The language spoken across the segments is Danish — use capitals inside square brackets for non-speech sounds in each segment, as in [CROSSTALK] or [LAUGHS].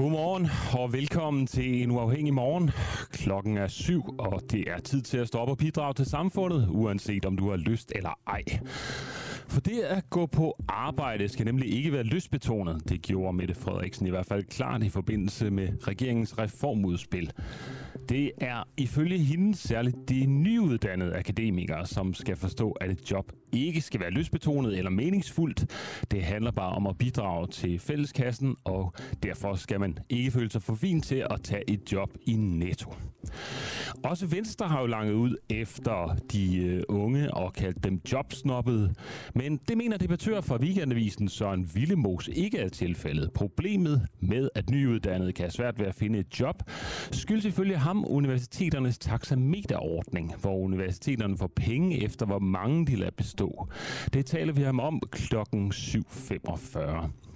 Godmorgen og velkommen til en uafhængig morgen. Klokken er syv, og det er tid til at stoppe og bidrage til samfundet, uanset om du har lyst eller ej. For det at gå på arbejde skal nemlig ikke være lystbetonet. Det gjorde Mette Frederiksen i hvert fald klart i forbindelse med regeringens reformudspil. Det er ifølge hende særligt de nyuddannede akademikere, som skal forstå, at et job ikke skal være lystbetonet eller meningsfuldt. Det handler bare om at bidrage til fælleskassen, og derfor skal man ikke føle sig for fin til at tage et job i netto. Også Venstre har jo langet ud efter de øh, unge og kaldt dem jobsnoppede. Men det mener debattør fra Weekendavisen Søren Villemos ikke er tilfældet. Problemet med, at nyuddannede kan have svært ved at finde et job, skyldes ifølge ham universiteternes taxameterordning, hvor universiteterne får penge efter, hvor mange de lader bestå. Det taler vi ham om klokken 7.45.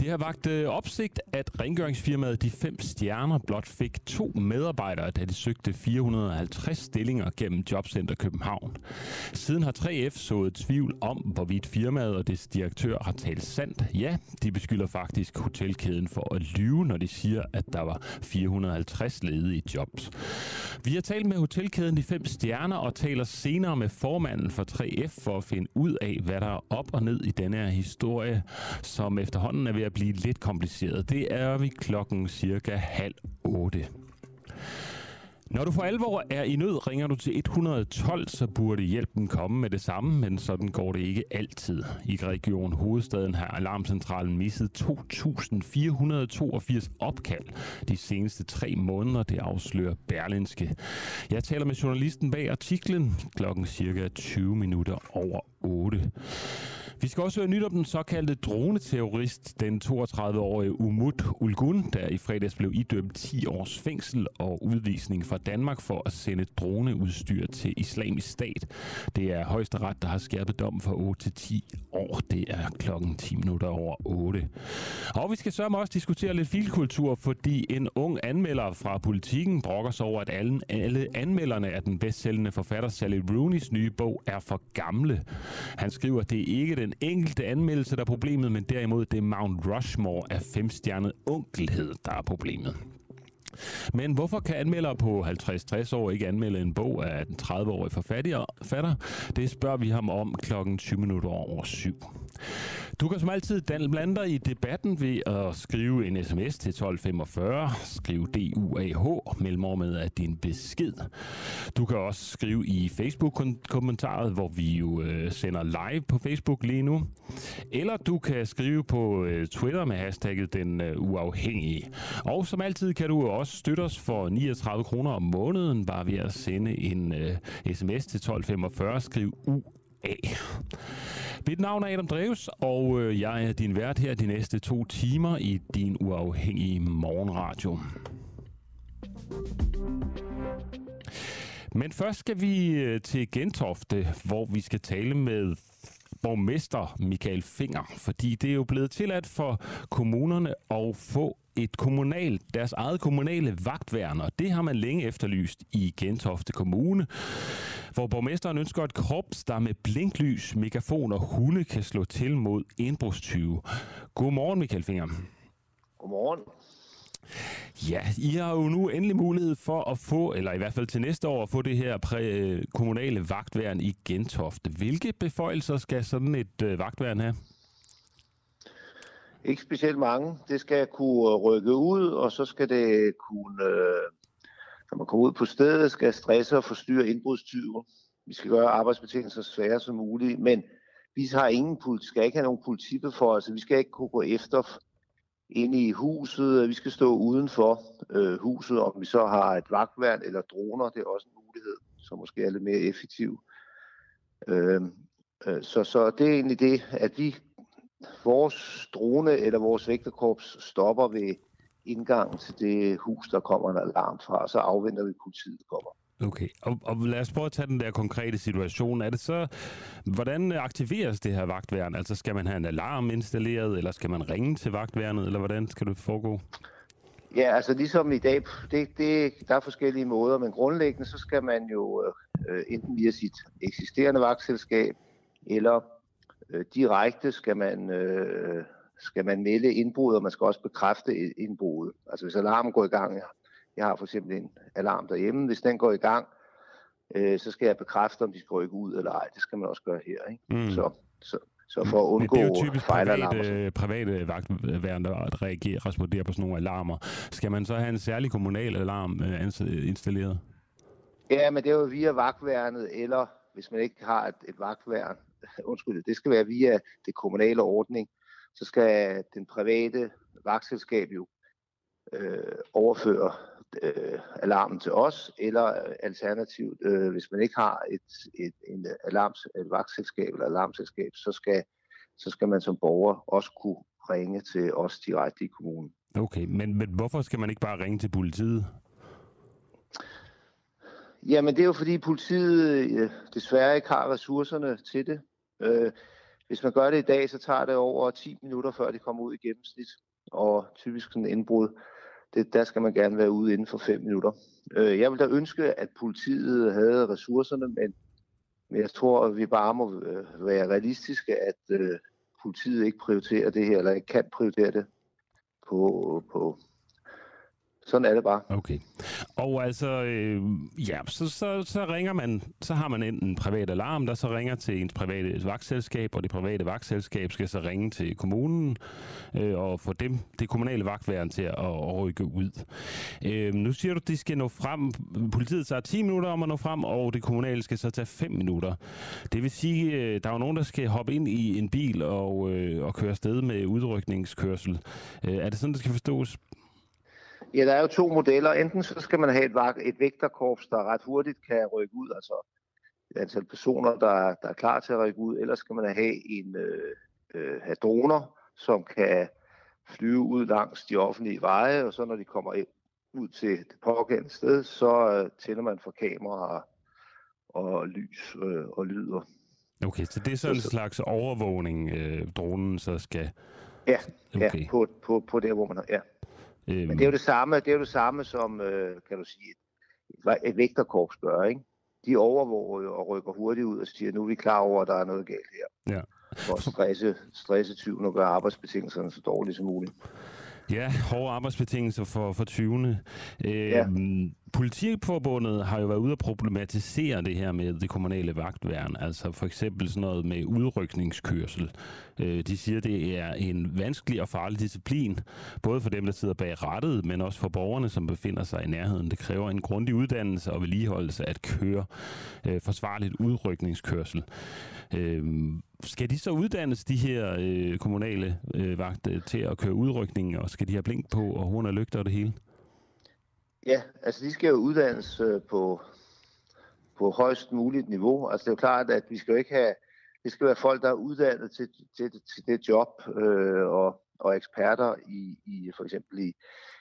Det har vagt øh, opsigt, at rengøringsfirmaet De Fem Stjerner blot fik to medarbejdere, da de søgte 450 stillinger gennem Jobcenter København. Siden har 3F sået tvivl om, hvorvidt firmaet og dets direktør har talt sandt. Ja, de beskylder faktisk hotelkæden for at lyve, når de siger, at der var 450 ledige jobs. Vi har talt med hotelkæden De Fem Stjerner og taler senere med formanden for 3F for at finde ud af, hvad der er op og ned i denne her historie, som efter efterhånden er ved at blive lidt kompliceret. Det er vi klokken cirka halv otte. Når du for alvor er i nød, ringer du til 112, så burde hjælpen komme med det samme, men sådan går det ikke altid. I Region Hovedstaden har Alarmcentralen misset 2.482 opkald de seneste tre måneder, det afslører Berlinske. Jeg taler med journalisten bag artiklen klokken cirka 20 minutter over 8. Vi skal også høre nyt om den såkaldte droneterrorist, den 32-årige Umut Ulgun, der i fredags blev idømt 10 års fængsel og udvisning fra Danmark for at sende droneudstyr til islamisk stat. Det er højesteret, der har skærpet dommen fra 8 til 10 år. Det er klokken 10 minutter over 8. Og vi skal sørge også diskutere lidt filkultur, fordi en ung anmelder fra politikken brokker sig over, at alle, alle anmelderne af den bedstsælgende forfatter Sally Rooney's nye bog er for gamle. Han skriver, at det er ikke den enkelte anmeldelse, der er problemet, men derimod det Mount Rushmore af femstjernet onkelhed, der er problemet. Men hvorfor kan anmeldere på 50-60 år ikke anmelde en bog af den 30-årige forfatter? Det spørger vi ham om klokken 20 minutter over syv. Du kan som altid blande dig i debatten ved at skrive en sms til 1245. Skriv DUAH, mellemrum med af din besked. Du kan også skrive i Facebook-kommentaret, hvor vi jo øh, sender live på Facebook lige nu. Eller du kan skrive på øh, Twitter med hashtagget den øh, uafhængige. Og som altid kan du også støtte os for 39 kroner om måneden, bare ved at sende en øh, sms til 1245. Skriv U af. Mit navn er Adam Dreves, og øh, jeg er din vært her de næste to timer i din uafhængige morgenradio. Men først skal vi øh, til Gentofte, hvor vi skal tale med borgmester Michael Finger, fordi det er jo blevet tilladt for kommunerne at få et kommunalt, deres eget kommunale vagtværn, og det har man længe efterlyst i Gentofte Kommune, hvor borgmesteren ønsker et korps, der med blinklys, megafon og hunde kan slå til mod indbrudstyve. Godmorgen, Michael Finger. Godmorgen. Ja, I har jo nu endelig mulighed for at få, eller i hvert fald til næste år, at få det her præ- kommunale vagtværn i Gentofte. Hvilke beføjelser skal sådan et øh, vagtværn have? Ikke specielt mange. Det skal kunne rykke ud, og så skal det kunne, øh, når man kommer ud på stedet, skal stresse og forstyrre indbrudstyver. Vi skal gøre arbejdsbetingelser så svære som muligt, men vi har ingen, skal ikke have nogen politibeføjelser. Vi skal ikke kunne gå efter ind i huset. Vi skal stå uden for øh, huset, om vi så har et vagtværn eller droner. Det er også en mulighed, som måske er lidt mere effektiv. Øh, øh, så, så det er egentlig det, at vi, vores drone eller vores vægterkorps stopper ved indgangen til det hus, der kommer en alarm fra, og så afventer vi, at politiet kommer. Okay, og, og lad os prøve at tage den der konkrete situation. Er det så, hvordan aktiveres det her vagtværn? Altså skal man have en alarm installeret, eller skal man ringe til vagtværnet, eller hvordan skal det foregå? Ja, altså ligesom i dag, det, det, der er forskellige måder, men grundlæggende så skal man jo øh, enten via sit eksisterende vagtselskab, eller øh, direkte skal man øh, skal man melde indbrud, og man skal også bekræfte indbruddet. Altså hvis alarmen går i gang, jeg har for eksempel en alarm derhjemme, hvis den går i gang, øh, så skal jeg bekræfte, om de skal rykke ud eller ej. Det skal man også gøre her. Ikke? Mm. Så, så, så for at undgå Men det er jo typisk private, private vagtværende at reagere og respondere på sådan nogle alarmer. Skal man så have en særlig kommunal alarm øh, installeret? Ja, men det er jo via vagtværnet, eller hvis man ikke har et, et vagtværn, [LAUGHS] undskyld, det skal være via det kommunale ordning, så skal den private vagtselskab jo øh, overføre øh, alarmen til os, eller alternativt, øh, hvis man ikke har et, et, en alarms, et vagtselskab eller alarmselskab, så skal, så skal man som borger også kunne ringe til os direkte i kommunen. Okay, men, men hvorfor skal man ikke bare ringe til politiet? Jamen det er jo fordi politiet øh, desværre ikke har ressourcerne til det. Øh, hvis man gør det i dag, så tager det over 10 minutter, før det kommer ud i gennemsnit. Og typisk sådan en indbrud, det, der skal man gerne være ude inden for 5 minutter. Øh, jeg vil da ønske, at politiet havde ressourcerne, men, men jeg tror, at vi bare må øh, være realistiske, at øh, politiet ikke prioriterer det her, eller ikke kan prioritere det på, på, sådan er det bare. Okay. Og altså, øh, ja, så, så, så ringer man, så har man enten en privat alarm, der så ringer til ens private vagtselskab, og det private vagtselskab skal så ringe til kommunen øh, og få dem, det kommunale vagtværn til at, at rykke ud. Øh, nu siger du, at de skal nå frem, politiet tager 10 minutter om at nå frem, og det kommunale skal så tage 5 minutter. Det vil sige, øh, der er jo nogen, der skal hoppe ind i en bil og, øh, og køre afsted med udrykningskørsel. Øh, er det sådan, det skal forstås? Ja, der er jo to modeller. Enten så skal man have et, et vægterkorps, der ret hurtigt kan rykke ud, altså et antal personer, der, der er klar til at rykke ud, eller skal man have en øh, øh, have droner, som kan flyve ud langs de offentlige veje, og så når de kommer ind, ud til det pågældende sted, så øh, tænder man for kameraer og lys øh, og lyder. Okay, så det er sådan en slags overvågning, øh, dronen så skal... Ja, okay. ja på, på, på det, hvor man har... Ja. Øhm. Men det er jo det samme, det er jo det samme som, øh, kan du sige, et, et vægterkorps gør, ikke? De overvåger jo og rykker hurtigt ud og siger, nu er vi klar over, at der er noget galt her. Ja. For at stresse, stresse tyven og gøre arbejdsbetingelserne så dårlige som muligt. Ja, hårde arbejdsbetingelser for, for 20. Øh, ja. Politiforbundet har jo været ude at problematisere det her med det kommunale vagtværn, altså for eksempel sådan noget med udrykningskørsel. Øh, de siger, det er en vanskelig og farlig disciplin, både for dem, der sidder bag rettet, men også for borgerne, som befinder sig i nærheden. Det kræver en grundig uddannelse og vedligeholdelse at køre øh, forsvarligt udrykningskørsel. Øh, skal de så uddannes, de her øh, kommunale øh, vagter, til at køre udrykning, og skal de have blink på og horn og lygter og det hele? Ja, altså de skal jo uddannes øh, på, på højst muligt niveau. Altså det er jo klart, at vi skal jo ikke have, det skal være folk, der er uddannet til, til, til det job, øh, og, og eksperter i, i for eksempel i,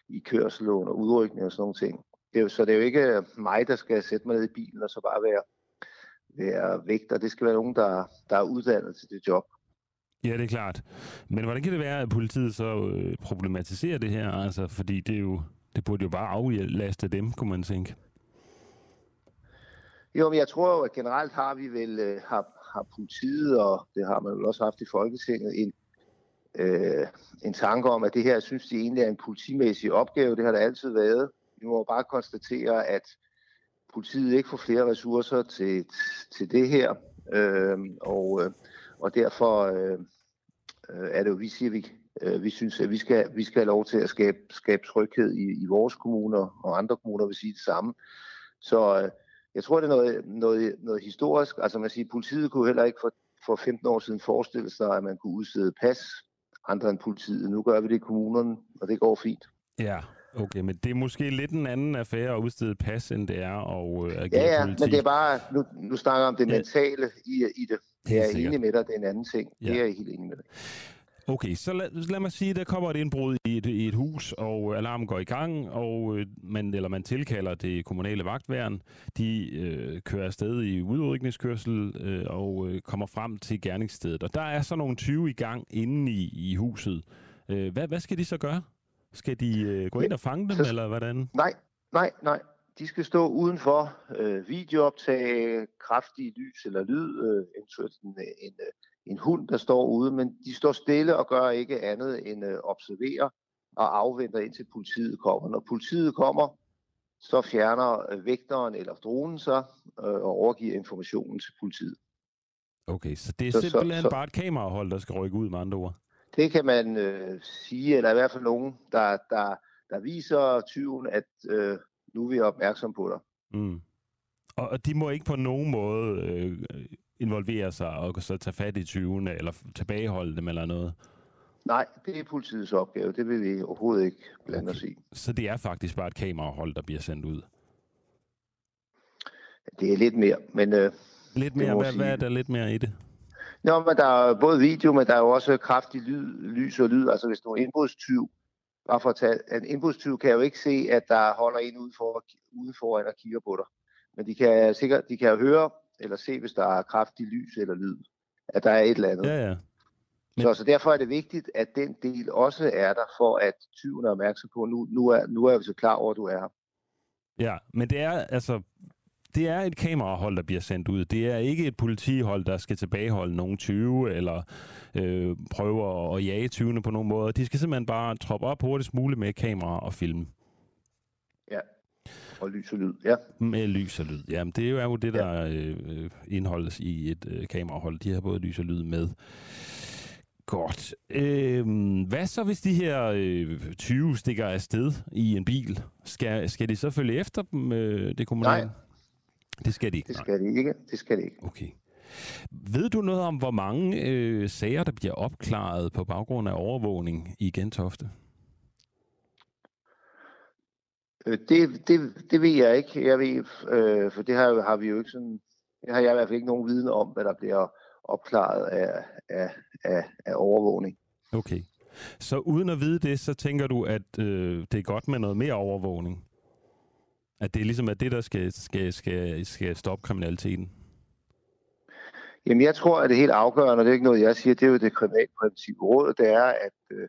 i kørsel og udrykning og sådan nogle ting. Det er jo, så det er jo ikke mig, der skal sætte mig ned i bilen og så bare være, være vægter. Det skal være nogen, der, der er uddannet til det job. Ja, det er klart. Men hvordan kan det være, at politiet så øh, problematiserer det her? Altså, fordi det er jo det burde jo bare aflaste dem, kunne man tænke. Jo, men jeg tror jo, at generelt har vi vel, øh, har, har politiet, og det har man jo også haft i Folketinget, en, øh, en tanke om, at det her, synes de egentlig er en politimæssig opgave. Det har det altid været. Vi må bare konstatere, at politiet ikke får flere ressourcer til, til det her, øh, og, øh, og derfor øh, øh, er det jo, vi siger, at vi, vi synes, at vi skal, vi skal have lov til at skabe, skabe tryghed i, i vores kommuner, og andre kommuner vil sige det samme. Så øh, jeg tror, det er noget, noget, noget historisk. Altså man siger, politiet kunne heller ikke for, for 15 år siden forestille sig, at man kunne udstede pas andre end politiet. Nu gør vi det i kommunerne, og det går fint. Ja, okay, men det er måske lidt en anden affære at udstede pas, end det er at øh, agere Ja, ja, politi. men det er bare, nu, nu snakker om det ja. mentale i, i det. Det er jeg enig med dig, det er en anden ting. Ja. Det er jeg helt enig med dig. Okay, så lad, lad mig sige, der kommer et indbrud i et, i et hus, og alarmen går i gang, og øh, man, eller man tilkalder det kommunale vagtværn. De øh, kører afsted i udrykningskørsel øh, og øh, kommer frem til gerningsstedet. Og der er så nogle 20 i gang inde i, i huset. Øh, hvad, hvad skal de så gøre? Skal de øh, gå ind og fange dem, så, eller hvordan? Nej, nej, nej. De skal stå udenfor, øh, videooptage, kraftig lys eller lyd, øh, eventuelt en, en, en hund, der står ude, men de står stille og gør ikke andet end øh, observere og afventer indtil politiet kommer. Når politiet kommer, så fjerner øh, vægteren eller dronen sig øh, og overgiver informationen til politiet. Okay, så det er så, simpelthen så, så, bare et kamerahold, der skal rykke ud med andre ord? Det kan man øh, sige, eller i hvert fald nogen, der, der, der viser tyven, at øh, nu er vi opmærksom på dig. Mm. Og de må ikke på nogen måde øh, involvere sig og så tage fat i tyvene, eller tilbageholde dem eller noget? Nej, det er politiets opgave. Det vil vi overhovedet ikke blande okay. os i. Så det er faktisk bare et kamerahold, der bliver sendt ud? Det er lidt mere, men... Øh, lidt mere? Hvad, hvad er der lidt mere i det? Nå, men der er både video, men der er jo også kraftig lyd, lys og lyd. Altså hvis du er indbrudstyv, bare for at tage, en indbrudstyv kan jo ikke se, at der holder en ude, for, ude foran og kigger på dig. Men de kan sikkert de kan høre eller se, hvis der er kraftig lys eller lyd, at der er et eller andet. Ja, ja. Men... Så, så derfor er det vigtigt, at den del også er der, for at tyven er opmærksom på, nu, nu, er, nu er vi så klar over, at du er her. Ja, men det er altså det er et kamerahold, der bliver sendt ud. Det er ikke et politihold, der skal tilbageholde nogen 20 eller øh, prøve at jage 20'erne på nogen måde. De skal simpelthen bare troppe op hurtigst muligt med kamera og film. Og lys og lyd, ja. Med lys og lyd, ja. det er jo det, der ja. øh, indholdes i et øh, kamerahold. De har både lys og lyd med. Godt. Øh, hvad så, hvis de her øh, 20 stikker afsted i en bil? Skal, skal de så følge efter dem, øh, det kommunale? Nej, det skal de ikke? Det skal de ikke. Det skal de ikke. Okay. Ved du noget om, hvor mange øh, sager, der bliver opklaret på baggrund af overvågning i Gentofte? Øh, det, det, det ved jeg ikke. Jeg ved, øh, for det har, har vi jo ikke sådan... Det har jeg i hvert fald ikke nogen viden om, hvad der bliver opklaret af, af, af, af overvågning. Okay. Så uden at vide det, så tænker du, at øh, det er godt med noget mere overvågning? At det ligesom er det, der skal, skal, skal, skal stoppe kriminaliteten? Jamen, jeg tror, at det er helt afgørende, og det er ikke noget, jeg siger, det er jo det kriminalpræventive råd, det er, at øh,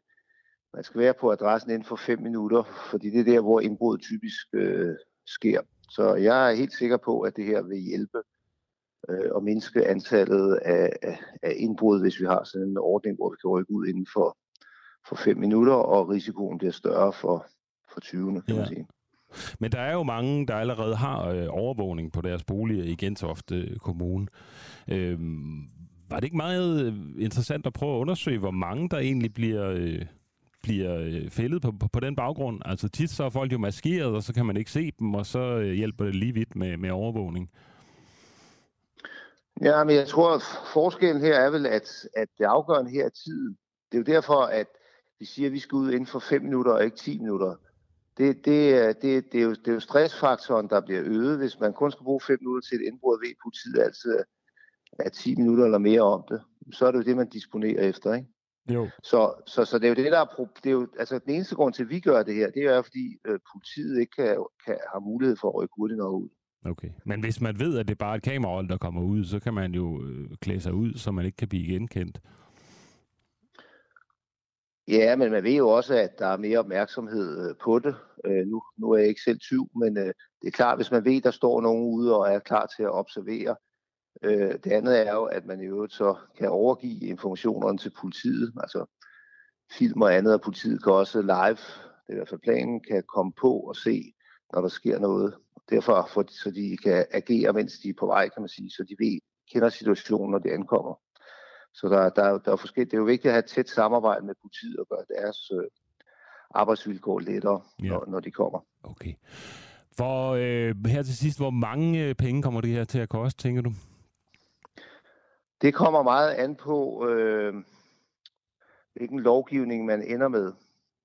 man skal være på adressen inden for fem minutter, fordi det er der, hvor indbrud typisk øh, sker. Så jeg er helt sikker på, at det her vil hjælpe øh, og mindske antallet af, af, af indbrud, hvis vi har sådan en ordning, hvor vi kan rykke ud inden for, for fem minutter, og risikoen bliver større for, for 20'erne, kan ja. man sige. Men der er jo mange, der allerede har øh, overvågning på deres boliger i Gentofte Kommune. Øh, var det ikke meget øh, interessant at prøve at undersøge, hvor mange der egentlig bliver, øh, bliver øh, fældet på, på, på den baggrund? Altså tit så er folk jo maskeret, og så kan man ikke se dem, og så øh, hjælper det lige vidt med, med overvågning. Ja, men jeg tror, at forskellen her er vel, at, at det afgørende her er tiden. Det er jo derfor, at vi siger, at vi skal ud inden for 5 minutter og ikke 10 minutter det, det, det, det, er jo, det er jo stressfaktoren, der bliver øget. Hvis man kun skal bruge 5 minutter til et indbrud, ved politiet altid er 10 minutter eller mere om det. Så er det jo det, man disponerer efter, ikke? Jo. Så, så, så det er jo det, der er, det er jo, altså den eneste grund til, at vi gør det her, det er jo, fordi øh, politiet ikke kan, kan, have mulighed for at rykke hurtigt nok ud. Okay. Men hvis man ved, at det er bare et kamerahold, der kommer ud, så kan man jo øh, klæde sig ud, så man ikke kan blive genkendt. Ja, men man ved jo også, at der er mere opmærksomhed øh, på det. Øh, nu, nu er jeg ikke selv tyv, men øh, det er klart, hvis man ved, at der står nogen ude og er klar til at observere. Det andet er jo, at man i øvrigt så kan overgive informationerne til politiet. Altså film og andet, og politiet kan også live, det er i hvert fald planen, kan komme på og se, når der sker noget. Derfor, for, så de kan agere, mens de er på vej, kan man sige, så de ved, kender situationen, når det ankommer. Så der, der, der er forskelligt. Det er jo vigtigt at have et tæt samarbejde med politiet og gøre deres øh, arbejdsvilkår lettere, ja. når, når de kommer. Okay. For øh, her til sidst, hvor mange øh, penge kommer det her til at koste, tænker du? Det kommer meget an på, øh, hvilken lovgivning man ender med.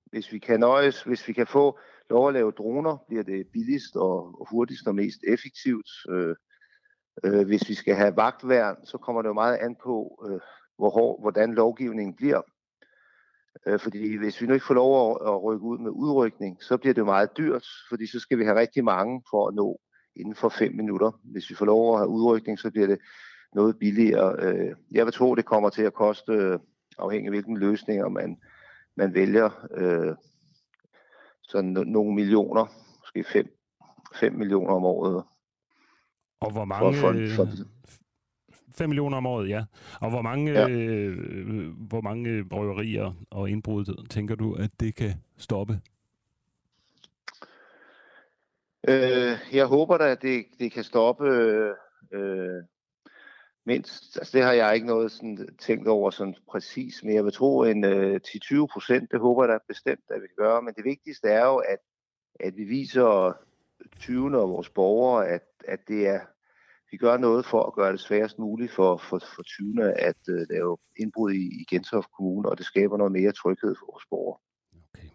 Hvis vi kan nøjes, hvis vi kan få lov at lave droner, bliver det billigst og, hurtigst og mest effektivt. Øh, øh, hvis vi skal have vagtværn, så kommer det jo meget an på, øh, hvor hård, hvordan lovgivningen bliver. Øh, fordi hvis vi nu ikke får lov at, at rykke ud med udrykning, så bliver det meget dyrt, fordi så skal vi have rigtig mange for at nå inden for fem minutter. Hvis vi får lov at have udrykning, så bliver det noget billigere. Øh, jeg vil tro, det kommer til at koste, øh, afhængig af hvilken løsninger man, man vælger, øh, sådan nogle millioner, måske 5, 5 millioner om året. Og hvor mange, for, for, for, 5 millioner om året, ja. Og hvor mange, ja. øh, hvor mange røverier og indbrud tænker du, at det kan stoppe? Øh, jeg håber da, at det, det kan stoppe øh, mindst. Altså det har jeg ikke noget sådan, tænkt over sådan præcis, men jeg vil tro en øh, 10-20 procent, det håber jeg da bestemt, at vi kan gøre. Men det vigtigste er jo, at, at vi viser 20 og vores borgere, at, at det er, vi gør noget for at gøre det sværest muligt for, for, for 20 at uh, lave indbrud i, i Gentofte Kommune, og det skaber noget mere tryghed for vores borgere. Okay.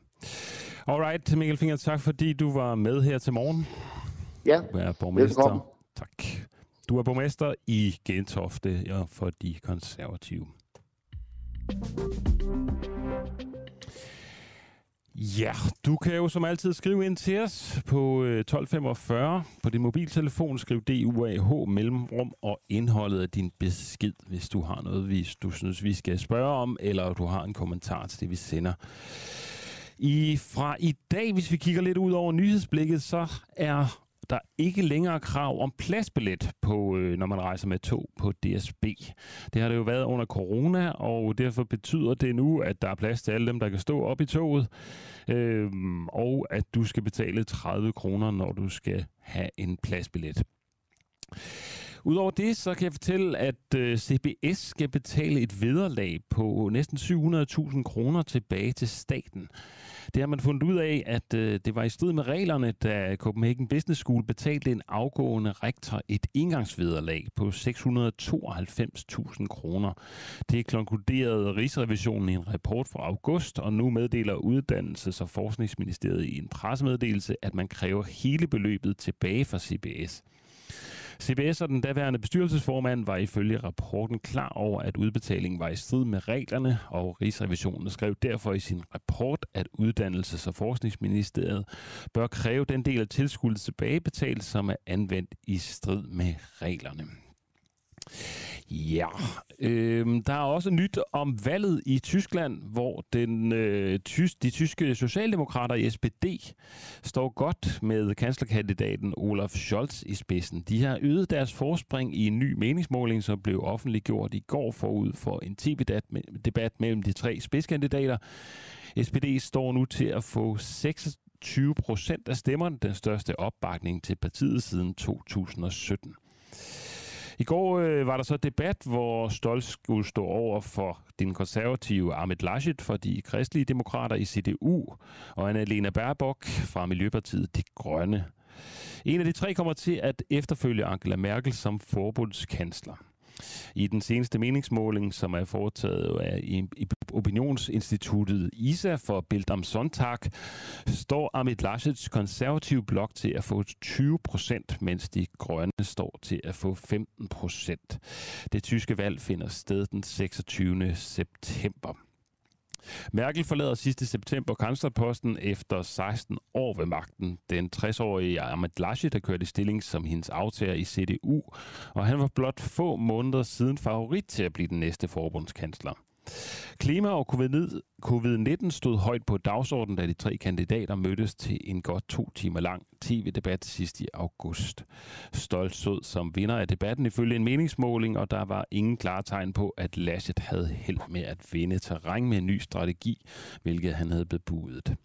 Alright, Mikkel Finger, tak fordi du var med her til morgen. Ja, velkommen. Tak. Du er borgmester i Gentofte ja, for de konservative. Ja, du kan jo som altid skrive ind til os på øh, 1245 på din mobiltelefon. Skriv DUAH mellemrum og indholdet af din besked, hvis du har noget, hvis du synes, vi skal spørge om, eller du har en kommentar til det, vi sender. I, fra i dag, hvis vi kigger lidt ud over nyhedsblikket, så er der ikke længere krav om pladsbillet, på, øh, når man rejser med tog på DSB. Det har det jo været under corona, og derfor betyder det nu, at der er plads til alle dem, der kan stå op i toget, øh, og at du skal betale 30 kroner, når du skal have en pladsbillet. Udover det, så kan jeg fortælle, at øh, CBS skal betale et vederlag på næsten 700.000 kroner tilbage til staten. Det har man fundet ud af, at øh, det var i strid med reglerne, da Copenhagen Business School betalte en afgående rektor et indgangsvederlag på 692.000 kroner. Det konkluderede Rigsrevisionen i en rapport fra august, og nu meddeler Uddannelses- og Forskningsministeriet i en pressemeddelelse, at man kræver hele beløbet tilbage fra CBS. CBS og den daværende bestyrelsesformand var ifølge rapporten klar over, at udbetalingen var i strid med reglerne, og Rigsrevisionen skrev derfor i sin rapport, at Uddannelses- og Forskningsministeriet bør kræve den del af tilskuddet tilbagebetalt, som er anvendt i strid med reglerne. Ja, øh, der er også nyt om valget i Tyskland, hvor den, øh, tys, de tyske socialdemokrater i SPD står godt med kanslerkandidaten Olaf Scholz i spidsen. De har øget deres forspring i en ny meningsmåling, som blev offentliggjort i går forud for en tv-debat mellem de tre spidskandidater. SPD står nu til at få 26 procent af stemmerne, den største opbakning til partiet siden 2017. I går øh, var der så debat, hvor Stolz skulle stå over for den konservative Ahmed Laschet for de kristelige demokrater i CDU, og Anna-Lena Baerbock fra Miljøpartiet De Grønne. En af de tre kommer til at efterfølge Angela Merkel som forbundskansler. I den seneste meningsmåling, som er foretaget af opinionsinstituttet ISA for Bild am Sonntag, står Amit Laschets konservative blok til at få 20 procent, mens de grønne står til at få 15 procent. Det tyske valg finder sted den 26. september. Merkel forlader sidste september kanslerposten efter 16 år ved magten. Den 60-årige Ahmed Laschet har kørt i stilling som hendes aftager i CDU, og han var blot få måneder siden favorit til at blive den næste forbundskansler. Klima og covid-19 stod højt på dagsordenen, da de tre kandidater mødtes til en godt to timer lang tv-debat sidst i august. Stolt stod som vinder af debatten ifølge en meningsmåling, og der var ingen klare tegn på, at Laschet havde held med at vinde terræn med en ny strategi, hvilket han havde bebudet.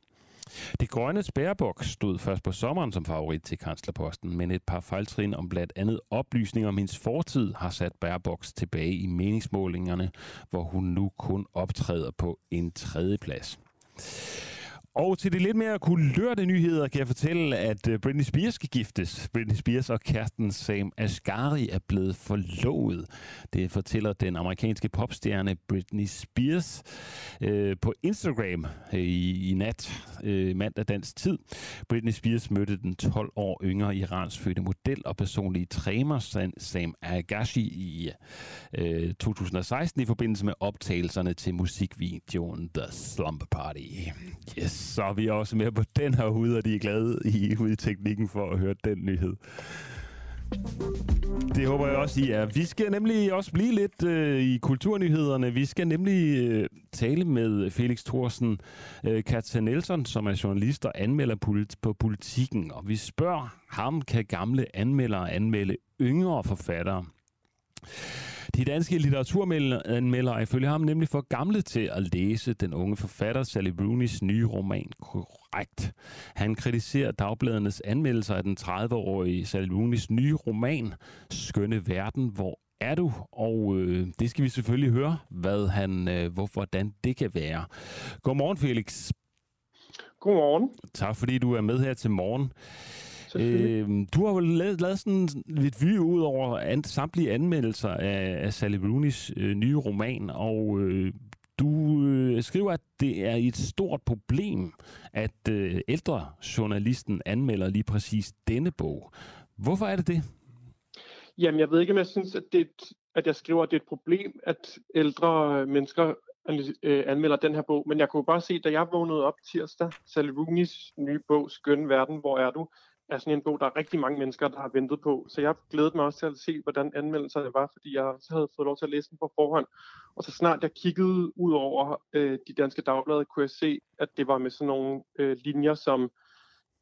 Det grønne spærbok stod først på sommeren som favorit til kanslerposten, men et par fejltrin om blandt andet oplysninger om hendes fortid har sat Baerbox tilbage i meningsmålingerne, hvor hun nu kun optræder på en tredje plads. Og til de lidt mere kulørte nyheder kan jeg fortælle, at øh, Britney Spears skal giftes. Britney Spears og kæresten Sam Asghari er blevet forlovet. Det fortæller den amerikanske popstjerne Britney Spears øh, på Instagram øh, i, i nat, øh, mandag dansk tid. Britney Spears mødte den 12 år yngre Irans fødte model og personlige træner Sam Agashi i øh, 2016 i forbindelse med optagelserne til musikvideoen The Slumber Party. Yes så er vi også med på den her hud, og de er glade i hudteknikken for at høre den nyhed. Det håber jeg også, I er. Vi skal nemlig også blive lidt øh, i kulturnyhederne. Vi skal nemlig øh, tale med Felix Thorsen øh, Katja Nelson, som er journalist og anmelder polit- på politikken. Og vi spørger ham, kan gamle anmeldere anmelde yngre forfattere? De danske litteraturanmeldere er ifølge ham nemlig for gamle til at læse den unge forfatter Sally Rooney's nye roman korrekt. Han kritiserer dagbladernes anmeldelser af den 30-årige Sally Rooney's nye roman Skønne Verden, hvor er du, og øh, det skal vi selvfølgelig høre, hvad han, øh, hvor, hvordan det kan være. Godmorgen, Felix. Godmorgen. Tak fordi du er med her til morgen. Øh, du har jo lavet, lavet sådan lidt vy ud over an, samtlige anmeldelser af, af Sally Rooney's øh, nye roman, og øh, du øh, skriver, at det er et stort problem, at øh, ældre journalisten anmelder lige præcis denne bog. Hvorfor er det det? Jamen, jeg ved ikke, om jeg synes, at, det, at jeg skriver, at det er et problem, at ældre mennesker øh, anmelder den her bog. Men jeg kunne bare se, da jeg vågnede op tirsdag, Sally Rooney's nye bog, Skøn Verden, hvor er du? Er sådan en bog, der er rigtig mange mennesker, der har ventet på. Så jeg glædede mig også til at se, hvordan anmeldelserne var, fordi jeg så havde fået lov til at læse den på forhånd. Og så snart jeg kiggede ud over øh, de danske dagblade, kunne jeg se, at det var med sådan nogle øh, linjer, som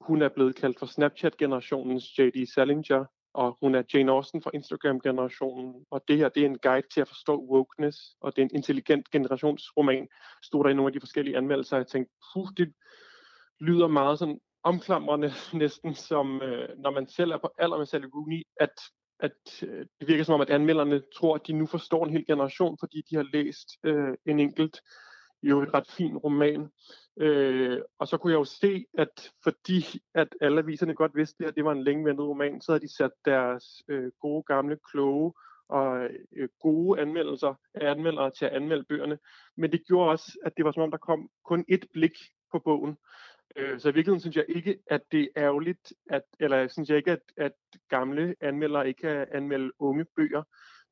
hun er blevet kaldt for Snapchat-generationens J.D. Salinger, og hun er Jane Austen fra Instagram-generationen, og det her det er en guide til at forstå wokeness, og det er en intelligent generationsroman, stod der i nogle af de forskellige anmeldelser, jeg tænkte, puh, det lyder meget sådan omklamrende [LAUGHS] næsten, som øh, når man selv er på alder med Sally Rooney, at, at øh, det virker som om, at anmelderne tror, at de nu forstår en hel generation, fordi de har læst øh, en enkelt jo et ret fin roman. Øh, og så kunne jeg jo se, at fordi at alle aviserne godt vidste, at det var en længe ventet roman, så havde de sat deres øh, gode, gamle, kloge og øh, gode anmeldelser af anmeldere til at anmelde bøgerne. Men det gjorde også, at det var som om, der kom kun et blik på bogen. Øh, så i virkeligheden synes jeg ikke, at det er ærgerligt, at, eller synes jeg ikke, at, at gamle anmeldere ikke kan anmelde unge bøger.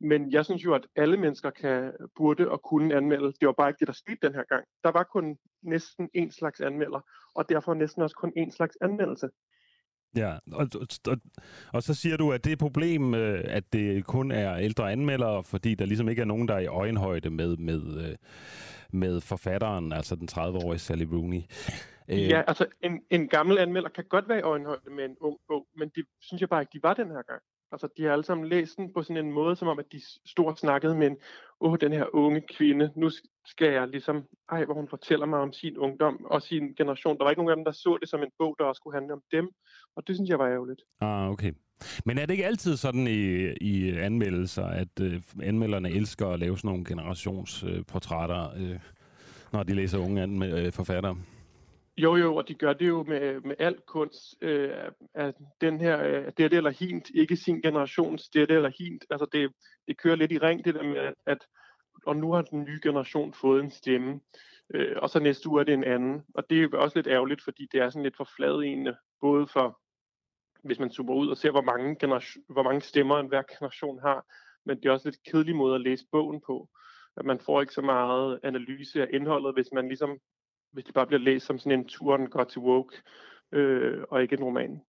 Men jeg synes jo, at alle mennesker kan, burde og kunne anmelde. Det var bare ikke det, der skete den her gang. Der var kun næsten en slags anmelder, og derfor næsten også kun en slags anmeldelse. Ja, og, og, og så siger du, at det er et problem, øh, at det kun er ældre anmeldere, fordi der ligesom ikke er nogen, der er i øjenhøjde med, med, øh, med forfatteren, altså den 30-årige Sally Rooney. Øh, ja, altså en, en gammel anmelder kan godt være i øjenhøjde med en ung bog, men det synes jeg bare ikke, de var den her gang. Altså, de har alle sammen læst den på sådan en måde, som om, at de stort snakkede med en, åh, den her unge kvinde, nu skal jeg ligesom, ej, hvor hun fortæller mig om sin ungdom og sin generation. Der var ikke nogen af dem, der så det som en bog, der også skulle handle om dem, og det synes jeg var ærgerligt. Ah, okay. Men er det ikke altid sådan i, i anmeldelser, at øh, anmelderne elsker at lave sådan nogle generationsportrætter, øh, når de læser unge anme- øh, forfattere? Jo, jo, og de gør det jo med, med al kunst. Øh, at den her, øh, det eller hint, ikke sin generations det eller hint. Altså det, det kører lidt i ring, det der med, at og nu har den nye generation fået en stemme, øh, og så næste uge er det en anden. Og det er også lidt ærgerligt, fordi det er sådan lidt for fladende, både for, hvis man zoomer ud og ser, hvor mange, generation, hvor mange stemmer en hver generation har, men det er også lidt kedelig måde at læse bogen på. At man får ikke så meget analyse af indholdet, hvis man ligesom hvis det bare bliver læst som sådan en turen går til woke, øh, og ikke en roman.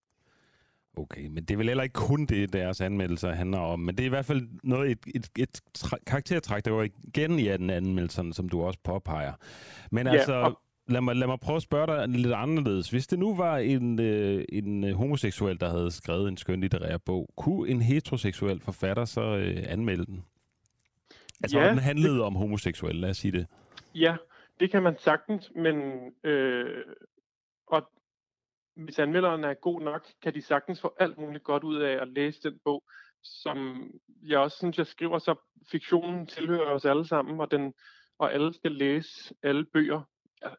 Okay, men det er vel heller ikke kun det, deres anmeldelser handler om, men det er i hvert fald noget, et, et, et karaktertræk, der går igen i den anmeldelserne, som du også påpeger. Men ja, altså, og... lad, mig, lad mig prøve at spørge dig lidt anderledes. Hvis det nu var en, øh, en øh, homoseksuel, der havde skrevet en skøn litterær bog, kunne en heteroseksuel forfatter så øh, anmelde den? Altså, ja, den handlede det... om homoseksuel, lad os sige det. Ja, det kan man sagtens, men øh, og hvis anmelderen er god nok, kan de sagtens få alt muligt godt ud af at læse den bog, som jeg også synes, jeg skriver, så fiktionen tilhører os alle sammen, og, den, og alle skal læse alle bøger.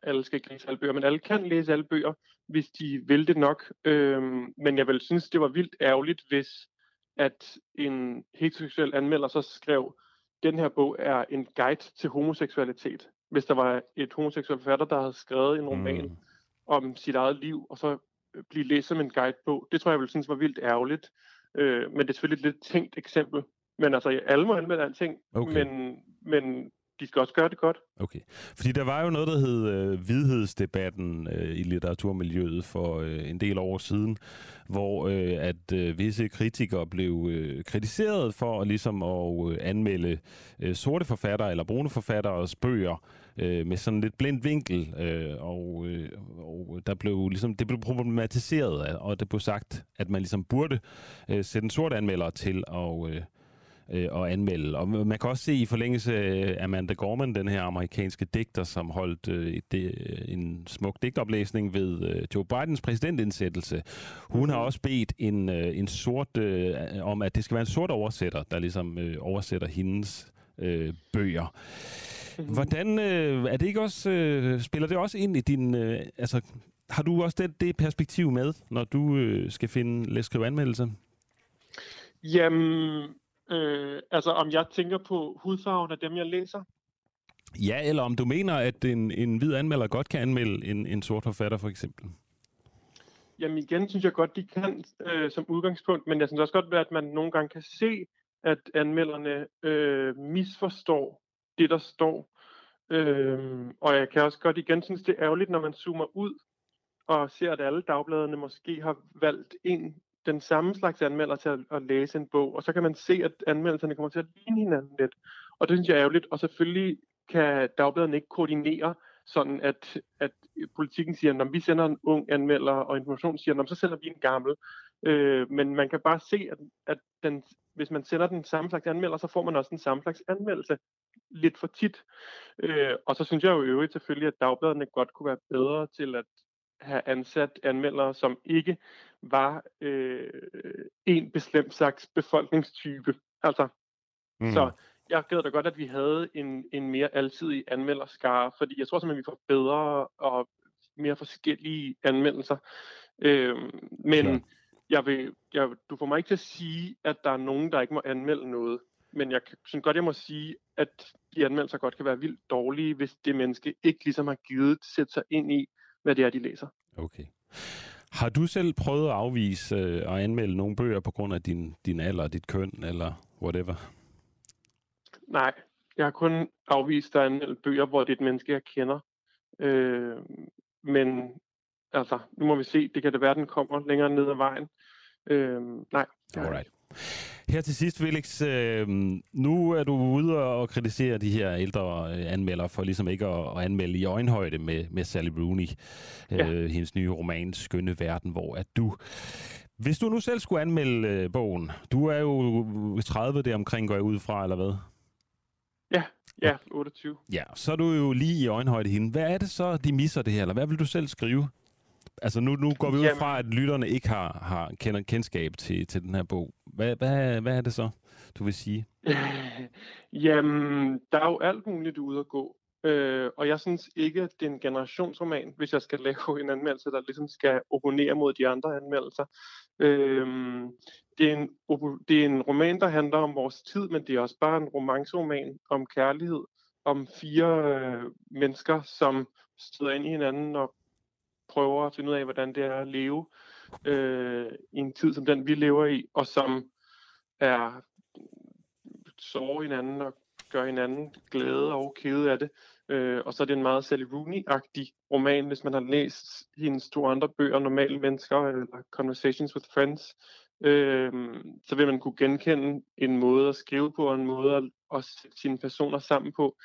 Alle skal ikke læse alle bøger, men alle kan læse alle bøger, hvis de vil det nok. Øhm, men jeg vil synes, det var vildt ærgerligt, hvis at en heteroseksuel anmelder så skrev, den her bog er en guide til homoseksualitet hvis der var et homoseksuel forfatter, der havde skrevet en roman mm. om sit eget liv, og så blive læst som en guide på. Det tror jeg ville synes var vildt ærgerligt. Øh, men det er selvfølgelig et lidt tænkt eksempel. Men altså, alle må anmelde alting, okay. men, men de skal også gøre det godt. Okay. Fordi der var jo noget, der hed øh, vidhedsdebatten øh, i litteraturmiljøet for øh, en del år siden, hvor øh, at øh, visse kritikere blev øh, kritiseret for ligesom at øh, anmelde øh, sorte forfattere eller brune forfatteres bøger øh, med sådan lidt blind vinkel, øh, og, øh, og der blev ligesom, det blev problematiseret, og det blev sagt, at man ligesom burde øh, sætte en sort anmelder til at... Øh, øh, at anmelde. Og man kan også se i forlængelse af Amanda Gorman, den her amerikanske digter, som holdt øh, et, øh, en smuk digtoplæsning ved øh, Joe Bidens præsidentindsættelse. Hun har også bedt en, øh, en sort, øh, om, at det skal være en sort oversætter, der ligesom øh, oversætter hendes øh, bøger. Mm-hmm. Hvordan øh, er det ikke også øh, spiller det også ind i din øh, altså har du også det, det perspektiv med, når du øh, skal finde læs skrive anmeldelse? Jamen, øh, altså om jeg tænker på hudfarven af dem, jeg læser? Ja, eller om du mener, at en, en hvid anmelder godt kan anmelde en, en sort forfatter, for eksempel? Jamen igen synes jeg godt, de kan øh, som udgangspunkt, men jeg synes også godt, at man nogle gange kan se, at anmelderne øh, misforstår det, der står. Øh, og jeg kan også godt igen synes, det er ærgerligt, når man zoomer ud og ser, at alle dagbladene måske har valgt en den samme slags anmelder til at, at læse en bog, og så kan man se, at anmeldelserne kommer til at ligne hinanden lidt. Og det synes jeg er ærgerligt, og selvfølgelig kan dagbladene ikke koordinere, sådan at, at politikken siger, at vi sender en ung anmelder, og information siger, så sender vi en gammel. Øh, men man kan bare se, at, at den, hvis man sender den samme slags anmelder, så får man også den samme slags anmeldelse lidt for tit. Øh, og så synes jeg jo i øvrigt selvfølgelig, at dagbladene godt kunne være bedre til at have ansat anmeldere, som ikke var øh, en bestemt slags befolkningstype. Altså, mm. så jeg gad da godt, at vi havde en, en mere alsidig anmelderskare, fordi jeg tror simpelthen, vi får bedre og mere forskellige anmeldelser. Øh, men ja. jeg vil, jeg, du får mig ikke til at sige, at der er nogen, der ikke må anmelde noget. Men jeg synes godt, jeg må sige, at de anmeldelser godt kan være vildt dårlige, hvis det menneske ikke ligesom har givet sætte sig ind i, hvad det er, de læser. Okay. Har du selv prøvet at afvise øh, at anmelde nogle bøger på grund af din, din alder, dit køn eller whatever? Nej, jeg har kun afvist at anmelde bøger, hvor det er et menneske, jeg kender. Øh, men altså, nu må vi se. Det kan det være, den kommer længere ned ad vejen. Øh, nej. Alright. Her til sidst, Felix, øh, nu er du ude og kritisere de her ældre øh, anmeldere for ligesom ikke at, at anmelde i øjenhøjde med, med Sally Rooney, øh, ja. hendes nye roman Skønne Verden, hvor at du... Hvis du nu selv skulle anmelde øh, bogen, du er jo 30 der omkring, går jeg ud fra, eller hvad? Ja, ja, 28. Ja, så er du jo lige i øjenhøjde hende. Hvad er det så, de misser det her, eller hvad vil du selv skrive? Altså nu, nu går vi ud fra, at lytterne ikke har, har kender kendskab til, til den her bog. Hvad, hvad, hvad er det så, du vil sige? [LAUGHS] Jamen, der er jo alt muligt ude at gå. Øh, og jeg synes ikke, at det er en generationsroman, hvis jeg skal lave en anmeldelse, der ligesom skal opponere mod de andre anmeldelser. Øh, det, er en, det er en roman, der handler om vores tid, men det er også bare en romanceroman om kærlighed, om fire øh, mennesker, som støder ind i hinanden og prøver at finde ud af, hvordan det er at leve øh, i en tid som den, vi lever i, og som er sover hinanden og gør hinanden glade og kede af det. Øh, og så er det en meget Sally Rooney-agtig roman, hvis man har læst hendes to andre bøger, Normale Mennesker eller Conversations with Friends. Øh, så vil man kunne genkende en måde at skrive på, og en måde at, at sætte sine personer sammen på.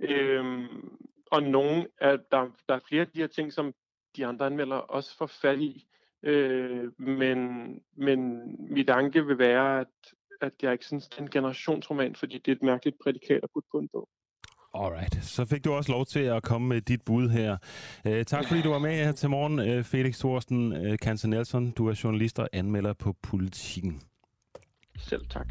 Øh, og nogle af, der, der er flere af de her ting, som de andre anmelder også får fat i. Øh, men, men mit anke vil være, at, at jeg ikke synes, det er en generationsroman, fordi det er et mærkeligt prædikat at putte på en bog. Alright, så fik du også lov til at komme med dit bud her. Uh, tak fordi du var med her til morgen, uh, Felix Thorsten uh, Kansen Nelson. Du er journalist og anmelder på Politiken. Selv tak.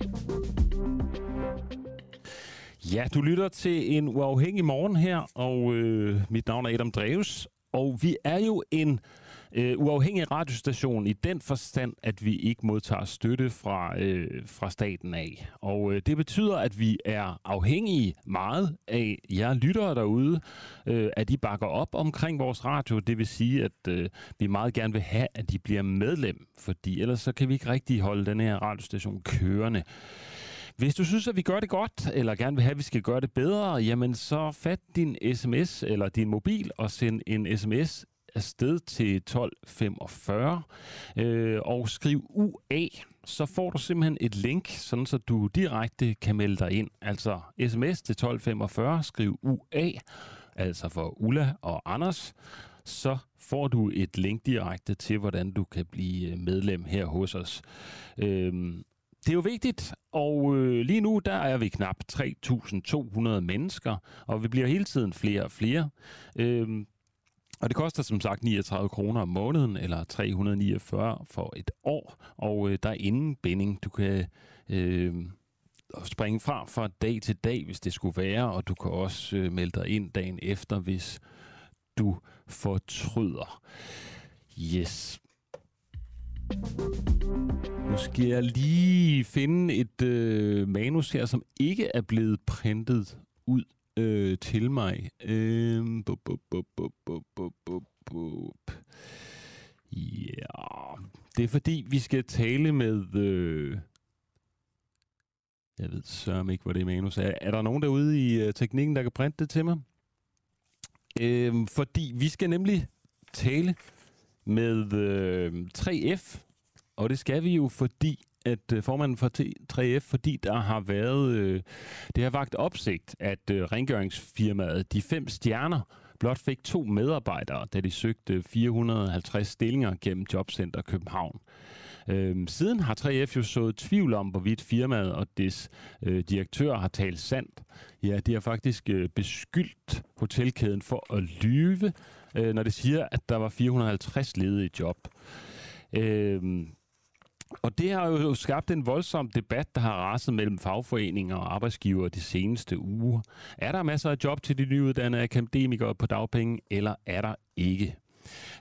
Ja, du lytter til en uafhængig morgen her, og øh, mit navn er Adam Dreves, og vi er jo en øh, uafhængig radiostation i den forstand, at vi ikke modtager støtte fra, øh, fra staten af. Og øh, det betyder, at vi er afhængige meget af jer lyttere derude, øh, at de bakker op omkring vores radio. Det vil sige, at øh, vi meget gerne vil have, at de bliver medlem, fordi ellers så kan vi ikke rigtig holde den her radiostation kørende. Hvis du synes, at vi gør det godt, eller gerne vil have, at vi skal gøre det bedre, jamen så fat din sms eller din mobil og send en sms afsted til 1245 øh, og skriv UA, så får du simpelthen et link, sådan så du direkte kan melde dig ind. Altså sms til 1245, skriv UA, altså for Ulla og Anders, så får du et link direkte til, hvordan du kan blive øh, medlem her hos os. Øhm, det er jo vigtigt, og øh, lige nu der er vi knap 3.200 mennesker, og vi bliver hele tiden flere og flere. Øh, og det koster som sagt 39 kroner om måneden, eller 349 for et år, og øh, der er ingen binding. Du kan øh, springe fra fra dag til dag, hvis det skulle være, og du kan også øh, melde dig ind dagen efter, hvis du fortryder. Yes. Nu skal jeg lige finde et øh, manus her, som ikke er blevet printet ud øh, til mig. Øh. Ja, det er fordi, vi skal tale med... Øh, jeg ved sørme ikke, hvor det manus er. Er der nogen derude i øh, teknikken, der kan printe det til mig? Øh, fordi vi skal nemlig tale med øh, 3F, og det skal vi jo, fordi at øh, formanden for 3F, fordi der har været, øh, det har vagt opsigt, at øh, rengøringsfirmaet De Fem Stjerner blot fik to medarbejdere, da de søgte 450 stillinger gennem Jobcenter København. Øhm, siden har 3F jo sået tvivl om, hvorvidt firmaet og dets øh, direktør har talt sandt. Ja, de har faktisk øh, beskyldt hotelkæden for at lyve, øh, når det siger, at der var 450 ledige job. Øh, og det har jo skabt en voldsom debat, der har raset mellem fagforeninger og arbejdsgivere de seneste uger. Er der masser af job til de nyuddannede akademikere på dagpenge, eller er der ikke?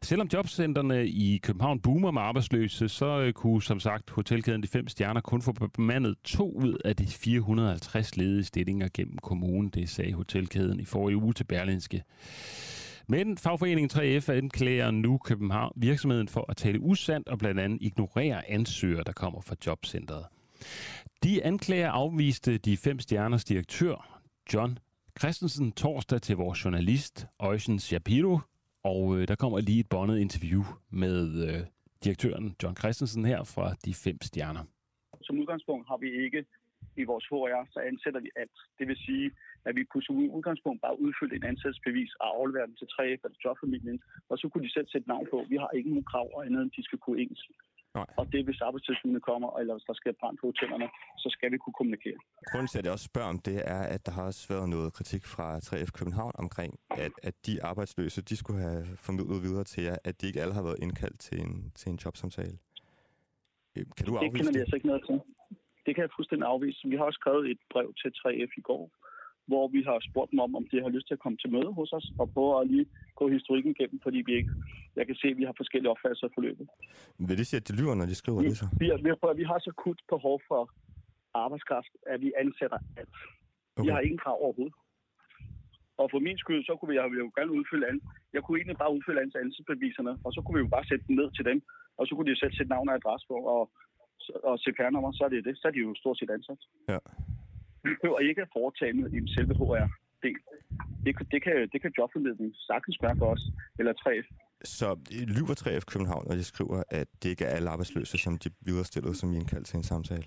Selvom jobcenterne i København boomer med arbejdsløse, så øh, kunne som sagt hotelkæden De Fem Stjerner kun få bemandet to ud af de 450 ledige stillinger gennem kommunen. Det sagde hotelkæden i forrige uge til Berlinske. Men fagforeningen 3F anklager nu København virksomheden for at tale usandt og blandt andet ignorere ansøgere, der kommer fra jobcentret. De anklager afviste de fem stjerners direktør, John Christensen, torsdag til vores journalist, Øjsen Shapiro, og øh, der kommer lige et bondet interview med øh, direktøren John Christensen her fra De Fem Stjerner. Som udgangspunkt har vi ikke i vores HR, så ansætter vi alt. Det vil sige, at vi kunne som udgangspunkt bare udfylde en ansættelsesbevis og aflevere den til 3F eller jobfamilien, og så kunne de selv sætte navn på. Vi har ikke nogen krav og andet, end de skal kunne engelsk. Nej. Og det, hvis arbejdstilsynet kommer, eller hvis der skal brænde på hotellerne, så skal vi kunne kommunikere. Grunden til, at jeg også spørger om det, er, at der har også været noget kritik fra 3F København omkring, at, at de arbejdsløse, de skulle have formidlet videre til jer, at de ikke alle har været indkaldt til en, til en jobsamtale. Kan du afvise det? kender vi altså ikke noget til. Det kan jeg fuldstændig afvise. Vi har også skrevet et brev til 3F i går, hvor vi har spurgt dem om, om de har lyst til at komme til møde hos os, og prøve at lige gå historikken igennem, fordi vi ikke, jeg kan se, at vi har forskellige opfattelser af forløbet. Vil det sige, at de lyver, når de skriver vi, det så? Vi, vi, vi har så kut behov for arbejdskraft, at vi ansætter alt. Okay. Vi har ingen krav overhovedet. Og for min skyld, så kunne vi, jeg jo gerne udfylde an. Jeg kunne egentlig bare udfylde ansættelsesbeviserne, og så kunne vi jo bare sætte dem ned til dem, og så kunne de selv sætte navn og adresse på, og, og CPR-nummer, så er det det. Så er de jo stort set ansat. Ja. Vi behøver ikke at foretage med i selve HR-del. Det, det, kan, det kan jobformidling sagtens gøre for os, eller 3F. Så lyver 3F København, når de skriver, at det ikke er alle arbejdsløse, som de viderestillet som I indkaldt til en samtale?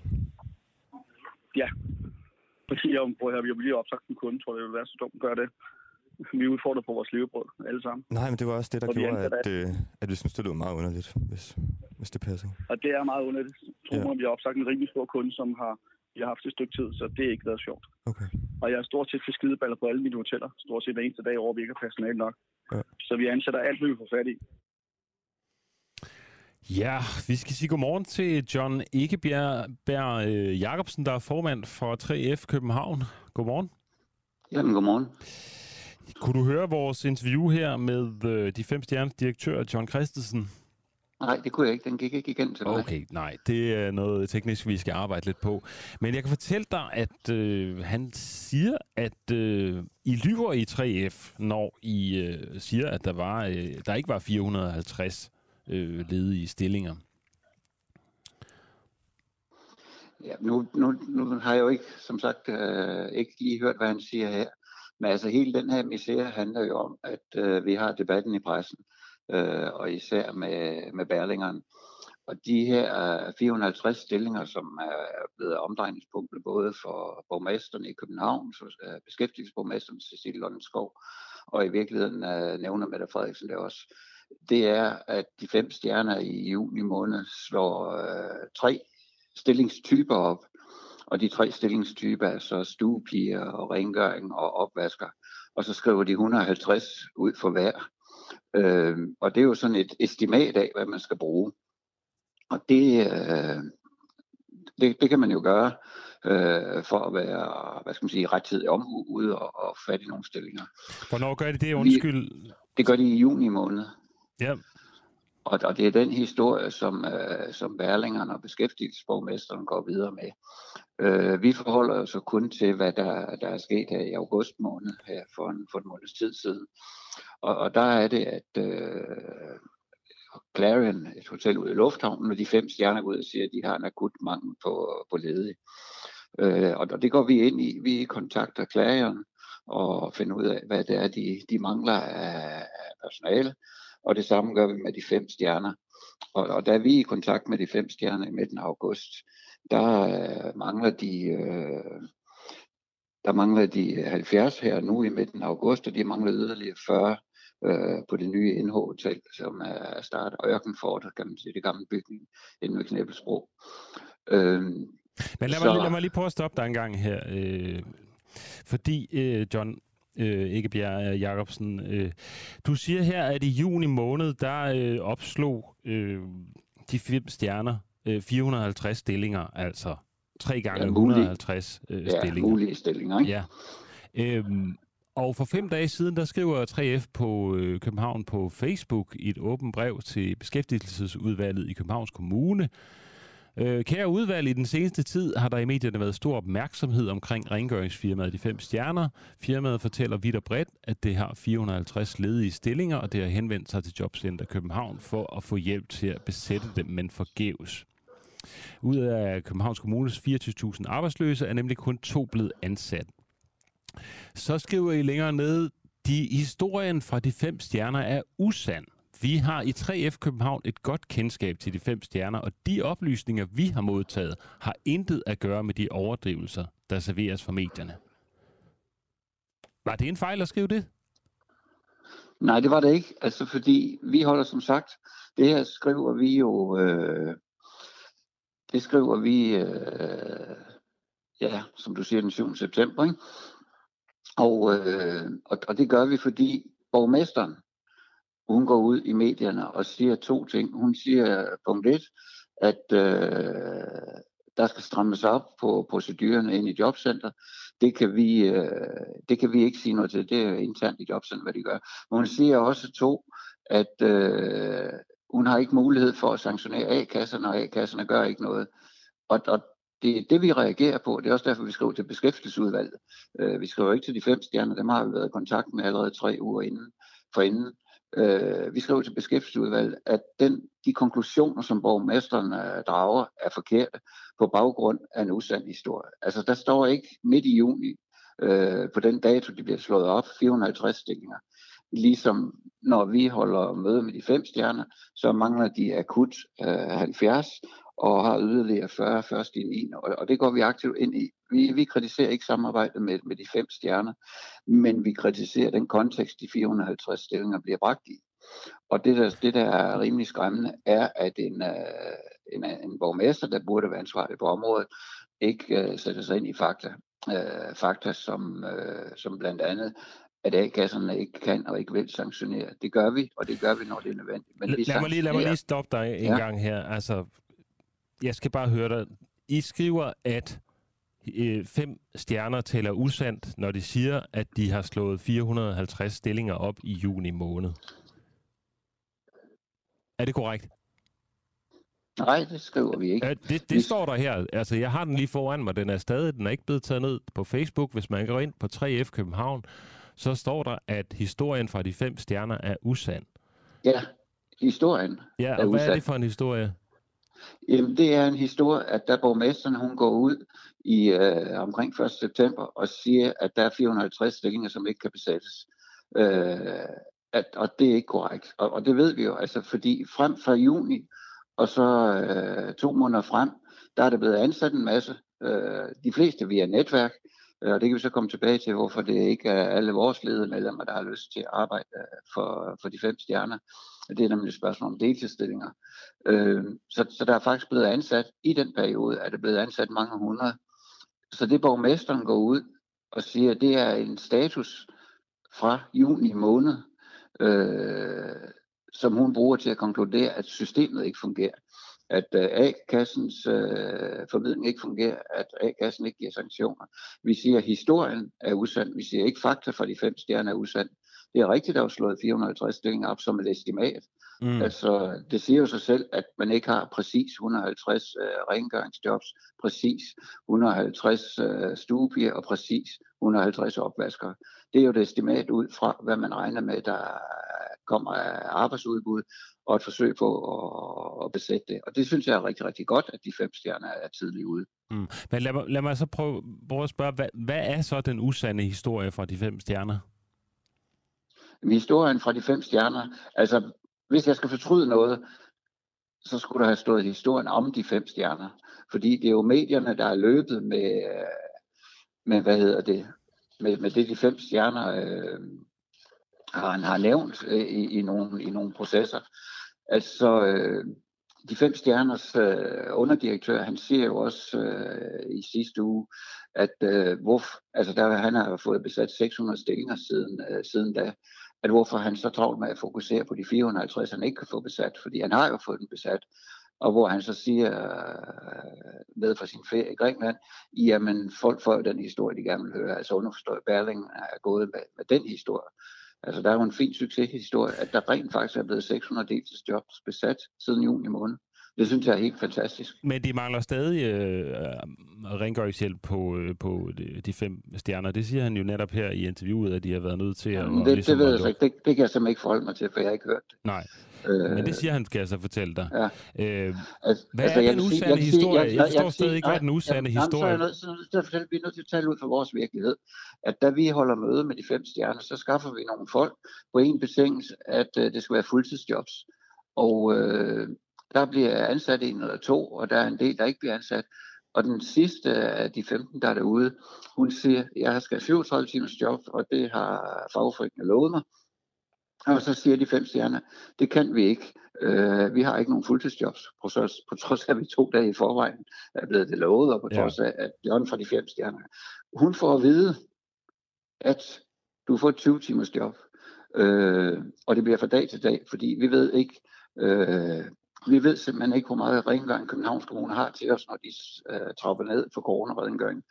Ja. Fordi jeg, jeg, jeg vil lige opsagt en kunde, tror jeg, det vil være så dumt at gøre det. Vi er udfordret på vores levebrød, alle sammen. Nej, men det var også det, der og gjorde, at, at, øh, at vi synes, det lød meget underligt, hvis, hvis det passer. Og det er meget underligt. Tror ja. vi har opsagt en rigtig stor kunde, som har vi har haft et stykke tid, så det er ikke været sjovt. Okay. Og jeg er stort set til skideballer på alle mine hoteller, stort set hver eneste dag over, vi ikke har personale nok. Ja. Så vi ansætter alt, hvad vi får fat i. Ja, vi skal sige godmorgen til John Ikebjerg øh, Jacobsen, der er formand for 3F København. Godmorgen. Jamen, godmorgen. Kunne du høre vores interview her med øh, de fem stjernes direktør, John Christensen? Nej, det kunne jeg ikke. Den gik ikke igen til mig. Okay, nej. Det er noget teknisk, vi skal arbejde lidt på. Men jeg kan fortælle dig, at øh, han siger, at øh, I lyver i 3F, når I øh, siger, at der, var, øh, der ikke var 450 øh, ledige stillinger. Ja, nu, nu, nu har jeg jo ikke, som sagt, øh, ikke lige hørt, hvad han siger her. Men altså hele den her misære handler jo om, at øh, vi har debatten i pressen øh, øh, og især med, med Berlingeren. Og de her øh, 450 stillinger, som er blevet omdrejningspunktet både for borgmesteren i København, øh, beskæftigelsesborgmesteren Cecilie Lundskov, og i virkeligheden øh, nævner Mette Frederiksen det også, det er, at de fem stjerner i juni måned slår øh, tre stillingstyper op. Og de tre stillingstyper er så stuepiger og rengøring og opvasker. Og så skriver de 150 ud for hver. Øh, og det er jo sådan et estimat af, hvad man skal bruge. Og det, øh, det, det kan man jo gøre øh, for at være, hvad skal man sige, rettidig omhu ude og, og fat i nogle stillinger. Hvornår gør de det? Undskyld. Vi, det gør de i juni måned. Ja. Og, og det er den historie, som, øh, som værlingerne og beskæftigelsesborgmesteren går videre med. Øh, vi forholder os så kun til, hvad der, der er sket her i august måned, her for en, for en måneds tid siden. Og, og der er det, at øh, Clarion, et hotel ude i lufthavnen, og de fem stjerner ud og siger, at de har en akut mangel på, på ledige. Øh, og det går vi ind i. Vi kontakter Clarion og finder ud af, hvad det er, de, de mangler af personale. Og det samme gør vi med de fem stjerner. Og, og da vi er i kontakt med de fem stjerner i midten af august, der øh, mangler de øh, der mangler de 70 her nu i midten af august, og de mangler yderligere 40 øh, på det nye NH Hotel, som er startet Ørkenfort, kan man sige, det gamle bygning inde ved Knæbelsbro. Øh, Men lad mig, så... lad mig lige prøve at stoppe dig en gang her. Øh, fordi, øh, John, øh, ikke Bjerg Jacobsen, øh, du siger her, at i juni måned, der øh, opslog øh, de fem stjerner øh, 450 stillinger, altså tre gange ja, 150 øh, ja, stillinger. mulige stillinger, ikke? Ja. Øhm, og for fem dage siden, der skriver 3F på øh, København på Facebook i et åbent brev til beskæftigelsesudvalget i Københavns Kommune. Øh, kære udvalg, i den seneste tid har der i medierne været stor opmærksomhed omkring rengøringsfirmaet De Fem Stjerner. Firmaet fortæller vidt og bredt, at det har 450 ledige stillinger, og det har henvendt sig til Jobcenter København for at få hjælp til at besætte dem, men forgæves. Ud af Københavns Kommunes 24.000 arbejdsløse er nemlig kun to blevet ansat. Så skriver I længere ned, de historien fra de fem stjerner er usand. Vi har i 3F København et godt kendskab til de fem stjerner, og de oplysninger, vi har modtaget, har intet at gøre med de overdrivelser, der serveres fra medierne. Var det en fejl at skrive det? Nej, det var det ikke. Altså, fordi vi holder som sagt, det her skriver vi jo, øh, det skriver vi, øh, ja, som du siger, den 7. september, ikke? Og, øh, og, og det gør vi, fordi borgmesteren, hun går ud i medierne og siger to ting. Hun siger, punkt et, at øh, der skal strammes op på procedurerne ind i jobcenter. Det kan, vi, øh, det kan vi ikke sige noget til. Det er internt i jobcenter, hvad de gør. Men hun siger også to, at øh, hun har ikke mulighed for at sanktionere A-kasserne, og A-kasserne gør ikke noget. Og, og det er det, vi reagerer på. Det er også derfor, vi skriver til beskæftigelsesudvalget. Øh, vi skriver ikke til de fem stjerner, dem har vi været i kontakt med allerede tre uger inden, for inden. Øh, vi skriver til beskæftigelsesudvalget, at den, de konklusioner, som borgmesteren øh, drager, er forkerte på baggrund af en usand historie. Altså, der står ikke midt i juni, øh, på den dato, de bliver slået op, 450 stillinger. Ligesom når vi holder møde med de fem stjerner, så mangler de akut øh, 70, og har yderligere 40 først i 9. Og, og det går vi aktivt ind i. Vi, vi kritiserer ikke samarbejdet med, med de fem stjerner, men vi kritiserer den kontekst, de 450 stillinger bliver bragt i. Og det der, det, der er rimelig skræmmende, er, at en, øh, en, en borgmester, der burde være ansvarlig på området, ikke uh, sætter sig ind i fakta. Uh, fakta, som, uh, som blandt andet at A-kasserne ikke kan og ikke vil sanktionere. Det gør vi, og det gør vi, når det er nødvendigt. Men vi lad, mig lige, lad mig lige stoppe dig en ja. gang her. Altså, jeg skal bare høre dig. I skriver, at øh, fem stjerner taler usandt, når de siger, at de har slået 450 stillinger op i juni måned. Er det korrekt? Nej, det skriver vi ikke. Ja, det det står der her. Altså, jeg har den lige foran mig. Den er stadig, den er ikke blevet taget ned på Facebook. Hvis man går ind på 3F København, så står der, at historien fra de fem stjerner er usand. Ja, historien Ja, og er hvad usand. er det for en historie? Jamen, det er en historie, at der borgmesteren hun går ud i øh, omkring 1. september og siger, at der er 450 stillinger, som ikke kan besættes. Øh, at, og det er ikke korrekt. Og, og det ved vi jo, altså, fordi frem fra juni og så øh, to måneder frem, der er der blevet ansat en masse. Øh, de fleste via netværk, øh, og det kan vi så komme tilbage til, hvorfor det ikke er alle vores ledemedlemmer, der har lyst til at arbejde øh, for, for de fem stjerner. Det er nemlig et spørgsmål om deltidsstillinger. Øh, så, så der er faktisk blevet ansat, i den periode er der blevet ansat mange hundrede. Så det borgmesteren går ud og siger, det er en status fra juni måned, øh, som hun bruger til at konkludere, at systemet ikke fungerer at øh, A-kassens øh, formidling ikke fungerer, at A-kassen ikke giver sanktioner. Vi siger, at historien er usand. Vi siger ikke, fakta for de fem stjerner er usand. Det er rigtigt, der er slået 450 stillinger op som et estimat. Mm. Altså, det siger jo sig selv, at man ikke har præcis 150 øh, rengøringsjobs, præcis 150 øh, stuepiger og præcis 150 opvaskere. Det er jo et estimat ud fra, hvad man regner med, der kommer af arbejdsudbud, og et forsøg på at, at besætte det. Og det synes jeg er rigtig, rigtig godt, at de fem stjerner er tidligt ude. Mm. Men lad, lad mig så prøve, prøve at spørge, hvad, hvad er så den usande historie fra de fem stjerner? Historien fra de fem stjerner, altså hvis jeg skal fortryde noget, så skulle der have stået historien om de fem stjerner. Fordi det er jo medierne, der er løbet med, øh, med hvad hedder det, med, med det de fem stjerner øh, har, han har nævnt øh, i, i, nogle, i nogle processer. Altså, øh, de fem stjerners øh, underdirektør, han siger jo også øh, i sidste uge, at øh, hvor, altså der, han har fået besat 600 stillinger siden, øh, siden da, at hvorfor han så travlt med at fokusere på de 450, han ikke kan få besat, fordi han har jo fået den besat. Og hvor han så siger øh, med fra sin ferie i Grækenland, jamen folk får jo den historie, de gerne vil høre. Altså underforstået, Berling er gået med, med den historie. Altså, der er jo en fin succeshistorie, at der rent faktisk er blevet 600 deltidsjobs besat siden juni måned. Det synes jeg er helt fantastisk. Men de mangler stadig øh, rengøringshjælp på, øh, på de, fem stjerner. Det siger han jo netop her i interviewet, at de har været nødt til at... det, ligesom det ved jeg ikke. Det, det kan jeg simpelthen ikke forholde mig til, for jeg har ikke hørt det. Nej. Øh, Men det siger han, skal jeg så fortælle dig. Ja. Øh, altså, hvad altså, er den usande sige, historie? Jeg, jeg, jeg, jeg forstår stadig ikke, hvad er den usande historie? Jamen, så er jeg nødt til at fortælle, vi er nødt til at tale ud fra vores virkelighed. At da vi holder møde med de fem stjerner, så skaffer vi nogle folk på en betingelse, at uh, det skal være fuldtidsjobs. Og øh, der bliver ansat en eller to, og der er en del, der ikke bliver ansat. Og den sidste af de 15, der er derude, hun siger, jeg skal have 37 timers job, og det har fagforeningen lovet mig. Og så siger de fem stjerner, det kan vi ikke. Øh, vi har ikke nogen fuldtidsjobs, på, så, på trods af, at vi to dage i forvejen er blevet det lovet, og på trods af, at Jørgen fra de fem stjerner. Hun får at vide, at du får et 20 timers job, øh, og det bliver fra dag til dag, fordi vi ved ikke, øh, vi ved simpelthen ikke, hvor meget rengøring Københavns Kommune har til os, når de øh, trapper ned for corona-rengøring.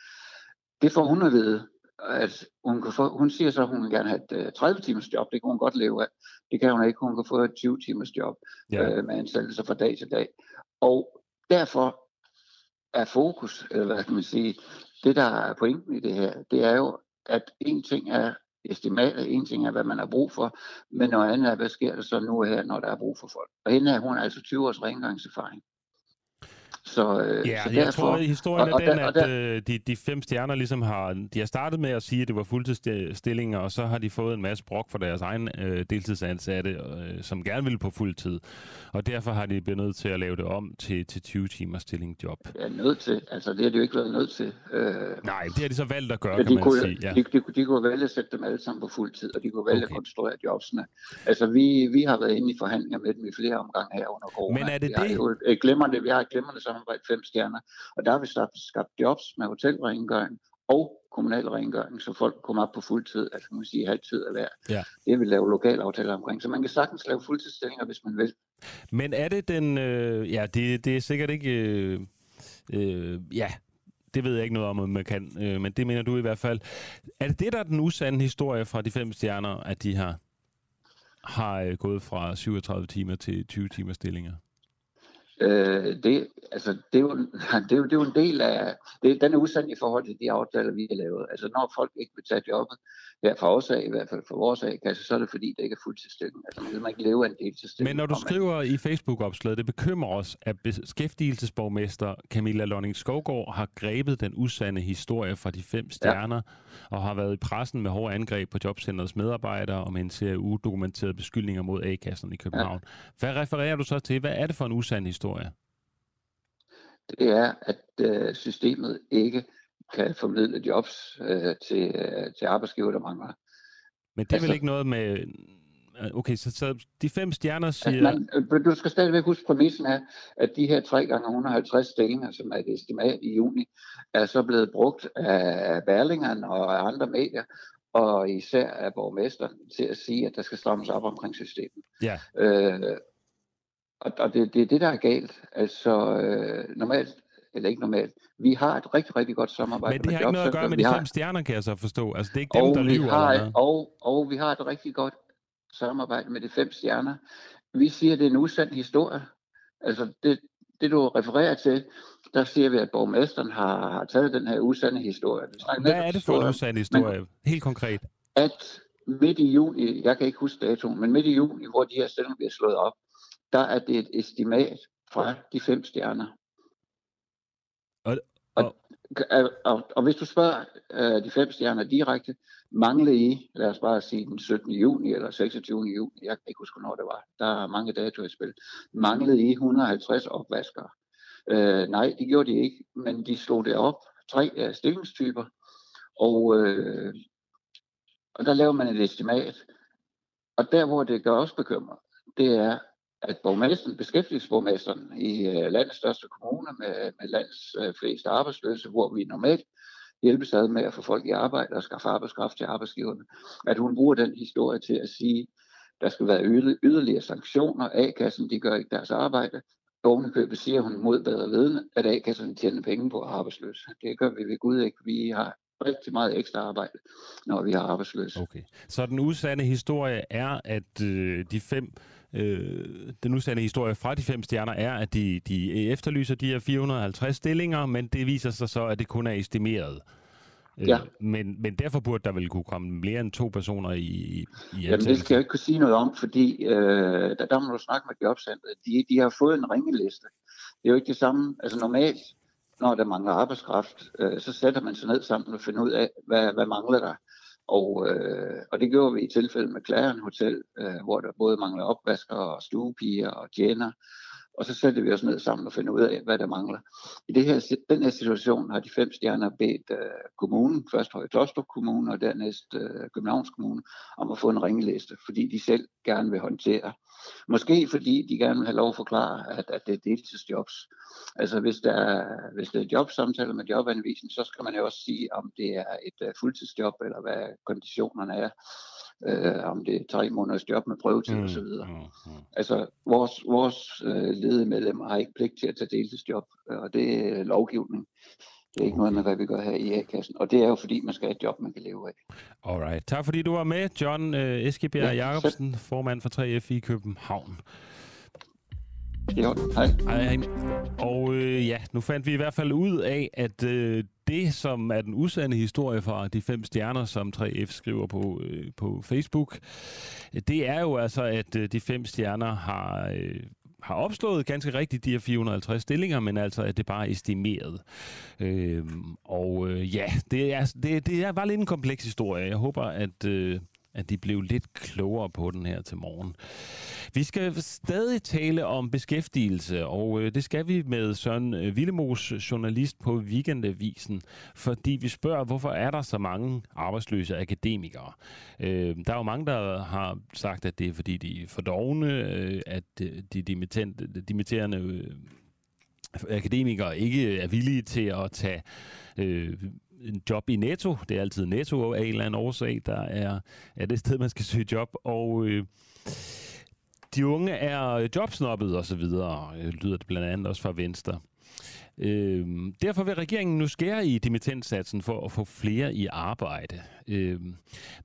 Det får hun at vide, at hun, kan få, hun siger så, at hun vil gerne have et uh, øh, 30 timers job. Det kan hun godt leve af. Det kan hun ikke. Hun kan få et 20 timers job ja. uh, med ansættelser fra dag til dag. Og derfor er fokus, eller hvad kan man sige, det der er pointen i det her, det er jo, at en ting er estimater, en ting er, hvad man har brug for, men noget andet er, hvad sker der så nu her, når der er brug for folk. Og hende er hun har altså 20 års rengøringserfaring. Så, øh, ja, så jeg derfor, tror, at historien og, er den, og der, at øh, de, de fem stjerner ligesom har, de har startet med at sige, at det var fuldtidsstillinger, og så har de fået en masse brok for deres egen øh, deltidsansatte, øh, som gerne vil på fuld tid. Og derfor har de blevet nødt til at lave det om til, til 20 timers stillingjob. Ja, nødt til. Altså, det har de jo ikke været nødt til. Øh, Nej, det har de så valgt at gøre, kan de man kunne, sige. Ja. De, de, de kunne vælge at sætte dem alle sammen på fuld tid, og de kunne vælge okay. at konstruere jobsene. Altså, vi, vi har været inde i forhandlinger med dem i flere omgange her under corona. Men er det vi det? Har jo et glimrende, vi har et glimrende samarbejde fem stjerner, og der har vi skabt jobs med hotelrengøring og kommunal rengøring, så folk kommer op på fuld tid, altså man sige halvtid af hver. Ja. Det vil lave lokalaftaler omkring, så man kan sagtens lave fuldtidsstillinger, hvis man vil. Men er det den, øh, ja, det, det er sikkert ikke, øh, øh, ja, det ved jeg ikke noget om, om man kan, øh, men det mener du i hvert fald. Er det det, der er den usande historie fra de fem stjerner, at de har, har øh, gået fra 37 timer til 20 timer stillinger? Øh, det, altså, det, er jo, [LAUGHS] det, er jo, det er jo en del af, det, den er usand i forhold til de aftaler, vi har lavet. Altså når folk ikke vil tage jobbet, her fra os af, i hvert fald fra vores af, kasse, så er det fordi, det ikke er fuldtidsstilling. Altså man kan ikke leve af en deltidsstilling. Men når du skriver i Facebook-opslaget, det bekymrer os, at beskæftigelsesborgmester Camilla Lonning Skovgaard har grebet den usande historie fra de fem stjerner, ja. og har været i pressen med hårde angreb på jobcentrets medarbejdere og med en serie udokumenterede beskyldninger mod A-kasserne i København. Ja. Hvad refererer du så til? Hvad er det for en usand historie? Det er, at øh, systemet ikke kan formidle jobs øh, til, øh, til arbejdsgiver, der mangler. Men det er altså, vel ikke noget med... Okay, så, så de fem stjerner siger... Man, øh, du skal stadigvæk huske præmissen af, at de her 3 gange 150 stillinger, som er et estimat i juni, er så blevet brugt af Berlingeren og af andre medier, og især af borgmesteren til at sige, at der skal strammes op omkring systemet. Ja. Øh, og, og det, det er det, der er galt. Altså, øh, normalt, eller ikke normalt, vi har et rigtig, rigtig godt samarbejde Men det har ikke noget at gøre med de fem stjerner, kan jeg så forstå. Altså, det er ikke dem, og der lyver. Har, eller og, og vi har et rigtig godt samarbejde med de fem stjerner. Vi siger, at det er en usand historie. Altså, det, det du refererer til, der siger vi, at borgmesteren har, har taget den her usande historie. Vi Hvad er det for en usand historie? Men, Helt konkret. At midt i juni, jeg kan ikke huske datoen, men midt i juni, hvor de her stillinger bliver slået op, der er det et estimat fra de fem stjerner. Øh, og, og, hvis du spørger øh, de fem stjerner direkte, manglede I, lad os bare sige den 17. juni eller 26. juni, jeg kan ikke huske, hvornår det var, der er mange datoer i spil, manglede I 150 opvaskere? Øh, nej, det gjorde de ikke, men de slog det op, tre øh, stillingstyper, og, øh, og der laver man et estimat. Og der, hvor det gør os bekymret, det er, at borgmesteren, beskæftigelsesborgmesteren i øh, landets største kommune med, med landets uh, fleste arbejdsløse, hvor vi normalt hjælpes ad med at få folk i arbejde og skaffe arbejdskraft til arbejdsgiverne, at hun bruger den historie til at sige, der skal være yderligere sanktioner, A-kassen de gør ikke deres arbejde, Ovenikøbet siger hun mod bedre viden, at A-kasserne tjener penge på arbejdsløse. Det gør vi ved Gud ikke. Vi har rigtig meget ekstra arbejde, når vi har arbejdsløse. Okay. Så den usande historie er, at øh, de fem øh, den usande historie fra de fem stjerner er, at de, de efterlyser de her 450 stillinger, men det viser sig så, at det kun er estimeret. Ja. Øh, men, men derfor burde der vel kunne komme mere end to personer i, i Jamen det skal jeg ikke kunne sige noget om, fordi øh, der, der må du snakke med jobcentret. De, de har fået en ringeliste. Det er jo ikke det samme. Altså normalt, når der mangler arbejdskraft, øh, så sætter man sig ned sammen og finder ud af, hvad, hvad mangler der. Og, øh, og det gjorde vi i tilfælde med Klæren Hotel, øh, hvor der både mangler opvasker og stuepiger og tjener. Og så satte vi os ned sammen og finder ud af, hvad der mangler. I det her, den her situation har de fem stjerner bedt øh, kommunen, først Høje Klostrup Kommune og dernæst øh, Københavns Kommune, om at få en ringeliste, fordi de selv gerne vil håndtere. Måske fordi de gerne vil have lov at forklare, at, at det er deltidsjobs. Altså hvis der, er, hvis der er jobsamtaler med jobanvisning, så skal man jo også sige, om det er et uh, fuldtidsjob, eller hvad konditionerne er. Uh, om det er tre måneders job med prøvetid mm, osv. Mm, mm. Altså vores, vores uh, ledede medlemmer har ikke pligt til at tage deltidsjob, og det er lovgivning. Det er ikke noget med, hvad vi gør her i A-kassen. Og det er jo fordi, man skal have et job, man kan leve af. Alright. Tak fordi du var med, John uh, Eskebjerg ja, Jacobsen, formand for 3F i København. Jo, hej. Hej, hej. Og øh, ja, nu fandt vi i hvert fald ud af, at øh, det, som er den usande historie fra de fem stjerner, som 3F skriver på, øh, på Facebook, det er jo altså, at øh, de fem stjerner har... Øh, har opslået ganske rigtigt de her 450 stillinger, men altså, at det bare er estimeret. Øhm, og øh, ja, det er, det, det er bare lidt en kompleks historie. Jeg håber, at, øh, at de blev lidt klogere på den her til morgen. Vi skal stadig tale om beskæftigelse, og øh, det skal vi med Søren øh, Villemos, journalist på Weekendavisen, fordi vi spørger, hvorfor er der så mange arbejdsløse akademikere? Øh, der er jo mange, der har sagt, at det er fordi, de er for dogne, øh, at de dimitterende akademikere ikke er villige til at tage en job i Netto. Det er altid Netto af en eller anden årsag, der er, er det sted, man skal søge job. Og øh, de unge er jobsnoppet og så videre, øh, lyder det blandt andet også fra Venstre. Øh, derfor vil regeringen nu skære i dimittentsatsen for at få flere i arbejde. Øh,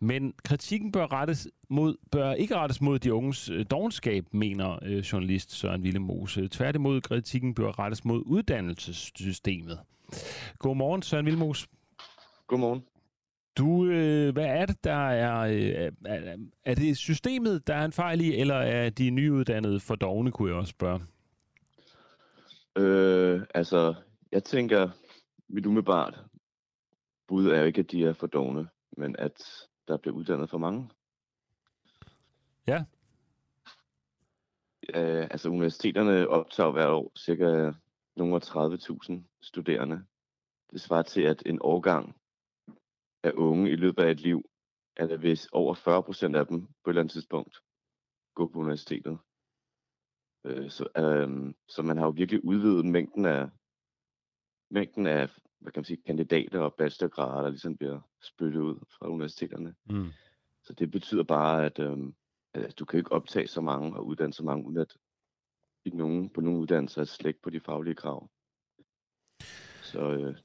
men kritikken bør, rettes mod, bør ikke rettes mod de unges øh, dogenskab, mener øh, journalist Søren Villemose. Tværtimod kritikken bør rettes mod uddannelsessystemet. Godmorgen, Søren Villemose. Godmorgen. Du, øh, hvad er det, der er... Øh, er, er det systemet, der er en fejl i, eller er de nyuddannede for dogne, kunne jeg også spørge? Øh, altså, jeg tænker, mit umiddelbart bud er jo ikke, at de er for dogne, men at der bliver uddannet for mange. Ja. Øh, altså, universiteterne optager hvert år cirka nogle 30.000 studerende. Det svarer til, at en årgang af unge i løbet af et liv, er der vist over 40 procent af dem på et eller andet tidspunkt gå på universitetet. Øh, så, øh, så man har jo virkelig udvidet mængden af, mængden af hvad kan man sige, kandidater og bachelorgrader, der ligesom bliver spyttet ud fra universiteterne. Mm. Så det betyder bare, at, øh, at du kan ikke optage så mange og uddanne så mange, uden at i nogen, på nogle uddannelser er slægt på de faglige krav. Så øh,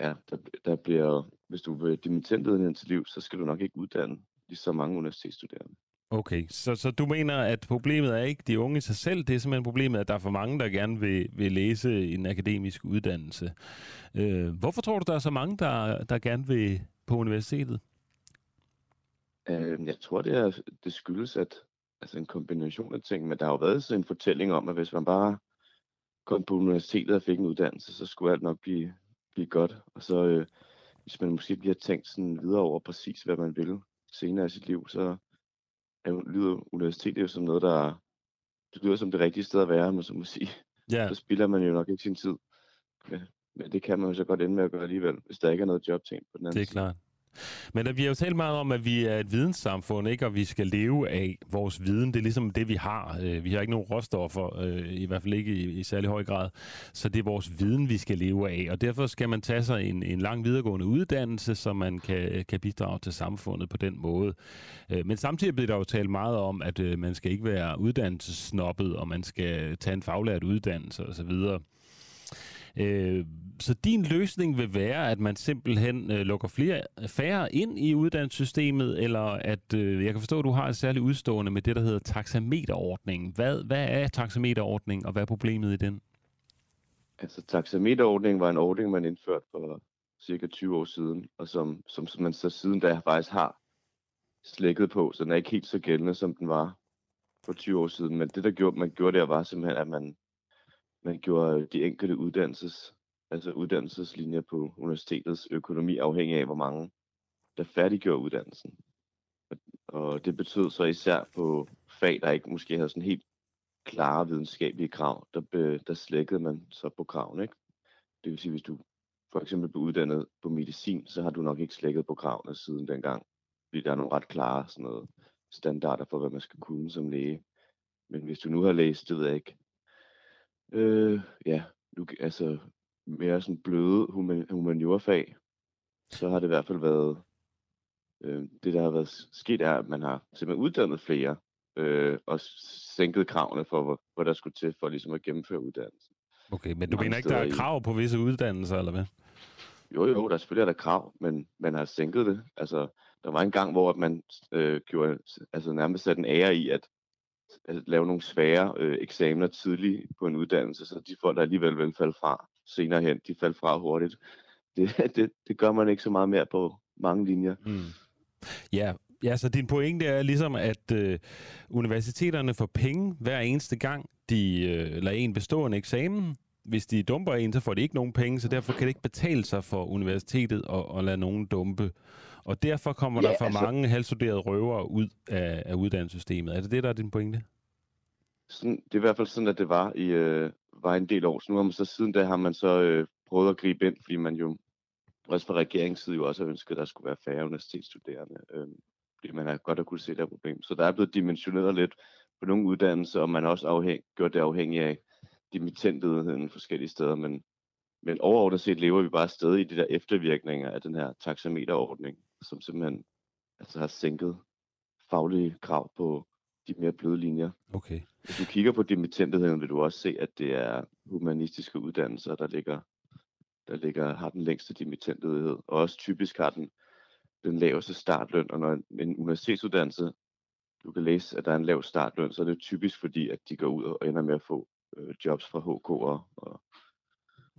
ja, der, der bliver, hvis du vil dimittentledigheden til liv, så skal du nok ikke uddanne lige så mange universitetsstuderende. Okay, så, så du mener, at problemet er ikke de unge i sig selv, det er simpelthen problemet, at der er for mange, der gerne vil, vil læse en akademisk uddannelse. Øh, hvorfor tror du, der er så mange, der, der gerne vil på universitetet? Øh, jeg tror, det, er, det skyldes, at altså en kombination af ting, men der har jo været sådan en fortælling om, at hvis man bare kom på universitetet og fik en uddannelse, så skulle alt nok blive, blive godt. Og så øh, hvis man måske lige har tænkt sådan videre over præcis, hvad man vil senere i sit liv, så er, lyder universitetet jo som noget, der det lyder som det rigtige sted at være, men så må sige. Ja. Så spilder man jo nok ikke sin tid. Men det kan man jo så godt ende med at gøre alligevel, hvis der ikke er noget jobting på den anden Det er side. klart. Men vi har jo talt meget om, at vi er et videnssamfund, ikke? og vi skal leve af vores viden. Det er ligesom det, vi har. Øh, vi har ikke nogen råstoffer, øh, i hvert fald ikke i, i særlig høj grad. Så det er vores viden, vi skal leve af. Og derfor skal man tage sig en, en lang videregående uddannelse, så man kan, kan bidrage til samfundet på den måde. Øh, men samtidig bliver der jo talt meget om, at man skal ikke være uddannelsesnoppet, og man skal tage en faglært uddannelse osv., Øh, så din løsning vil være, at man simpelthen øh, lukker flere, færre ind i uddannelsessystemet, eller at, øh, jeg kan forstå, at du har et særligt udstående med det, der hedder taxameterordningen. Hvad, hvad er taxameterordningen, og hvad er problemet i den? Altså, taxameterordningen var en ordning, man indførte for cirka 20 år siden, og som, som, som man så siden da faktisk har slækket på, så den er ikke helt så gældende, som den var for 20 år siden. Men det, der gjorde, man gjorde der, var simpelthen, at man man gjorde de enkelte uddannelses, altså uddannelseslinjer på universitetets økonomi afhængig af, hvor mange der færdiggjorde uddannelsen. Og det betød så især på fag, der ikke måske havde sådan helt klare videnskabelige krav, der, be, der slækkede man så på kravene. Ikke? Det vil sige, hvis du for eksempel blev uddannet på medicin, så har du nok ikke slækket på kravene siden dengang. Fordi der er nogle ret klare sådan noget, standarder for, hvad man skal kunne som læge. Men hvis du nu har læst, det ved jeg ikke, Øh, ja, nu, altså mere sådan bløde human, humaniorfag, så har det i hvert fald været, øh, det der har været sket er, at man har simpelthen uddannet flere, øh, og sænket kravene for, hvor, hvor der skulle til for ligesom at gennemføre uddannelsen. Okay, men du mener ikke, der er krav på visse uddannelser, eller hvad? Jo, jo, der er selvfølgelig der krav, men man har sænket det. Altså, der var en gang, hvor man øh, gjorde, altså nærmest sat en ære i, at lave nogle svære øh, eksamener tidligt på en uddannelse, så de folk, der alligevel vil falde fra senere hen, de falder fra hurtigt. Det, [LAUGHS] det, det gør man ikke så meget mere på mange linjer. Mm. Ja, ja, så din pointe er ligesom, at øh, universiteterne får penge hver eneste gang, de øh, lader en bestå en eksamen. Hvis de dumper en, så får de ikke nogen penge, så derfor kan det ikke betale sig for universitetet at, at lade nogen dumpe. Og derfor kommer ja, der for altså, mange halvstuderede røvere ud af, af uddannelsessystemet. Er det det, der er din pointe? Sådan, det er i hvert fald sådan, at det var i øh, var en del år. Så nu har man så siden da har man så øh, prøvet at gribe ind, fordi man jo også fra regeringens side jo også har ønsket, at der skulle være færre universitetsstuderende. Øh, fordi man har godt at kunne se det problem. Så der er blevet dimensioneret lidt på nogle uddannelser, og man har også afhæng, gjort det afhængigt af dimittentledigheden forskellige steder. Men, men overordnet set lever vi bare stadig i de der eftervirkninger af den her taxameterordning som simpelthen altså har sænket faglige krav på de mere bløde linjer. Okay. Hvis du kigger på dimittentligheden, vil du også se, at det er humanistiske uddannelser, der ligger, der ligger, har den længste dimittentlighed, og også typisk har den den laveste startløn. Og når en universitetsuddannelse, du kan læse, at der er en lav startløn, så er det typisk fordi, at de går ud og ender med at få øh, jobs fra HK'er og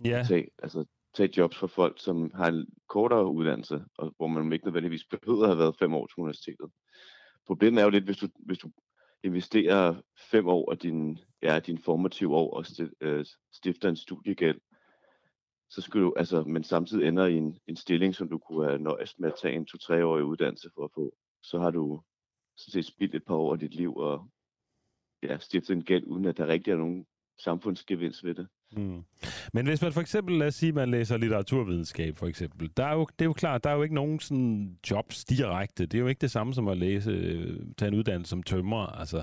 ja. tage, altså tage jobs for folk, som har en kortere uddannelse, og hvor man ikke nødvendigvis behøver at have været fem år til universitetet. Problemet er jo lidt, hvis du, hvis du investerer fem år af din, ja, din formative år og øh, stifter en studiegæld, så skulle du, altså, men samtidig ender i en, en stilling, som du kunne have nøjes med at tage en to-tre årig uddannelse for at få, så har du så set spildt et par år af dit liv og ja, stiftet en gæld, uden at der rigtig er nogen samfundsgevinst ved det. Mm. Men hvis man for eksempel, lad os sige, man læser litteraturvidenskab for eksempel, der er jo, det er jo klart, der er jo ikke nogen sådan jobs direkte. Det er jo ikke det samme som at læse, øh, tage en uddannelse som tømrer. Altså,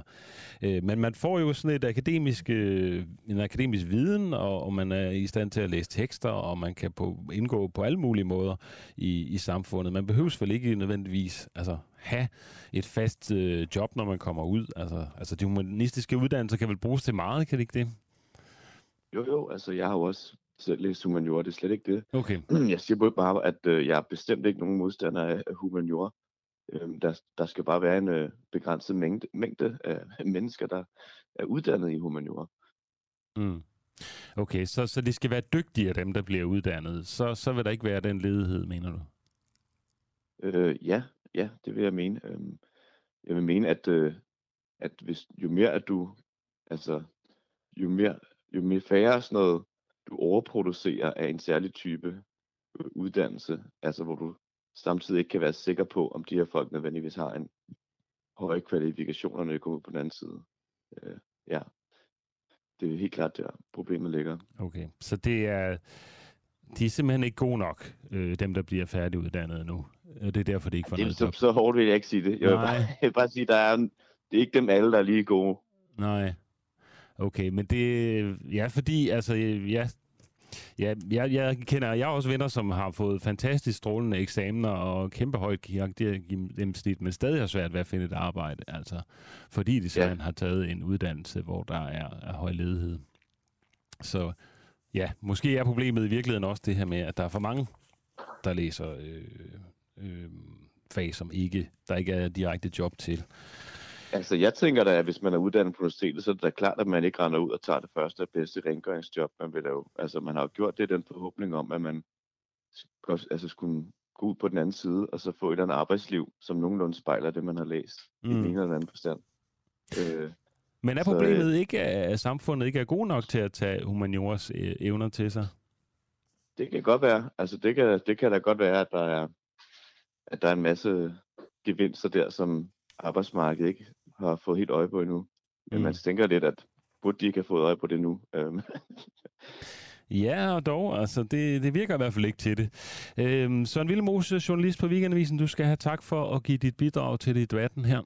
øh, men man får jo sådan et akademisk, øh, en akademisk viden, og, og man er i stand til at læse tekster, og man kan på, indgå på alle mulige måder i, i samfundet. Man behøver vel ikke nødvendigvis altså, have et fast øh, job, når man kommer ud. Altså, altså de humanistiske uddannelser kan vel bruges til meget, kan det ikke det? Jo, jo, altså jeg har jo også selv læst humaniora, det er slet ikke det. Okay. [CLEARS THROAT] Jeg siger bare, at øh, jeg er bestemt ikke nogen modstander af, humaniora. Øhm, der, der skal bare være en øh, begrænset mængde, mængde af [LAUGHS] mennesker, der er uddannet i humaniora. Mm. Okay, så, så de skal være dygtige af dem, der bliver uddannet. Så, så vil der ikke være den ledighed, mener du? Øh, ja, ja, det vil jeg mene. Øhm, jeg vil mene, at, øh, at hvis, jo mere at du, altså, jo mere jo mere færre sådan noget, du overproducerer af en særlig type øh, uddannelse, altså hvor du samtidig ikke kan være sikker på, om de her folk nødvendigvis har en høje kvalifikationer, når de kommer ud på den anden side. Øh, ja, det er helt klart der, problemet ligger. Okay, så det er, de er simpelthen ikke gode nok, øh, dem der bliver færdiguddannet nu. Det er derfor, det ikke får det, noget så, så hårdt vil jeg ikke sige det. Jeg vil, bare, [LAUGHS] jeg vil bare sige, der er, det er ikke dem alle, der er lige gode. Nej. Okay, men det... Ja, fordi, altså, ja, Ja, jeg, jeg kender, jeg har også venner, som har fået fantastisk strålende eksamener og kæmpe højt gennemsnit, men stadig har svært ved at finde et arbejde, altså, fordi de simpelthen ja. har taget en uddannelse, hvor der er, er høj ledighed. Så ja, måske er problemet i virkeligheden også det her med, at der er for mange, der læser øh, øh, fag, som ikke, der ikke er direkte job til. Altså, jeg tænker da, at hvis man er uddannet på universitetet, så er det da klart, at man ikke render ud og tager det første og bedste rengøringsjob, man vil lave. Altså, man har jo gjort det den forhåbning om, at man altså, skulle gå ud på den anden side, og så få et eller andet arbejdsliv, som nogenlunde spejler det, man har læst mm. i en eller anden forstand. Øh, Men er problemet så, øh, ikke, at samfundet ikke er god nok til at tage humanioras øh, evner til sig? Det kan godt være. Altså, det kan, det kan da godt være, at der er, at der er en masse gevinster der, som arbejdsmarkedet ikke har fået helt øje på endnu. Men mm. man tænker lidt, at burde de ikke have fået øje på det nu? Øhm. [LAUGHS] Ja, og dog, altså, det, det virker i hvert fald ikke til det. Øhm, Søren Villemose, journalist på Weekendavisen, du skal have tak for at give dit bidrag til det debatten her.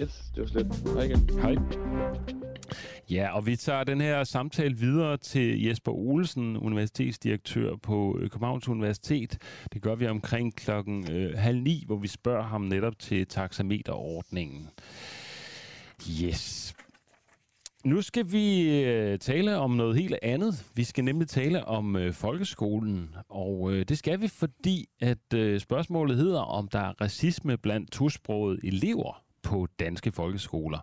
Yes, det var slet. Hej igen. Hej. Ja, og vi tager den her samtale videre til Jesper Olsen, universitetsdirektør på øh, Københavns Universitet. Det gør vi omkring klokken øh, halv ni, hvor vi spørger ham netop til taxameterordningen. Yes. Nu skal vi øh, tale om noget helt andet. Vi skal nemlig tale om øh, folkeskolen, og øh, det skal vi, fordi at øh, spørgsmålet hedder, om der er racisme blandt tosprogede elever på danske folkeskoler.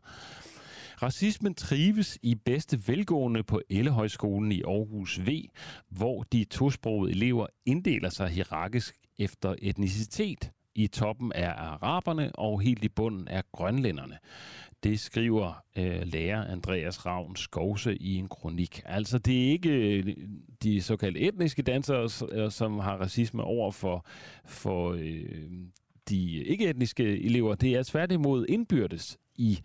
Racismen trives i bedste velgående på Ellehøjskolen i Aarhus V, hvor de tosprogede elever inddeler sig hierarkisk efter etnicitet. I toppen er araberne, og helt i bunden er grønlænderne. Det skriver øh, lærer Andreas Ravn Skovse i en kronik. Altså, det er ikke øh, de såkaldte etniske dansere, øh, som har racisme over for, for øh, de ikke-etniske elever. Det er tværtimod indbyrdes i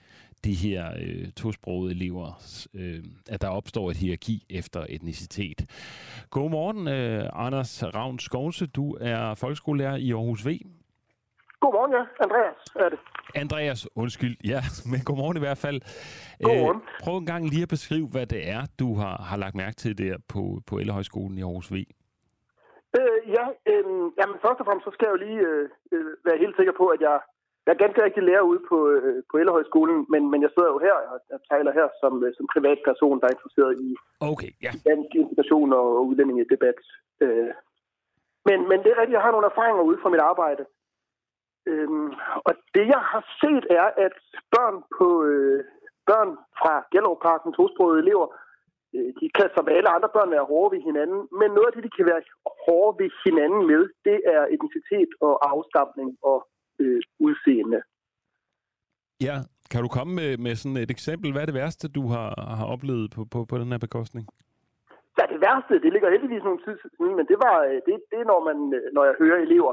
de her øh, tosprogede elever, øh, at der opstår et hierarki efter etnicitet. Godmorgen, øh, Anders Ravn Skovse. Du er folkeskolelærer i Aarhus V. Godmorgen, ja. Andreas er det. Andreas, undskyld. Ja, [LAUGHS] men godmorgen i hvert fald. Godmorgen. Øh, prøv en gang lige at beskrive, hvad det er, du har, har lagt mærke til der på, på Ellehøjskolen i Aarhus V. Øh, ja, øh, jamen først og fremmest så skal jeg jo lige øh, øh være helt sikker på, at jeg jeg er ganske rigtig lærer ude på, øh, på Ellerhøjskolen, men, men jeg sidder jo her og jeg taler her som, øh, som privatperson, der er interesseret i okay, ja. dansk integration og udlændingedebat. Øh, men, men det er rigtigt, jeg har nogle erfaringer ude fra mit arbejde. Øhm, og det jeg har set er, at børn på øh, børn fra Gellerup-parken, tosprogede elever, øh, de kan som alle andre børn være hårde ved hinanden, men noget af det, de kan være hårde ved hinanden med, det er etnicitet og afstamning og øh, udseende. Ja, kan du komme med, med sådan et eksempel? Hvad er det værste, du har, har oplevet på, på, på den her bekostning? Ja, det værste, det ligger heldigvis nogle tid siden, men det, var, øh, det, det er, når, man, øh, når jeg hører elever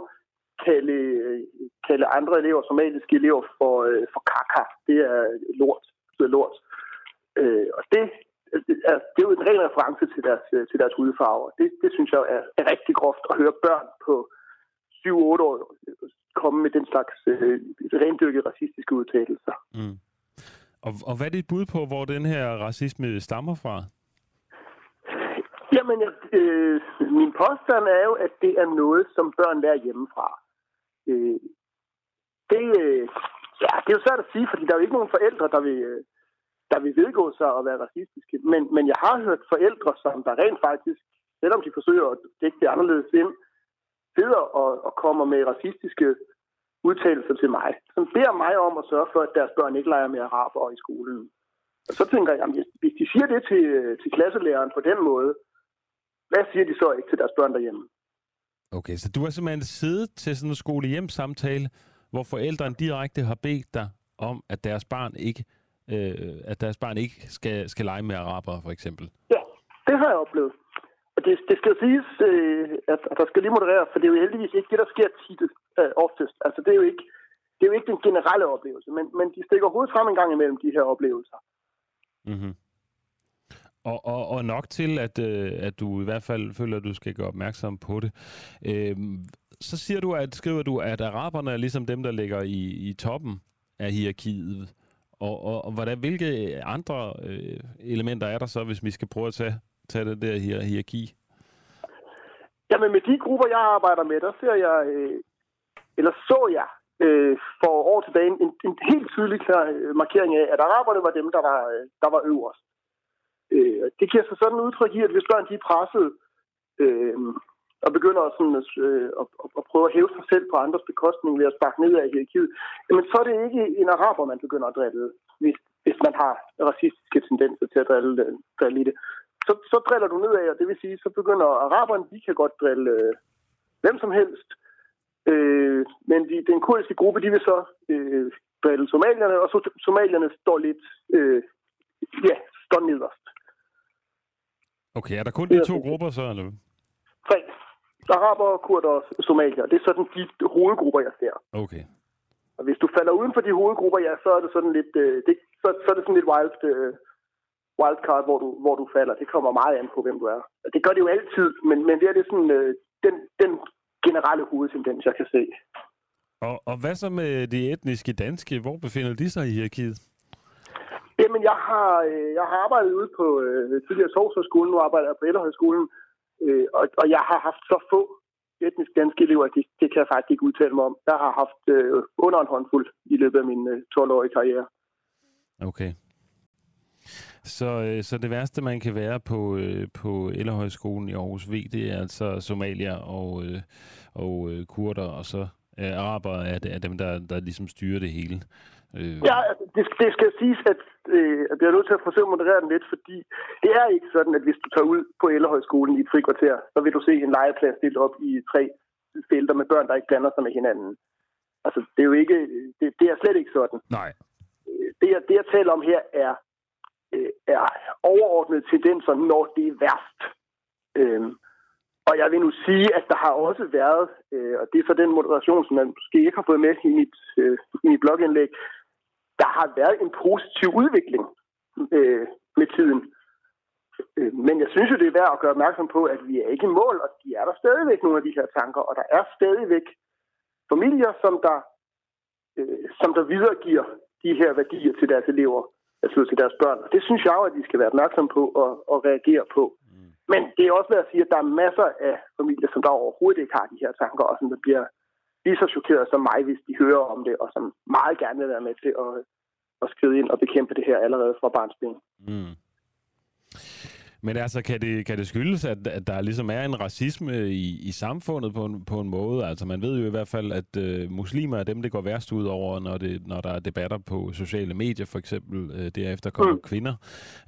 kalde, øh, kalde andre elever, somaliske elever, for, for kaka. Det er lort. Det er lort. Øh, og det det er jo en ren reference til deres, til deres hudfarver. Det, det synes jeg er, er rigtig groft at høre børn på 7-8 år komme med den slags øh, rendyrkede racistiske udtalelser. Mm. Og, og hvad er dit bud på, hvor den her racisme stammer fra? Jamen, øh, min påstand er jo, at det er noget, som børn lærer hjemmefra. Øh, det, øh, ja, det er jo svært at sige, fordi der er jo ikke nogen forældre, der vil, øh, der vil vedgå sig at være racistiske. Men, men jeg har hørt forældre, som der rent faktisk, selvom de forsøger at dække det anderledes ind, sidder og, og kommer med racistiske udtalelser til mig, som beder mig om at sørge for, at deres børn ikke leger med araber i skolen. Og så tænker jeg, hvis, hvis de siger det til, til klasselæreren på den måde, hvad siger de så ikke til deres børn derhjemme? Okay, så du har simpelthen siddet til sådan en skole-hjem-samtale, hvor forældrene direkte har bedt dig om, at deres barn ikke, øh, at deres barn ikke skal, skal lege med araber, for eksempel? Ja, det har jeg oplevet. Det, det skal jo siges, øh, at, at der skal lige moderere, for det er jo heldigvis ikke det, der sker tit øh, oftest. Altså, det er jo ikke, det er jo ikke den generelle oplevelse, men, men de stikker hovedet frem en gang imellem de her oplevelser. Mm-hmm. Og, og, og nok til, at, øh, at du i hvert fald føler, at du skal gøre opmærksom på det. Øh, så siger du, at skriver du, at araberne er ligesom dem, der ligger i, i toppen af hierarkiet. Og, og, og hvordan, hvilke andre øh, elementer er der så, hvis vi skal prøve at tage, tage det der her hierarki? Jamen med de grupper, jeg arbejder med, der ser jeg, øh, eller så jeg øh, for år tilbage en, en helt tydelig klar øh, markering af, at araberne var dem, der var, øh, der var øverst. Øh, det giver sig sådan udtryk i, at hvis børn de er presset øh, og begynder sådan, øh, at, at, at prøve at hæve sig selv på andres bekostning ved at sparke ned af hierarkiet, jamen så er det ikke en araber, man begynder at drille, hvis, hvis man har racistiske tendenser til at drille, drille i det. Så, så driller du nedad, og det vil sige, så begynder araberne, de kan godt drille øh, hvem som helst, øh, men de, den kurdiske gruppe, de vil så øh, drille somalierne, og så somalierne står lidt, øh, ja, står nederst. Okay, er der kun de to grupper så, eller? Tre. Araber, kurder og somalier. Det er sådan de hovedgrupper, jeg ser. Okay. Og hvis du falder uden for de hovedgrupper, ja, så er det sådan lidt, øh, det, så, så er det sådan lidt wild, øh, wildcard, hvor du, hvor du falder. Det kommer meget an på, hvem du er. Det gør det jo altid, men, men det er det sådan, øh, den, den generelle hovedtendens, jeg kan se. Og, og hvad så med de etniske danske? Hvor befinder de sig i hierarkiet? Jamen, jeg har, øh, jeg har arbejdet ude på øh, tidligere Sovshøjskolen, nu arbejder jeg på Ældrehøjskolen, øh, og, og jeg har haft så få etnisk danske elever, det, det kan jeg faktisk ikke udtale mig om. Jeg har haft øh, under en håndfuld i løbet af min øh, 12-årige karriere. Okay. Så, øh, så det værste, man kan være på, øh, på Ellerhøjskolen i Aarhus V, det er altså somalier og, øh, og øh, kurder, og så øh, araber er, er dem, der, der ligesom styrer det hele. Øh. Ja, altså, det, det skal siges, at øh, jeg er nødt til at forsøge at moderere den lidt, fordi det er ikke sådan, at hvis du tager ud på Ellerhøjskolen i et frikvarter, så vil du se en legeplads delt op i tre felter med børn, der ikke blander sig med hinanden. Altså, det er jo ikke, det, det er slet ikke sådan. Nej. Det, jeg, det, jeg taler om her, er, øh, er overordnede tendenser, når det er værst. Øh, og jeg vil nu sige, at der har også været, øh, og det er så den moderation, som man måske ikke har fået med i mit, øh, i mit blogindlæg, der har været en positiv udvikling øh, med tiden. Øh, men jeg synes jo, det er værd at gøre opmærksom på, at vi er ikke i mål, og de er der stadigvæk nogle af de her tanker, og der er stadigvæk familier, som der, øh, som der videregiver de her værdier til deres elever, altså til deres børn. Det synes jeg jo, at vi skal være opmærksom på og, og reagere på. Mm. Men det er også værd at sige, at der er masser af familier, som der overhovedet ikke har de her tanker, og som der bliver lige så chokeret som mig, hvis de hører om det, og som meget gerne vil være med til at, at skride ind og bekæmpe det her allerede fra barnsben. Mm. Men altså, kan det, kan det skyldes, at, at der ligesom er en racisme i, i samfundet på en, på en måde? Altså, man ved jo i hvert fald, at øh, muslimer er dem, det går værst ud over, når, det, når der er debatter på sociale medier, for eksempel. Øh, derefter kommer mm. kvinder.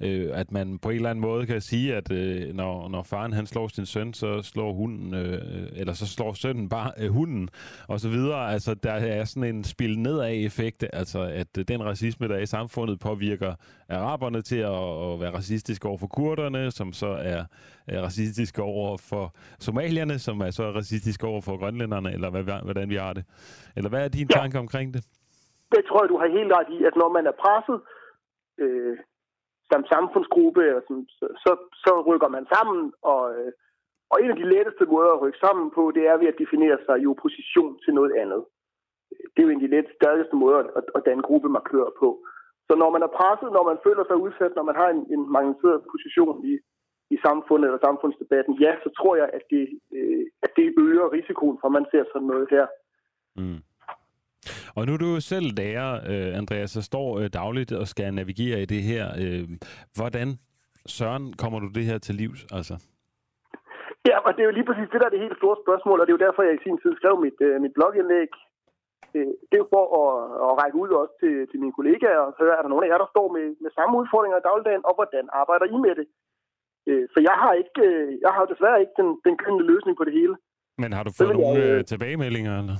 Øh, at man på en eller anden måde kan sige, at øh, når, når faren han slår sin søn, så slår hunden, øh, eller så slår sønnen bare øh, hunden, og så videre. Altså, der er sådan en spil nedad-effekt, altså at øh, den racisme, der er i samfundet, påvirker araberne til at, at være racistiske over for kurderne, som så er, er racistiske over for somalierne, som er så racistiske over for grønlænderne, eller hvad, hvordan vi har det. Eller hvad er din ja. tanke omkring det? Det tror jeg, du har helt ret i, at når man er presset, øh, som samfundsgruppe, så, så, så rykker man sammen, og, øh, og en af de letteste måder at rykke sammen på, det er ved at definere sig i opposition til noget andet. Det er jo en af de let stærkeste måder at, at danne gruppemarkører på. Så når man er presset, når man føler sig udsat, når man har en, en marginaliseret position i, i samfundet eller samfundsdebatten, ja, så tror jeg, at det, øh, at det øger risikoen for, at man ser sådan noget her. Mm. Og nu er du jo selv lærer, øh, Andreas, så står øh, dagligt og skal navigere i det her. Øh, hvordan, Søren, kommer du det her til livs? Altså? Ja, og det er jo lige præcis det, der er det helt store spørgsmål, og det er jo derfor, jeg i sin tid skrev mit, mit blogindlæg. Øh, det er jo for at, at række ud også til, til mine kollegaer og høre, er der nogen af jer, der står med, med samme udfordringer i dagligdagen, og hvordan arbejder I med det? Øh, for jeg har ikke, øh, jeg har desværre ikke den, den kønnende løsning på det hele. Men har du fået nogle jeg, tilbagemeldinger? Eller?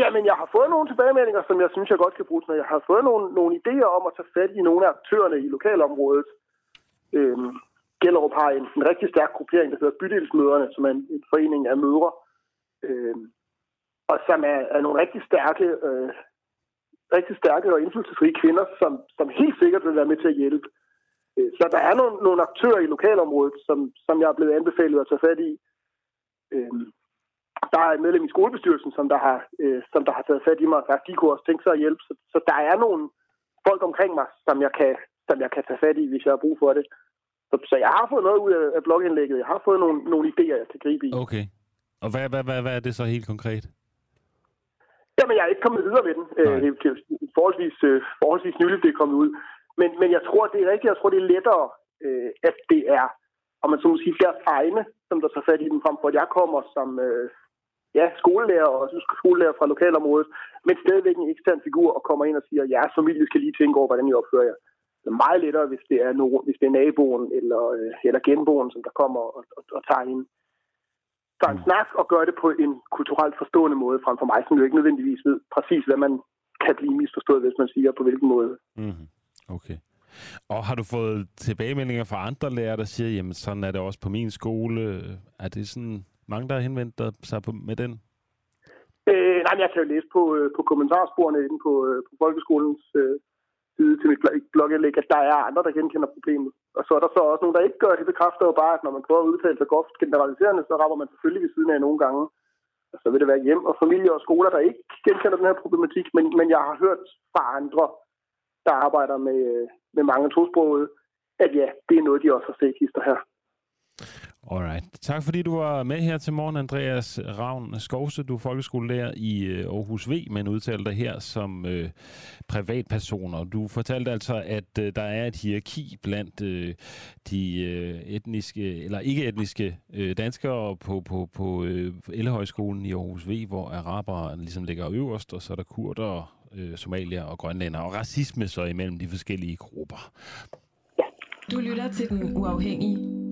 Ja, men jeg har fået nogle tilbagemeldinger, som jeg synes, jeg godt kan bruge. Jeg har fået nogle, nogle idéer om at tage fat i nogle af aktørerne i lokalområdet. Øhm, Gellerup har en, en rigtig stærk gruppering, der hedder Bydelsmøderne, som er en, en forening af mødre. Øhm, og som er, er nogle rigtig stærke, øh, rigtig stærke og indflydelsesrige kvinder, som, som helt sikkert vil være med til at hjælpe. Øh, så der er nogle, nogle aktører i lokalområdet, som, som jeg er blevet anbefalet at tage fat i. Øhm, der er et medlem i skolebestyrelsen, som der har, øh, som der har taget fat i mig og sagt, de kunne også tænke sig at hjælpe. Så, så der er nogle folk omkring mig, som jeg, kan, som jeg kan tage fat i, hvis jeg har brug for det. Så, så jeg har fået noget ud af, af blogindlægget. Jeg har fået nogle, nogle idéer, jeg kan gribe i. Okay. Og hvad, hvad, hvad, hvad er det så helt konkret? Jamen, jeg er ikke kommet videre med den. Øh, det, er forholdsvis, øh, forholdsvis nyligt, det er kommet ud. Men, men jeg tror, det er rigtigt. Jeg tror, det er lettere, øh, at det er, om man så må sige, deres egne, som der tager fat i den, frem for at jeg kommer som, øh, ja, skolelærer og skolelærer fra lokalområdet, men stadigvæk en ekstern figur og kommer ind og siger, ja, familie skal lige tænke over, hvordan I opfører jer. Det er meget lettere, hvis det er, no, hvis det er naboen eller, øh, eller genboen, som der kommer og, og, og tager en, tager en snak og gør det på en kulturelt forstående måde, frem for mig, som jo ikke nødvendigvis ved præcis, hvad man kan blive misforstået, hvis man siger på hvilken måde. Mm-hmm. Okay. Og har du fået tilbagemeldinger fra andre lærere, der siger, jamen sådan er det også på min skole? Er det sådan mange, der har henvendt sig på, med den? Øh, nej, men jeg kan jo læse på, øh, på kommentarsporene inde på, øh, på folkeskolens øh, side til mit blogindlæg, at der er andre, der genkender problemet. Og så er der så også nogen, der ikke gør det. Det bekræfter jo bare, at når man prøver at udtale sig godt generaliserende, så rammer man selvfølgelig ved siden af nogle gange. Og så vil det være hjem og familie og skoler, der ikke genkender den her problematik. Men, men jeg har hørt fra andre, der arbejder med, med mange tosprogede, at ja, det er noget, de også har set hister her. Alright. Tak fordi du var med her til morgen, Andreas Ravn Skovse. Du er folkeskolelærer i øh, Aarhus V, men udtaler dig her som øh, privatpersoner. Du fortalte altså, at øh, der er et hierarki blandt øh, de øh, etniske, eller ikke-etniske øh, danskere på, på, på øh, Ellehøjskolen i Aarhus V, hvor arabere ligesom ligger øverst, og så er der kurder, øh, somalier og grønlænder, og racisme så imellem de forskellige grupper. Du lytter til Den Uafhængige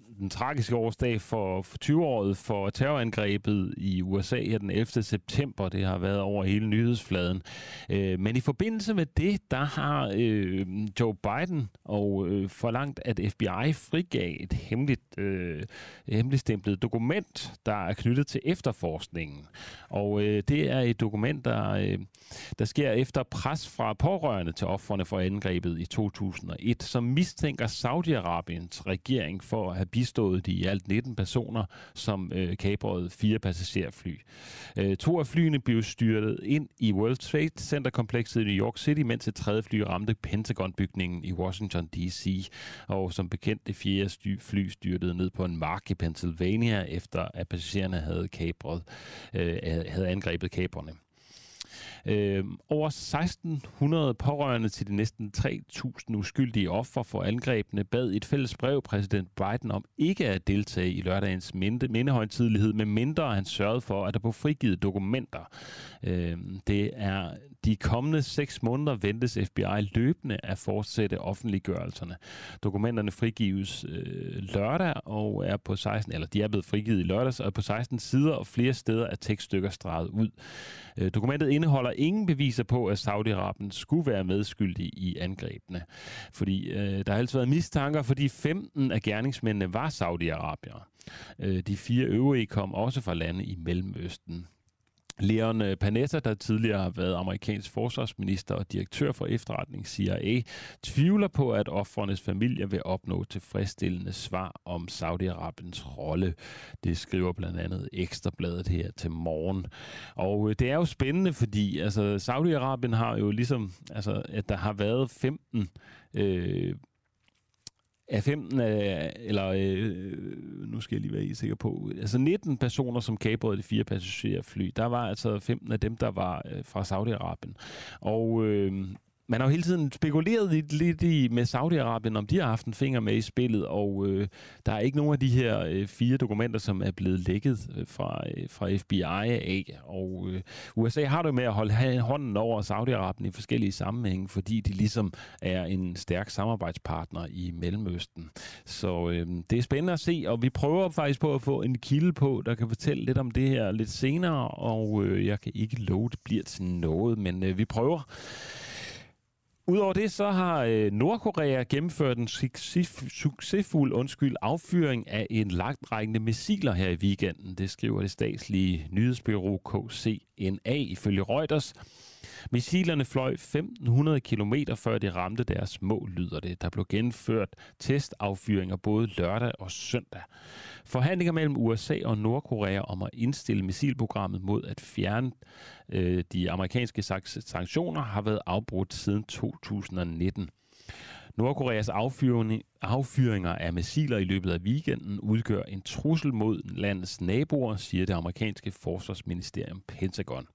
den tragiske årsdag for, for 20-året for terrorangrebet i USA her den 11. september. Det har været over hele nyhedsfladen. Øh, men i forbindelse med det, der har øh, Joe Biden og øh, forlangt, at FBI frigav et hemmeligt, øh, hemmeligstemplet dokument, der er knyttet til efterforskningen. Og øh, det er et dokument, der, øh, der sker efter pres fra pårørende til offerne for angrebet i 2001, som mistænker Saudi-Arabiens regering for at have bistået de i alt 19 personer, som øh, kabrede fire passagerfly. Øh, to af flyene blev styrtet ind i World Trade Center-komplekset i New York City, mens et tredje fly ramte Pentagon-bygningen i Washington D.C. Og som bekendt, det fjerde fly styrtede ned på en mark i Pennsylvania, efter at passagererne havde, kabret, øh, havde angrebet kabrene. Øh, over 1600 pårørende til de næsten 3.000 uskyldige offer for angrebene bad et fælles brev præsident Biden om ikke at deltage i lørdagens minde, mindehøjtidlighed, med mindre han sørgede for, at der blev frigivet dokumenter. Øh, det er de kommende seks måneder ventes FBI løbende at fortsætte offentliggørelserne. Dokumenterne frigives øh, lørdag og er på 16, eller de er blevet frigivet i lørdags og er på 16 sider, og flere steder er tekststykker streget ud. Øh, dokumentet indeholder ingen beviser på, at Saudi-Arabien skulle være medskyldig i angrebene. Fordi øh, der har altid været mistanker, fordi 15 af gerningsmændene var Saudi-Arabier. Øh, de fire øvrige kom også fra lande i Mellemøsten. Leon øh, Panetta, der tidligere har været amerikansk forsvarsminister og direktør for efterretning CIA, tvivler på, at offernes familier vil opnå tilfredsstillende svar om Saudi-Arabiens rolle. Det skriver blandt andet Ekstrabladet her til morgen. Og øh, det er jo spændende, fordi altså, Saudi-Arabien har jo ligesom, altså, at der har været 15 øh, af 15, øh, eller øh, nu skal jeg lige være sikker på, altså 19 personer, som kabrede de fire passagerfly, der var altså 15 af dem, der var øh, fra Saudi-Arabien. Og øh, man har jo hele tiden spekuleret lidt, lidt i med Saudi-Arabien, om de har haft en finger med i spillet, og øh, der er ikke nogen af de her øh, fire dokumenter, som er blevet lækket øh, fra, øh, fra FBI af. Og øh, USA har det med at holde hånden over Saudi-Arabien i forskellige sammenhænge, fordi de ligesom er en stærk samarbejdspartner i Mellemøsten. Så øh, det er spændende at se, og vi prøver faktisk på at få en kilde på, der kan fortælle lidt om det her lidt senere, og øh, jeg kan ikke love, det bliver til noget, men øh, vi prøver. Udover det, så har øh, Nordkorea gennemført en succesfuld undskyld, affyring af en langt rækkende missiler her i weekenden. Det skriver det statslige nyhedsbyrå KCNA ifølge Reuters. Missilerne fløj 1500 km før de ramte deres mål, lyder det. Der blev genført testaffyringer både lørdag og søndag. Forhandlinger mellem USA og Nordkorea om at indstille missilprogrammet mod at fjerne øh, de amerikanske sanktioner har været afbrudt siden 2019. Nordkoreas affyring, affyringer af missiler i løbet af weekenden udgør en trussel mod landets naboer, siger det amerikanske forsvarsministerium Pentagon.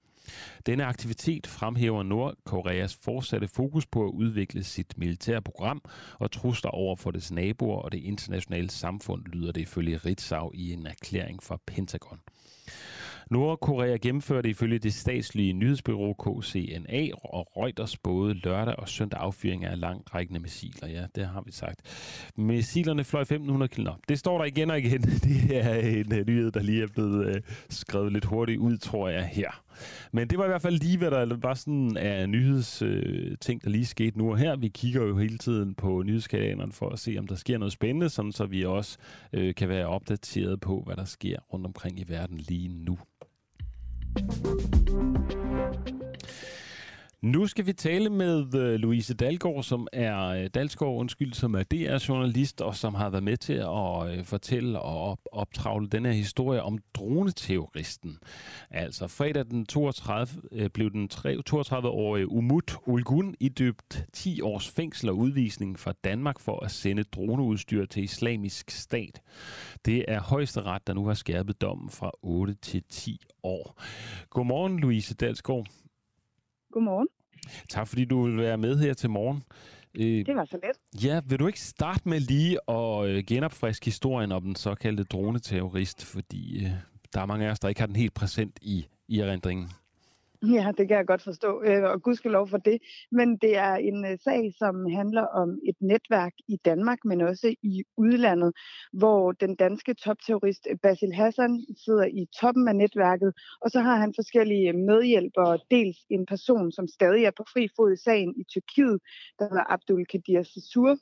Denne aktivitet fremhæver Nordkoreas fortsatte fokus på at udvikle sit militære program og trusler over for dets naboer og det internationale samfund, lyder det ifølge Ritzau i en erklæring fra Pentagon. Nordkorea gennemførte ifølge det statslige nyhedsbyrå KCNA og Reuters både lørdag og søndag affyring af langrækkende missiler. Ja, det har vi sagt. Missilerne fløj 1500 km. Det står der igen og igen. [LAUGHS] Det er en øh, nyhed, der lige er blevet øh, skrevet lidt hurtigt ud, tror jeg, her. Men det var i hvert fald lige, hvad der var sådan af nyhedsting, øh, uh, der lige skete nu og her. Vi kigger jo hele tiden på nyhedskanalerne for at se, om der sker noget spændende, sådan så vi også øh, kan være opdateret på, hvad der sker rundt omkring i verden lige nu. Nu skal vi tale med øh, Louise Dalgaard, som er øh, Dalsgaard, undskyld, som er DR-journalist, og som har været med til at øh, fortælle og optravle den her historie om droneterroristen. Altså fredag den 32 blev den 32-årige Umut Ulgun idøbt 10 års fængsel og udvisning fra Danmark for at sende droneudstyr til islamisk stat. Det er højesteret, der nu har skærpet dommen fra 8 til 10 år. Godmorgen, Louise Dalsgaard. Godmorgen. Tak fordi du vil være med her til morgen. Øh, det var så let. Ja, vil du ikke starte med lige at øh, genopfriske historien om den såkaldte droneterrorist, fordi øh, der er mange af os, der ikke har den helt præsent i, i erindringen. [LAUGHS] Ja, det kan jeg godt forstå, øh, og gudskelov for det. Men det er en øh, sag, som handler om et netværk i Danmark, men også i udlandet, hvor den danske topterrorist øh, Basil Hassan sidder i toppen af netværket, og så har han forskellige øh, medhjælpere, dels en person, som stadig er på fri fod i sagen i Tyrkiet, der hedder Abdul Kadir Sissur,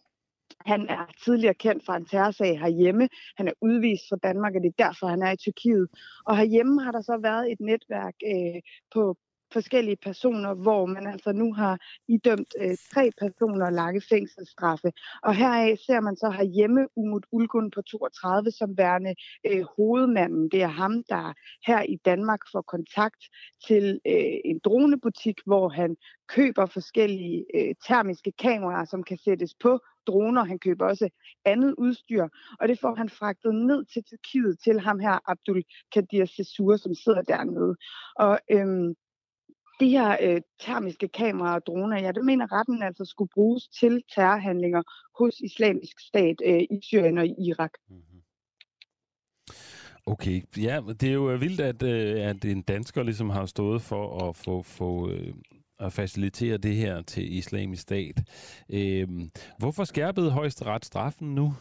han er tidligere kendt fra en terrorsag herhjemme. Han er udvist fra Danmark, og det er derfor, han er i Tyrkiet. Og herhjemme har der så været et netværk øh, på forskellige personer, hvor man altså nu har idømt øh, tre personer lange fængselsstraffe. Og heraf ser man så herhjemme Umut Ulgun på 32 som værende øh, hovedmanden. Det er ham, der her i Danmark får kontakt til øh, en dronebutik, hvor han køber forskellige øh, termiske kameraer, som kan sættes på droner. Han køber også andet udstyr, og det får han fragtet ned til Tyrkiet til ham her, Abdul Kadir Sessur, som sidder dernede. Og øhm, de her øh, termiske kameraer og droner, ja, det mener retten altså skulle bruges til terrorhandlinger hos islamisk stat øh, i Syrien og i Irak. Mm-hmm. Okay, ja, det er jo øh, vildt, at, øh, at en dansker ligesom har stået for at få, få øh, at facilitere det her til islamisk stat. Øh, hvorfor skærpede højesteret straffen nu?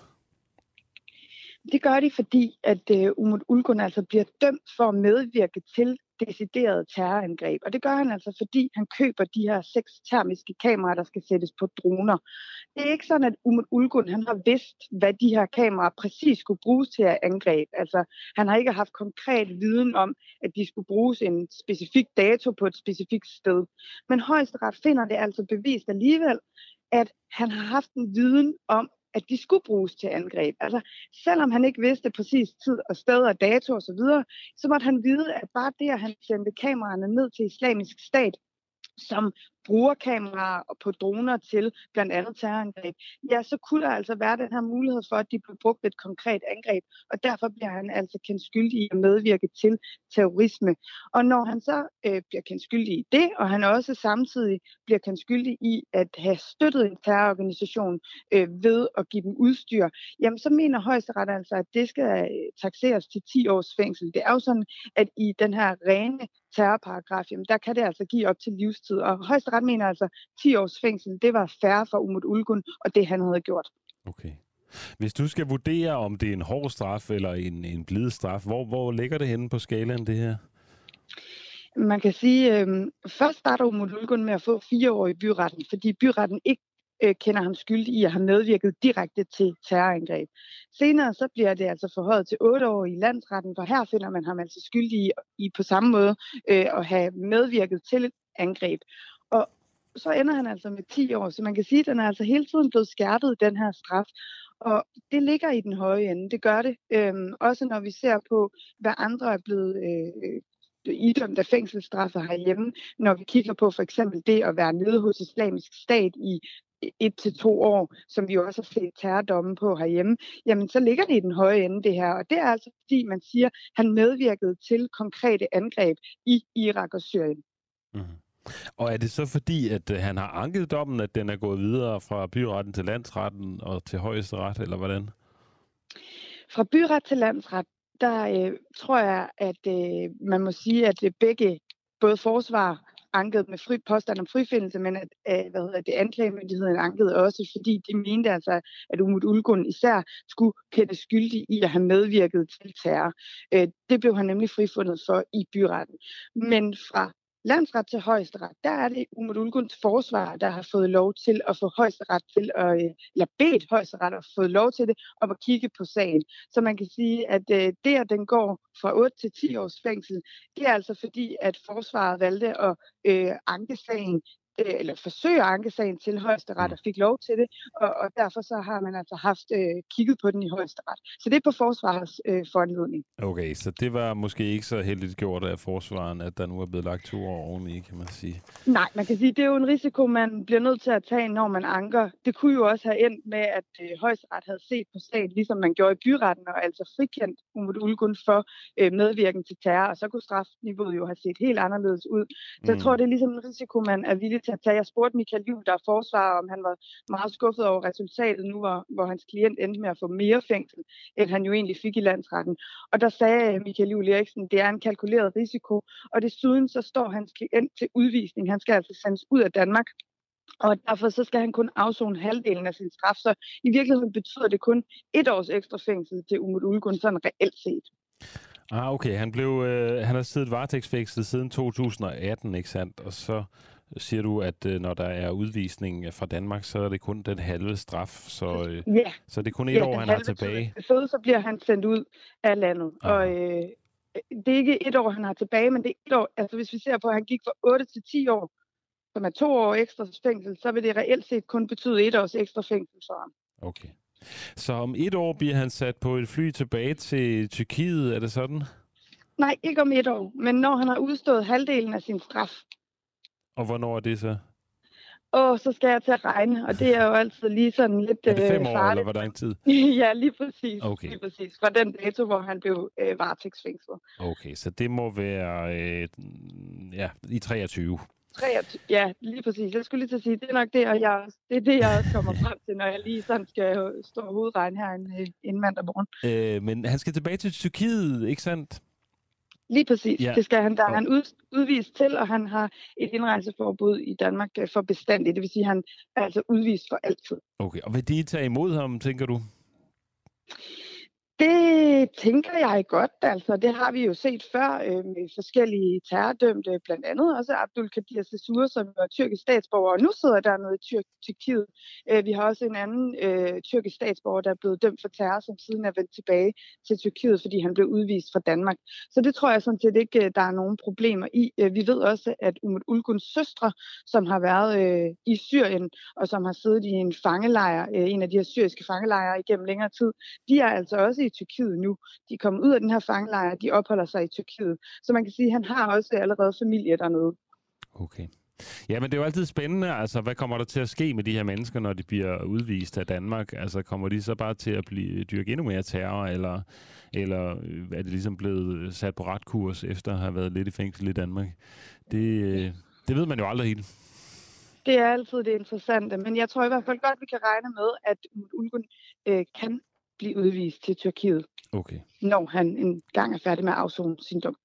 Det gør de, fordi at uh, Umut Ulgun altså bliver dømt for at medvirke til decideret terrorangreb. Og det gør han altså, fordi han køber de her seks termiske kameraer, der skal sættes på droner. Det er ikke sådan, at Umut Ulgun han har vidst, hvad de her kameraer præcis skulle bruges til at angreb. Altså, han har ikke haft konkret viden om, at de skulle bruges en specifik dato på et specifikt sted. Men højesteret finder det altså bevist alligevel, at han har haft en viden om, at de skulle bruges til angreb. Altså, selvom han ikke vidste præcis tid og sted og dato osv., så, videre, så måtte han vide, at bare det, at han sendte kameraerne ned til islamisk stat, som bruger kameraer på droner til blandt andet terrorangreb, ja, så kunne der altså være den her mulighed for, at de blev brugt ved et konkret angreb, og derfor bliver han altså kendt skyldig i at medvirke til terrorisme. Og når han så øh, bliver kendt skyldig i det, og han også samtidig bliver kendt skyldig i at have støttet en terrororganisation øh, ved at give dem udstyr, jamen så mener højesteret altså, at det skal takseres taxeres til 10 års fængsel. Det er jo sådan, at i den her rene terrorparagraf, jamen der kan det altså give op til livstid. Og højesteret mener altså, 10 års fængsel, det var færre for Umut Ulgun, og det han havde gjort. Okay. Hvis du skal vurdere, om det er en hård straf eller en, en blid straf, hvor, hvor ligger det henne på skalaen, det her? Man kan sige, øh, først starter Umut Ulgun med at få fire år i byretten, fordi byretten ikke øh, kender ham skyldig i at have medvirket direkte til terrorangreb. Senere så bliver det altså forhøjet til otte år i landsretten, for her finder man ham altså skyldig i, i på samme måde øh, at have medvirket til angreb. Og så ender han altså med 10 år, så man kan sige, at den er altså hele tiden blevet skærpet, den her straf. Og det ligger i den høje ende, det gør det. Øhm, også når vi ser på, hvad andre er blevet øh, øh, idømt af fængselsstraffe herhjemme, når vi kigger på for eksempel det at være nede hos islamisk stat i et til to år, som vi også har set terrordomme på herhjemme, jamen så ligger det i den høje ende det her. Og det er altså fordi, man siger, han medvirkede til konkrete angreb i Irak og Syrien. Mm-hmm. Og er det så fordi, at øh, han har anket dommen, at den er gået videre fra byretten til landsretten og til højesteret, eller hvordan? Fra byret til landsret, der øh, tror jeg, at øh, man må sige, at begge, både forsvar anket med fri påstand om frifindelse, men at øh, hvad hedder det, anklagemyndigheden ankede også, fordi de mente altså, at Umut Ulgun især skulle kendes skyldig i at have medvirket til terror. Øh, det blev han nemlig frifundet for i byretten. Men fra landsret til højesteret, der er det Umut Ulguns forsvar, der har fået lov til at få højesteret til at, øh, eller bedt højesteret at få lov til det, om at kigge på sagen. Så man kan sige, at øh, den går fra 8 til 10 års fængsel, det er altså fordi, at forsvaret valgte at øh, anke sagen øh, eller forsøge at anke sagen til højesteret og fik lov til det, og, og derfor så har man altså haft øh, kigget på den i højesteret. Så det er på forsvarets øh, foranledning. Okay, så det var måske ikke så heldigt gjort af forsvaren, at der nu er blevet lagt to år oveni, kan man sige. Nej, man kan sige, det er jo en risiko, man bliver nødt til at tage, når man anker. Det kunne jo også have endt med, at øh, højesteret havde set på sagen, ligesom man gjorde i byretten, og altså frikendt Umut Ulgun for øh, medvirken til terror, og så kunne strafniveauet jo have set helt anderledes ud. Så mm. jeg tror, det er ligesom en risiko, man er villig til at tage. Jeg spurgte Michael Juhl, der er forsvarer, om han var meget skuffet over resultatet nu, hvor, hvor hans klient endte med at få mere fængsel, end han jo egentlig fik i landsretten. Og der sagde øh, Michael Juhl Eriksen, det er en kalkuleret risiko, og desuden så står hans klient til udvisning. Han skal altså sendes ud af Danmark og derfor så skal han kun afzone halvdelen af sin straf. Så i virkeligheden betyder det kun et års ekstra fængsel til Umut Ulgun, sådan reelt set. Ah, okay. Han, blev, øh, han har siddet varetægtsfængslet siden 2018, ikke sandt? Og så siger du, at øh, når der er udvisning fra Danmark, så er det kun den halve straf. Så, øh, ja. så det er kun et ja, år, han har tilbage. Så, så bliver han sendt ud af landet. Aha. Og øh, det er ikke et år, han har tilbage, men det er et år. Altså hvis vi ser på, at han gik fra 8 til 10 år, som er to år ekstra fængsel, så vil det reelt set kun betyde et års ekstra fængsel for ham. Okay. Så om et år bliver han sat på et fly tilbage til Tyrkiet, er det sådan? Nej, ikke om et år, men når han har udstået halvdelen af sin straf. Og hvornår er det så? åh, så skal jeg til at regne, og det er jo altid lige sådan lidt Er det fem øh, år, farligt. eller hvor lang tid? [LAUGHS] ja, lige præcis. Okay. Lige præcis. Fra den dato, hvor han blev øh, varetægtsfængslet. Okay, så det må være øh, ja, i 23. 23, ja, lige præcis. Jeg skulle lige til at sige, det er nok det, og jeg, det er det, jeg også kommer frem til, når jeg lige sådan skal stå og hovedregne her en, øh, en mandag morgen. Øh, men han skal tilbage til Tyrkiet, ikke sandt? Lige præcis. Ja. Det skal han. Der er han ud, udvist til, og han har et indrejseforbud i Danmark øh, for bestandigt. Det vil sige, at han er altså udvist for altid. Okay, og vil de tage imod ham, tænker du? Det tænker jeg godt. Altså, det har vi jo set før øh, med forskellige terrordømte, blandt andet også Abdul Kadir Sesur, som var tyrkisk statsborger, og nu sidder der noget i Tyr- Tyrkiet. Øh, vi har også en anden øh, tyrkisk statsborger, der er blevet dømt for terror, som siden er vendt tilbage til Tyrkiet, fordi han blev udvist fra Danmark. Så det tror jeg sådan set ikke, øh, der er nogen problemer i. Øh, vi ved også, at Umut Ulguns søstre, som har været øh, i Syrien, og som har siddet i en fangelejr, øh, en af de her syriske fangelejre igennem længere tid, de er altså også i Tyrkiet nu. De er kommet ud af den her fangelejr, de opholder sig i Tyrkiet. Så man kan sige, at han har også allerede familie dernede. Okay. Ja, men det er jo altid spændende, altså hvad kommer der til at ske med de her mennesker, når de bliver udvist af Danmark? Altså kommer de så bare til at blive dyrke endnu mere terror, eller, eller øh, er det ligesom blevet sat på ret kurs efter at have været lidt i fængsel i Danmark? Det, øh, det ved man jo aldrig helt. Det er altid det interessante, men jeg tror i hvert fald godt, vi kan regne med, at Ulgun øh, kan blive udvist til Tyrkiet, Okay, når han en gang er færdig med at afzone sin dom.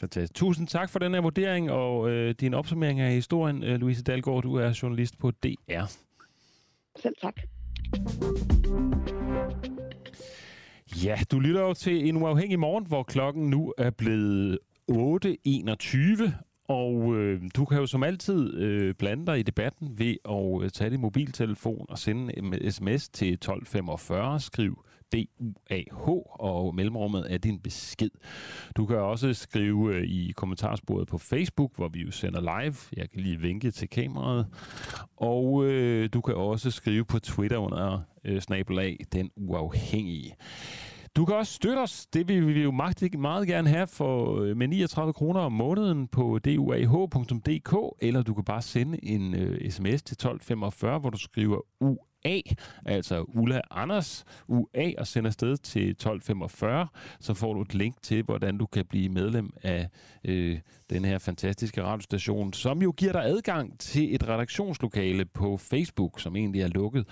fantastisk. Tusind tak for den her vurdering og øh, din opsummering af historien, øh, Louise Dalgaard. Du er journalist på DR. Selv tak. Ja, du lytter jo til en uafhængig morgen, hvor klokken nu er blevet 8.21, og øh, du kan jo som altid øh, blande dig i debatten ved at øh, tage din mobiltelefon og sende en sms til 1245, skriv DUAH, og mellemrummet er din besked. Du kan også skrive øh, i kommentarsporet på Facebook, hvor vi jo sender live. Jeg kan lige vinke til kameraet. Og øh, du kan også skrive på Twitter under øh, snabelag den uafhængige. Du kan også støtte os. Det vil vi jo meget, meget gerne have for øh, med 39 kroner om måneden på duah.dk, eller du kan bare sende en øh, uh, sms til 1245, hvor du skriver UA, altså Ulla Anders UA, og sender afsted til 1245, så får du et link til, hvordan du kan blive medlem af øh, den her fantastiske radiostation, som jo giver dig adgang til et redaktionslokale på Facebook, som egentlig er lukket.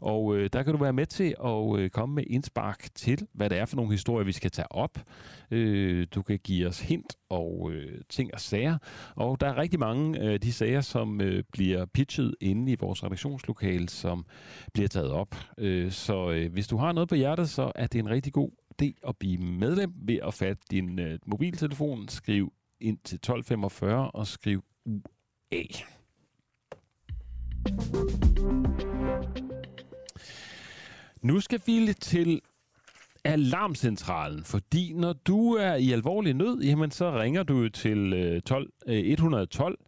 Og øh, der kan du være med til at øh, komme med indspark til, hvad det er for nogle historier, vi skal tage op. Øh, du kan give os hint og øh, ting og sager. Og der er rigtig mange af øh, de sager, som øh, bliver pitchet inde i vores redaktionslokale, som bliver taget op. Øh, så øh, hvis du har noget på hjertet, så er det en rigtig god idé at blive medlem ved at fatte din øh, mobiltelefon, skriv ind til 1245 og skriv UA. Nu skal vi til alarmcentralen, fordi når du er i alvorlig nød, jamen så ringer du til øh, 12, 112,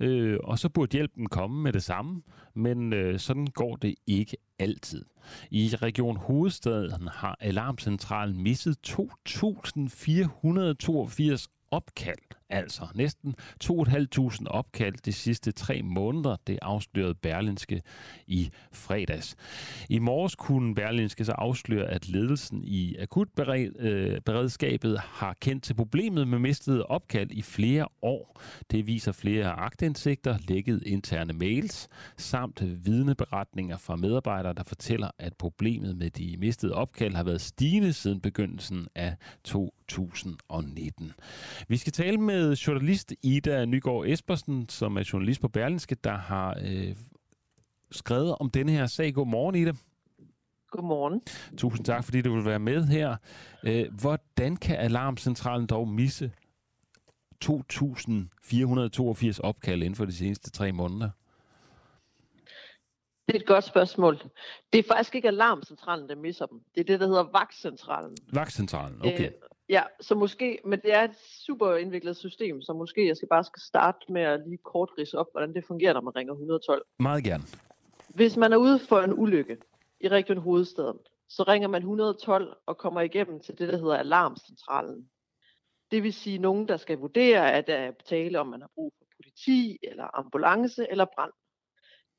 øh, øh, og så burde hjælpen komme med det samme, men øh, sådan går det ikke altid. I Region Hovedstaden har alarmcentralen misset 2.482 opkald, altså næsten 2.500 opkald de sidste tre måneder, det afslørede Berlinske i fredags. I morges kunne Berlinske så afsløre, at ledelsen i akutberedskabet har kendt til problemet med mistede opkald i flere år. Det viser flere agtindsigter, lækket interne mails, samt vidneberetninger fra medarbejdere, der fortæller, at problemet med de mistede opkald har været stigende siden begyndelsen af 2019. Vi skal tale med journalist Ida Nygaard Espersen, som er journalist på Berlinske, der har øh, skrevet om denne her sag. Godmorgen, Ida. Godmorgen. Tusind tak, fordi du vil være med her. Øh, hvordan kan Alarmcentralen dog misse 2.482 opkald inden for de seneste tre måneder? Det er et godt spørgsmål. Det er faktisk ikke alarmcentralen, der misser dem. Det er det, der hedder vagtcentralen. Vagtcentralen, okay. Øh, ja, så måske, men det er et super indviklet system, så måske jeg skal bare skal starte med at lige kort rise op, hvordan det fungerer, når man ringer 112. Meget gerne. Hvis man er ude for en ulykke i Region Hovedstaden, så ringer man 112 og kommer igennem til det, der hedder alarmcentralen. Det vil sige nogen, der skal vurdere, at der er tale om, man har brug for politi, eller ambulance, eller brand.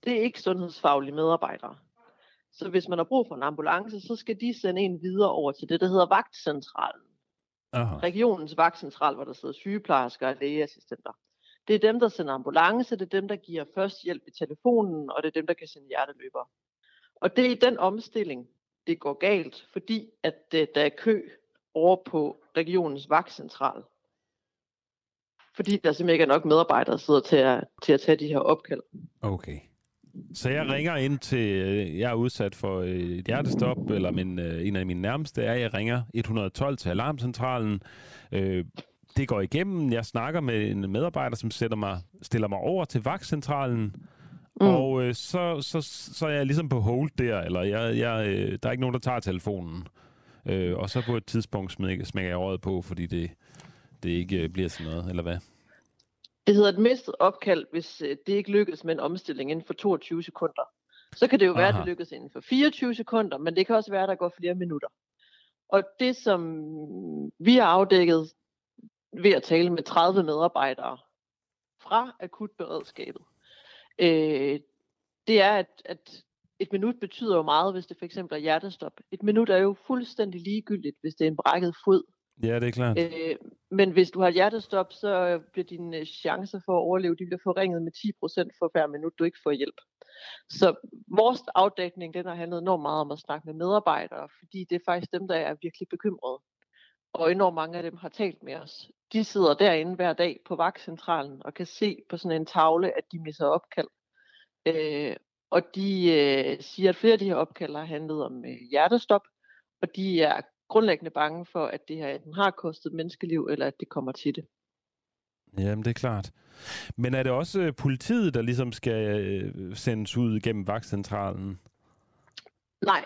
det er ikke sundhedsfaglige medarbejdere. Så hvis man har brug for en ambulance, så skal de sende en videre over til det, der hedder vagtcentralen. Aha. Regionens vagtcentral, hvor der sidder sygeplejersker og lægeassistenter. Det er dem, der sender ambulance, det er dem, der giver først hjælp i telefonen, og det er dem, der kan sende hjerteløber. Og det er i den omstilling, det går galt, fordi at øh, der er kø over på regionens vagtcentral. Fordi der simpelthen ikke er nok medarbejdere, der sidder til at, til at tage de her opkald. Okay. Så jeg ringer ind til, øh, jeg er udsat for øh, et hjertestop, eller min, øh, en af mine nærmeste er, jeg ringer 112 til alarmcentralen. Øh, det går igennem, jeg snakker med en medarbejder, som sætter mig, stiller mig over til vagtcentralen, mm. og øh, så, så, så er jeg ligesom på hold der, eller jeg, jeg, øh, der er ikke nogen, der tager telefonen. Øh, og så på et tidspunkt smækker, jeg øjet på, fordi det, det ikke bliver sådan noget, eller hvad? Det hedder et mistet opkald, hvis øh, det ikke lykkes med en omstilling inden for 22 sekunder. Så kan det jo være, Aha. at det lykkes inden for 24 sekunder, men det kan også være, at der går flere minutter. Og det, som vi har afdækket ved at tale med 30 medarbejdere fra akutberedskabet, øh, det er, at, at et minut betyder jo meget, hvis det for eksempel er hjertestop. Et minut er jo fuldstændig ligegyldigt, hvis det er en brækket fod. Ja, det er klart. Øh, men hvis du har hjertestop, så bliver dine øh, chancer for at overleve, de bliver forringet med 10% for hver minut, du ikke får hjælp. Så vores afdækning, den har handlet enormt meget om at snakke med medarbejdere, fordi det er faktisk dem, der er virkelig bekymrede. Og enormt mange af dem har talt med os. De sidder derinde hver dag på vagtcentralen og kan se på sådan en tavle, at de misser opkald. Øh, og de øh, siger, at flere af de her opkald har handlet om øh, hjertestop, og de er grundlæggende bange for, at det her enten har kostet menneskeliv, eller at det kommer til det. Jamen, det er klart. Men er det også øh, politiet, der ligesom skal øh, sendes ud gennem vagtcentralen? Nej,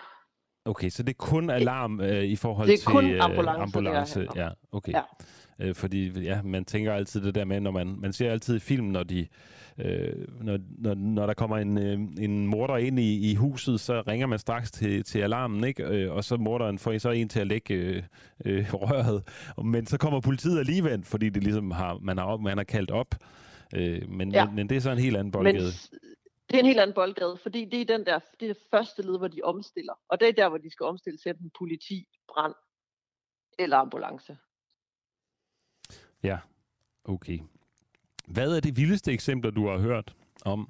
Okay, så det er kun alarm øh, i forhold det er til kun øh, ambulance, det ambulance. handler Ja, okay. Ja. Øh, fordi ja, man tænker altid det der med, når man, man ser altid i film, når, de, øh, når, når, når der kommer en, øh, en morder ind i, i huset, så ringer man straks til, til alarmen, ikke? Øh, og så morderen får så en til at lægge øh, øh, [LAUGHS] røret. Men så kommer politiet alligevel, fordi det ligesom har, man, har, man har kaldt op. Øh, men, Ja. men, men det er så en helt anden men boldgade. s- det er en helt anden boldgade, fordi det er den der, det er det første led, hvor de omstiller. Og det er der, hvor de skal omstille til enten politi, brand eller ambulance. Ja, okay. Hvad er det vildeste eksempler, du har hørt om?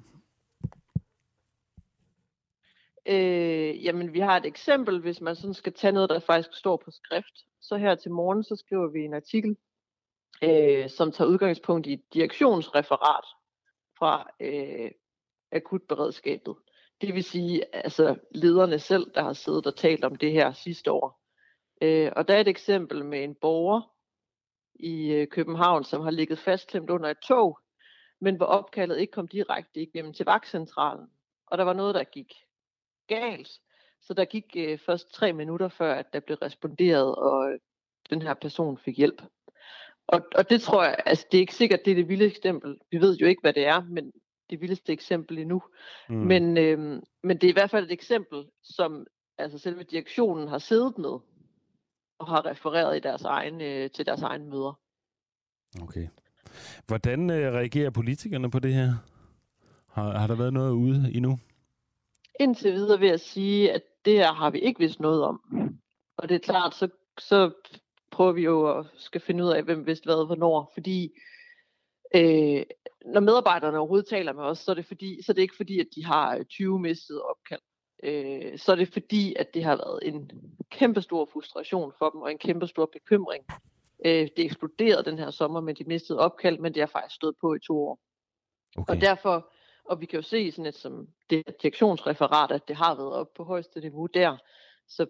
Øh, jamen, vi har et eksempel, hvis man sådan skal tage noget, der faktisk står på skrift. Så her til morgen, så skriver vi en artikel, øh, som tager udgangspunkt i et direktionsreferat fra øh, akutberedskabet. Det vil sige, altså lederne selv, der har siddet og talt om det her sidste år. Øh, og der er et eksempel med en borger i øh, København, som har ligget fastklemt under et tog, men hvor opkaldet ikke kom direkte igennem til vagtcentralen. Og der var noget, der gik galt. Så der gik øh, først tre minutter før, at der blev responderet, og øh, den her person fik hjælp. Og, og det tror jeg, altså det er ikke sikkert, det er det vilde eksempel. Vi ved jo ikke, hvad det er, men det vildeste eksempel endnu. Mm. Mm. Men, øh, men det er i hvert fald et eksempel, som altså selve direktionen har siddet med og har refereret i deres egen, øh, til deres egen møder. Okay. Hvordan øh, reagerer politikerne på det her? Har, har der været noget ude endnu? Indtil videre vil jeg sige, at det her har vi ikke vidst noget om. Og det er klart, så, så prøver vi jo at skal finde ud af, hvem vidste hvad hvornår. Fordi øh, når medarbejderne overhovedet taler med os, så er det, fordi, så er det ikke fordi, at de har øh, 20 mistede opkald. Øh, så er det fordi, at det har været en kæmpestor frustration for dem, og en kæmpestor bekymring. Øh, det eksploderede den her sommer med de mistede opkald, men det har faktisk stået på i to år. Okay. Og derfor, og vi kan jo se i sådan et som det direktionsreferat, at det har været op på højeste niveau der. Så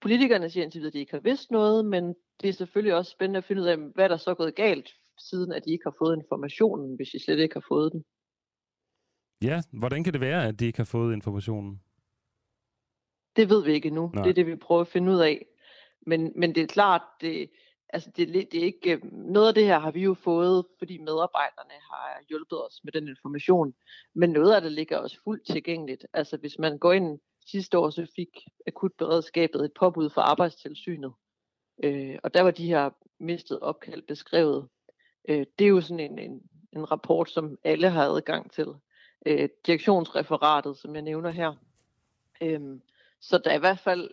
politikerne siger indtil videre, at de ikke har vidst noget, men det er selvfølgelig også spændende at finde ud af, hvad der så er gået galt, siden at de ikke har fået informationen, hvis de slet ikke har fået den. Ja, hvordan kan det være, at de ikke har fået informationen? Det ved vi ikke endnu. Nej. Det er det, vi prøver at finde ud af. Men, men det er klart, det, altså det, det er ikke, øh, noget af det her har vi jo fået, fordi medarbejderne har hjulpet os med den information. Men noget af det ligger også fuldt tilgængeligt. Altså hvis man går ind sidste år, så fik akutberedskabet et påbud fra arbejdstilsynet. Øh, og der var de her mistede opkald beskrevet. Øh, det er jo sådan en, en, en rapport, som alle har adgang til. øh, direktionsreferatet, som jeg nævner her. Øhm, så der er i hvert fald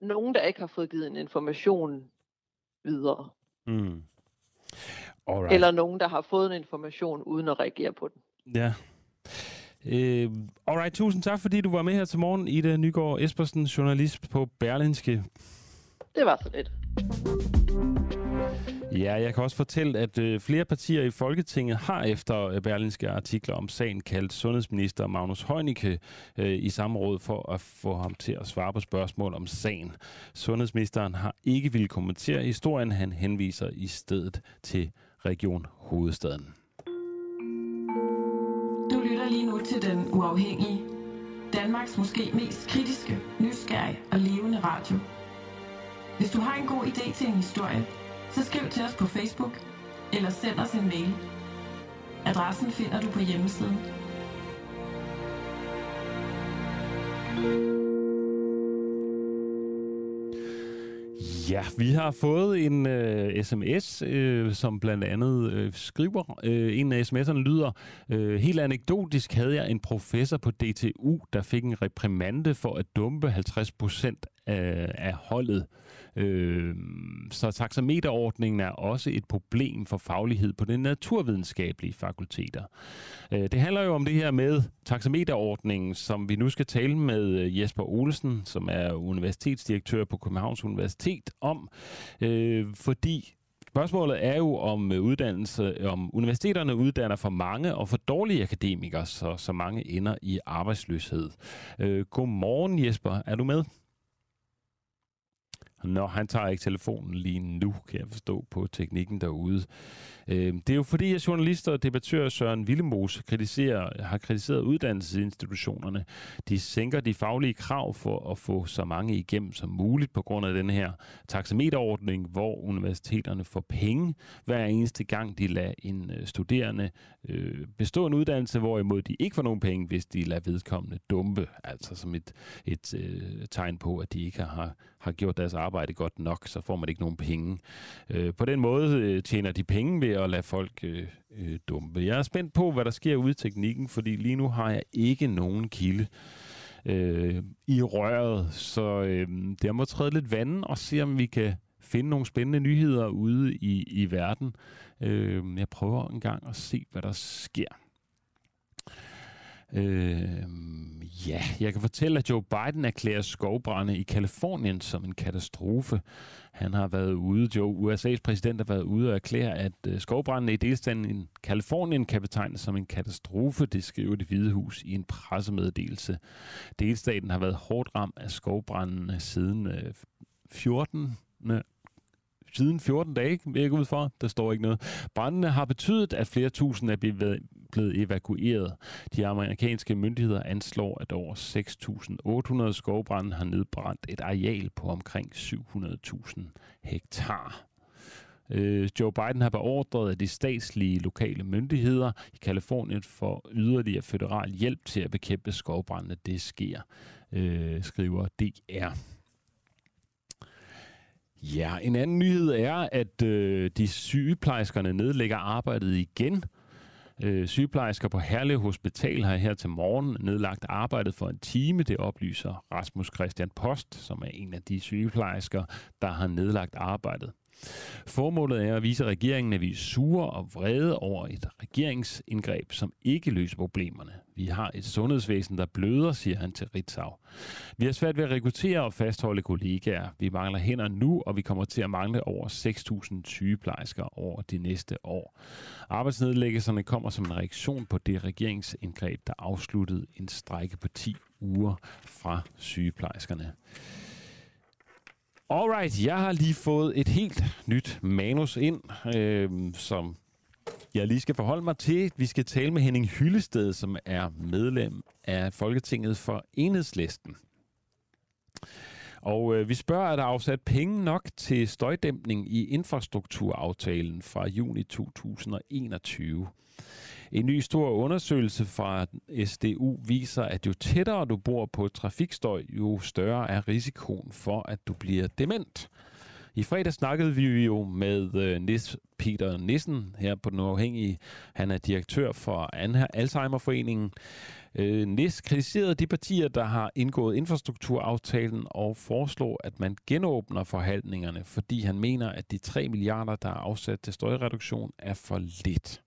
nogen, der ikke har fået givet en information videre. Mm. Alright. Eller nogen, der har fået en information uden at reagere på den. Ja. Øh, alright, tusind tak, fordi du var med her til morgen. Ida Nygaard Espersen, journalist på Berlinske. Det var så lidt. Ja, jeg kan også fortælle, at øh, flere partier i Folketinget har efter øh, berlinske artikler om sagen kaldt sundhedsminister Magnus Heunicke øh, i samråd for at få ham til at svare på spørgsmål om sagen. Sundhedsministeren har ikke ville kommentere historien. Han henviser i stedet til Region Hovedstaden. Du lytter lige nu til Den Uafhængige. Danmarks måske mest kritiske, nysgerrige og levende radio. Hvis du har en god idé til en historie, så skriv til os på Facebook eller send os en mail. Adressen finder du på hjemmesiden. Ja, vi har fået en øh, sms, øh, som blandt andet øh, skriver. Øh, en af sms'erne lyder, øh, helt anekdotisk havde jeg en professor på DTU, der fik en reprimande for at dumpe 50% procent af, af holdet. Øh, så taxameterordningen er også et problem for faglighed på de naturvidenskabelige fakulteter. Øh, det handler jo om det her med taxameterordningen, som vi nu skal tale med øh, Jesper Olsen, som er universitetsdirektør på Københavns Universitet om, øh, fordi Spørgsmålet er jo om øh, uddannelse, om universiteterne uddanner for mange og for dårlige akademikere, så, så mange ender i arbejdsløshed. Øh, godmorgen Jesper, er du med? Nå, han tager ikke telefonen lige nu, kan jeg forstå på teknikken derude. Øh, det er jo fordi, at journalister og debattør Søren Willemose kritiserer, har kritiseret uddannelsesinstitutionerne. De sænker de faglige krav for at få så mange igennem som muligt på grund af den her taxameterordning, hvor universiteterne får penge hver eneste gang, de lader en øh, studerende øh, bestå en uddannelse, hvorimod de ikke får nogen penge, hvis de lader vedkommende dumpe. Altså som et, et øh, tegn på, at de ikke har, har gjort deres arbejde godt nok, så får man ikke nogen penge. Øh, på den måde øh, tjener de penge ved at lade folk øh, øh, dumpe. Jeg er spændt på, hvad der sker ude i teknikken, fordi lige nu har jeg ikke nogen kilde øh, i røret, så øh, der må træde lidt vand og se, om vi kan finde nogle spændende nyheder ude i, i verden. Øh, jeg prøver en gang at se, hvad der sker. Øh, ja, jeg kan fortælle, at Joe Biden erklærer skovbrænde i Kalifornien som en katastrofe. Han har været ude, Joe, USA's præsident har været ude og erklære, at øh, skovbrændene i delstaten i Kalifornien kan betegnes som en katastrofe, det skriver det Hvide Hus i en pressemeddelelse. Delstaten har været hårdt ramt af skovbrændene siden øh, 14 siden 14 dage, vil jeg gå ud for. Der står ikke noget. Brændene har betydet, at flere tusind er blevet, blevet evakueret. De amerikanske myndigheder anslår, at over 6.800 skovbrænde har nedbrændt et areal på omkring 700.000 hektar. Øh, Joe Biden har beordret, at de statslige lokale myndigheder i Kalifornien får yderligere federal hjælp til at bekæmpe skovbrændene. Det sker, øh, skriver DR. Ja, en anden nyhed er, at øh, de sygeplejerskerne nedlægger arbejdet igen. Øh, sygeplejersker på Herlev Hospital har her til morgen nedlagt arbejdet for en time. Det oplyser Rasmus Christian Post, som er en af de sygeplejersker, der har nedlagt arbejdet. Formålet er at vise regeringen, at vi er sure og vrede over et regeringsindgreb, som ikke løser problemerne. Vi har et sundhedsvæsen, der bløder, siger han til Ritzau. Vi har svært ved at rekruttere og fastholde kollegaer. Vi mangler hænder nu, og vi kommer til at mangle over 6.000 sygeplejersker over de næste år. Arbejdsnedlæggelserne kommer som en reaktion på det regeringsindgreb, der afsluttede en strække på 10 uger fra sygeplejerskerne. Alright, jeg har lige fået et helt nyt manus ind, øh, som jeg lige skal forholde mig til. Vi skal tale med Henning Hyllested, som er medlem af Folketinget for Enhedslisten. Og øh, vi spørger, er der afsat penge nok til støjdæmpning i infrastrukturaftalen fra juni 2021? En ny stor undersøgelse fra SDU viser, at jo tættere du bor på trafikstøj, jo større er risikoen for, at du bliver dement. I fredag snakkede vi jo med øh, Nis Peter Nissen her på Den Uafhængige. Han er direktør for Alzheimerforeningen. Øh, Nis kritiserede de partier, der har indgået infrastrukturaftalen og foreslår, at man genåbner forhandlingerne, fordi han mener, at de 3 milliarder, der er afsat til støjreduktion, er for lidt.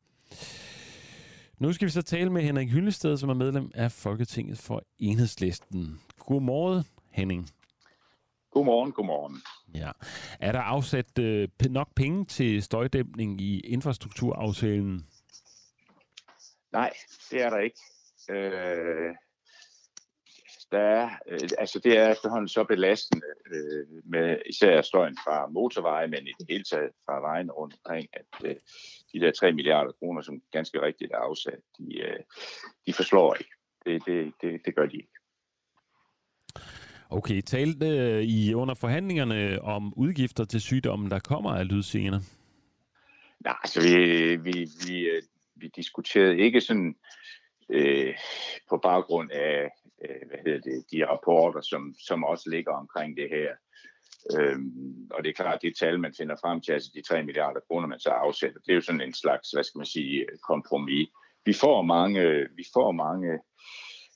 Nu skal vi så tale med Henrik Hyllested, som er medlem af Folketinget for Enhedslisten. Godmorgen, Henning. Godmorgen, godmorgen. Ja. Er der afsat øh, nok penge til støjdæmpning i infrastrukturaftalen? Nej, det er der ikke. Øh, der er, øh, altså det er efterhånden så belastende øh, med især støjen fra motorveje, men i det hele taget fra vejen rundt omkring, at øh, de der 3 milliarder kroner, som ganske rigtigt er afsat, de, øh, de forslår ikke. Det, det, det, det gør de ikke. Okay, talte øh, I under forhandlingerne om udgifter til sygdommen, der kommer af lydsener? Nej, altså vi, vi, vi, øh, vi diskuterede ikke sådan øh, på baggrund af øh, hvad hedder det, de rapporter, som, som også ligger omkring det her. Øhm, og det er klart, det tal, man finder frem til, altså de 3 milliarder kroner, man så afsætter, det er jo sådan en slags, hvad skal man sige, kompromis. Vi får mange, vi får mange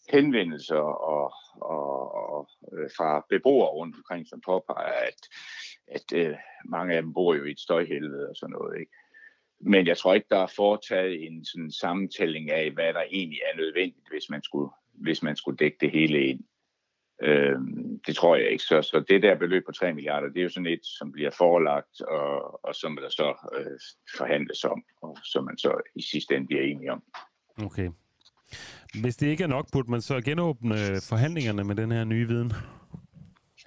henvendelser og, og, og øh, fra beboere rundt omkring, som påpeger, at, at øh, mange af dem bor jo i et støjhelvede og sådan noget. Ikke? Men jeg tror ikke, der er foretaget en sådan sammentælling af, hvad der egentlig er nødvendigt, hvis man skulle, hvis man skulle dække det hele ind. Øh, det tror jeg ikke. Så, så det der beløb på 3 milliarder, det er jo sådan et, som bliver forelagt, og, og som der så øh, forhandles om, og som man så i sidste ende bliver enige om. Okay. Hvis det ikke er nok, burde man så genåbne forhandlingerne med den her nye viden? [LAUGHS]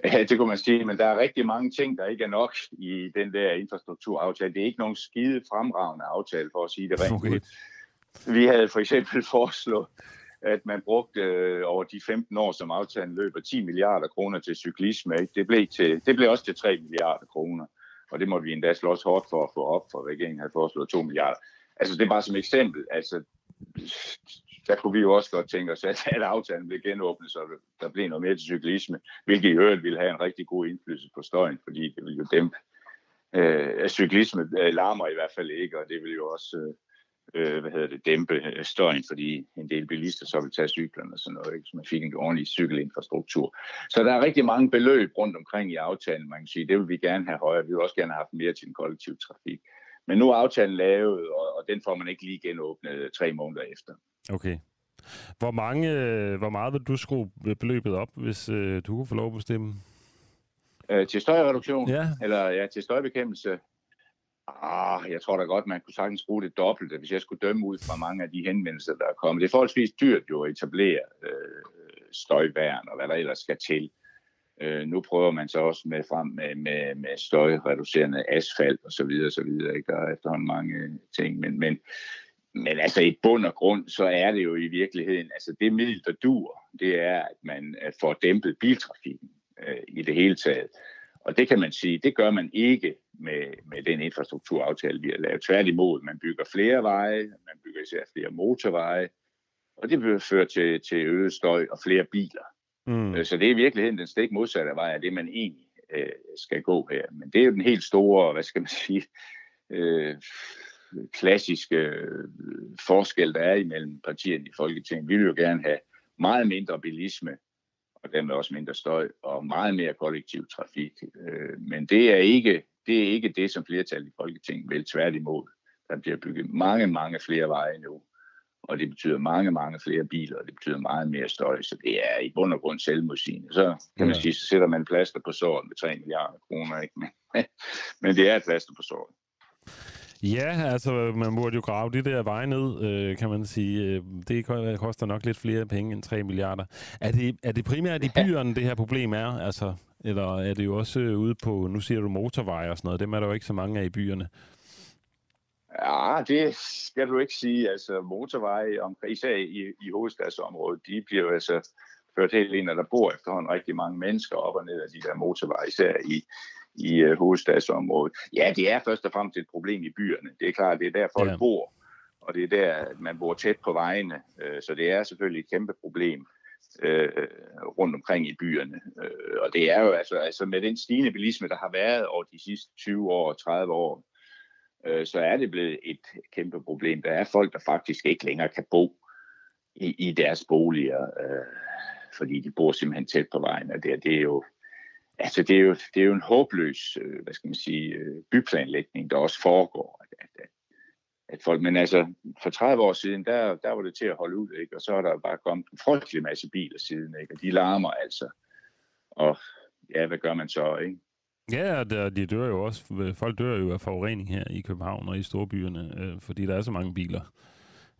Ja, det kunne man sige, men der er rigtig mange ting, der ikke er nok i den der infrastrukturaftale. Det er ikke nogen skide fremragende aftale, for at sige det rent okay. Vi havde for eksempel [LAUGHS] foreslået, at man brugte øh, over de 15 år, som aftalen løber, 10 milliarder kroner til cyklisme. Ikke? Det, blev til, det blev også til 3 milliarder kroner, og det måtte vi endda slås hårdt for at få op, for regeringen havde foreslået 2 milliarder. Altså det er bare som eksempel. Altså, der kunne vi jo også godt tænke os, at, at aftalen blev genåbnet, så der blev noget mere til cyklisme, hvilket i øvrigt ville have en rigtig god indflydelse på støjen, fordi det ville jo dæmpe. Øh, cyklisme øh, larmer i hvert fald ikke, og det vil jo også øh, hvad hedder det, dæmpe øh, støjen, fordi en del bilister så vil tage cyklerne og sådan noget, ikke? så man fik en ordentlig cykelinfrastruktur. Så der er rigtig mange beløb rundt omkring i aftalen, man kan sige, det vil vi gerne have højere. Vi vil også gerne have haft mere til den kollektive trafik. Men nu er aftalen lavet, og, og den får man ikke lige genåbnet tre måneder efter. Okay. Hvor, mange, øh, hvor meget vil du skrue beløbet op, hvis øh, du kunne få lov at bestemme? Øh, til støjreduktion? Ja. Eller ja, til støjbekæmpelse? Ah, jeg tror da godt, man kunne sagtens bruge det dobbelte, hvis jeg skulle dømme ud fra mange af de henvendelser, der er kommet. Det er forholdsvis dyrt jo at etablere øh, støjværn og hvad der ellers skal til. Øh, nu prøver man så også med frem med, med, med støjreducerende asfalt og så videre, så videre. Ikke? Der er efterhånden mange øh, ting, men, men, men altså i bund og grund, så er det jo i virkeligheden, altså det middel, der dur, det er, at man får dæmpet biltrafikken øh, i det hele taget. Og det kan man sige, det gør man ikke med, med den infrastrukturaftale, vi har lavet. Tværtimod, man bygger flere veje, man bygger især flere motorveje, og det vil føre til, til øget støj og flere biler. Mm. Øh, så det er i virkeligheden den stik modsatte vej af det, man egentlig øh, skal gå her. Men det er jo den helt store, hvad skal man sige, øh, klassiske øh, forskel, der er imellem partierne i Folketinget. Vi vil jo gerne have meget mindre bilisme, og dermed også mindre støj, og meget mere kollektiv trafik. Øh, men det er ikke det, er ikke det som flertallet i Folketinget vil tværtimod. Der bliver bygget mange, mange flere veje nu, og det betyder mange, mange flere biler, og det betyder meget mere støj, så det er i bund og grund selvmodsigende. Så kan man sige, så sætter man plaster på såret med 3 milliarder kroner, ikke? Men, [LAUGHS] men det er et plaster på såret. Ja, altså man burde jo grave de der veje ned, øh, kan man sige. Øh, det koster nok lidt flere penge end 3 milliarder. Er det, er det primært i byerne, det her problem er? Altså, eller er det jo også ude på, nu siger du motorveje og sådan noget, dem er der jo ikke så mange af i byerne. Ja, det skal du ikke sige. Altså motorveje, især i, i hovedstadsområdet, de bliver jo altså ført helt ind, og der bor efterhånden rigtig mange mennesker op og ned af de der motorveje, især i, i uh, hovedstadsområdet. Ja, det er først og fremmest et problem i byerne. Det er klart, det er der folk ja. bor, og det er der, man bor tæt på vejene, uh, så det er selvfølgelig et kæmpe problem. øh, rundt omkring i byerne. Øh, og det er jo altså, altså med den stigende bilisme, der har været over de sidste 20 år, 30 år, øh, så er det blevet et kæmpe problem. Der er folk, der faktisk ikke længere kan bo i, i deres boliger, øh, fordi de bor simpelthen tæt på vejen, og det, det er jo altså det er jo, det er jo en håbløs, øh, hvad skal man sige, øh, byplanlægning, der også foregår. At, at, at folk, men altså, for 30 år siden, der, der var det til at holde ud, ikke? og så er der bare kommet en frygtelig masse biler siden, ikke? og de larmer altså. Og ja, hvad gør man så, ikke? Ja, der, de dør jo også. Folk dør jo af forurening her i København og i storbyerne, øh, fordi der er så mange biler.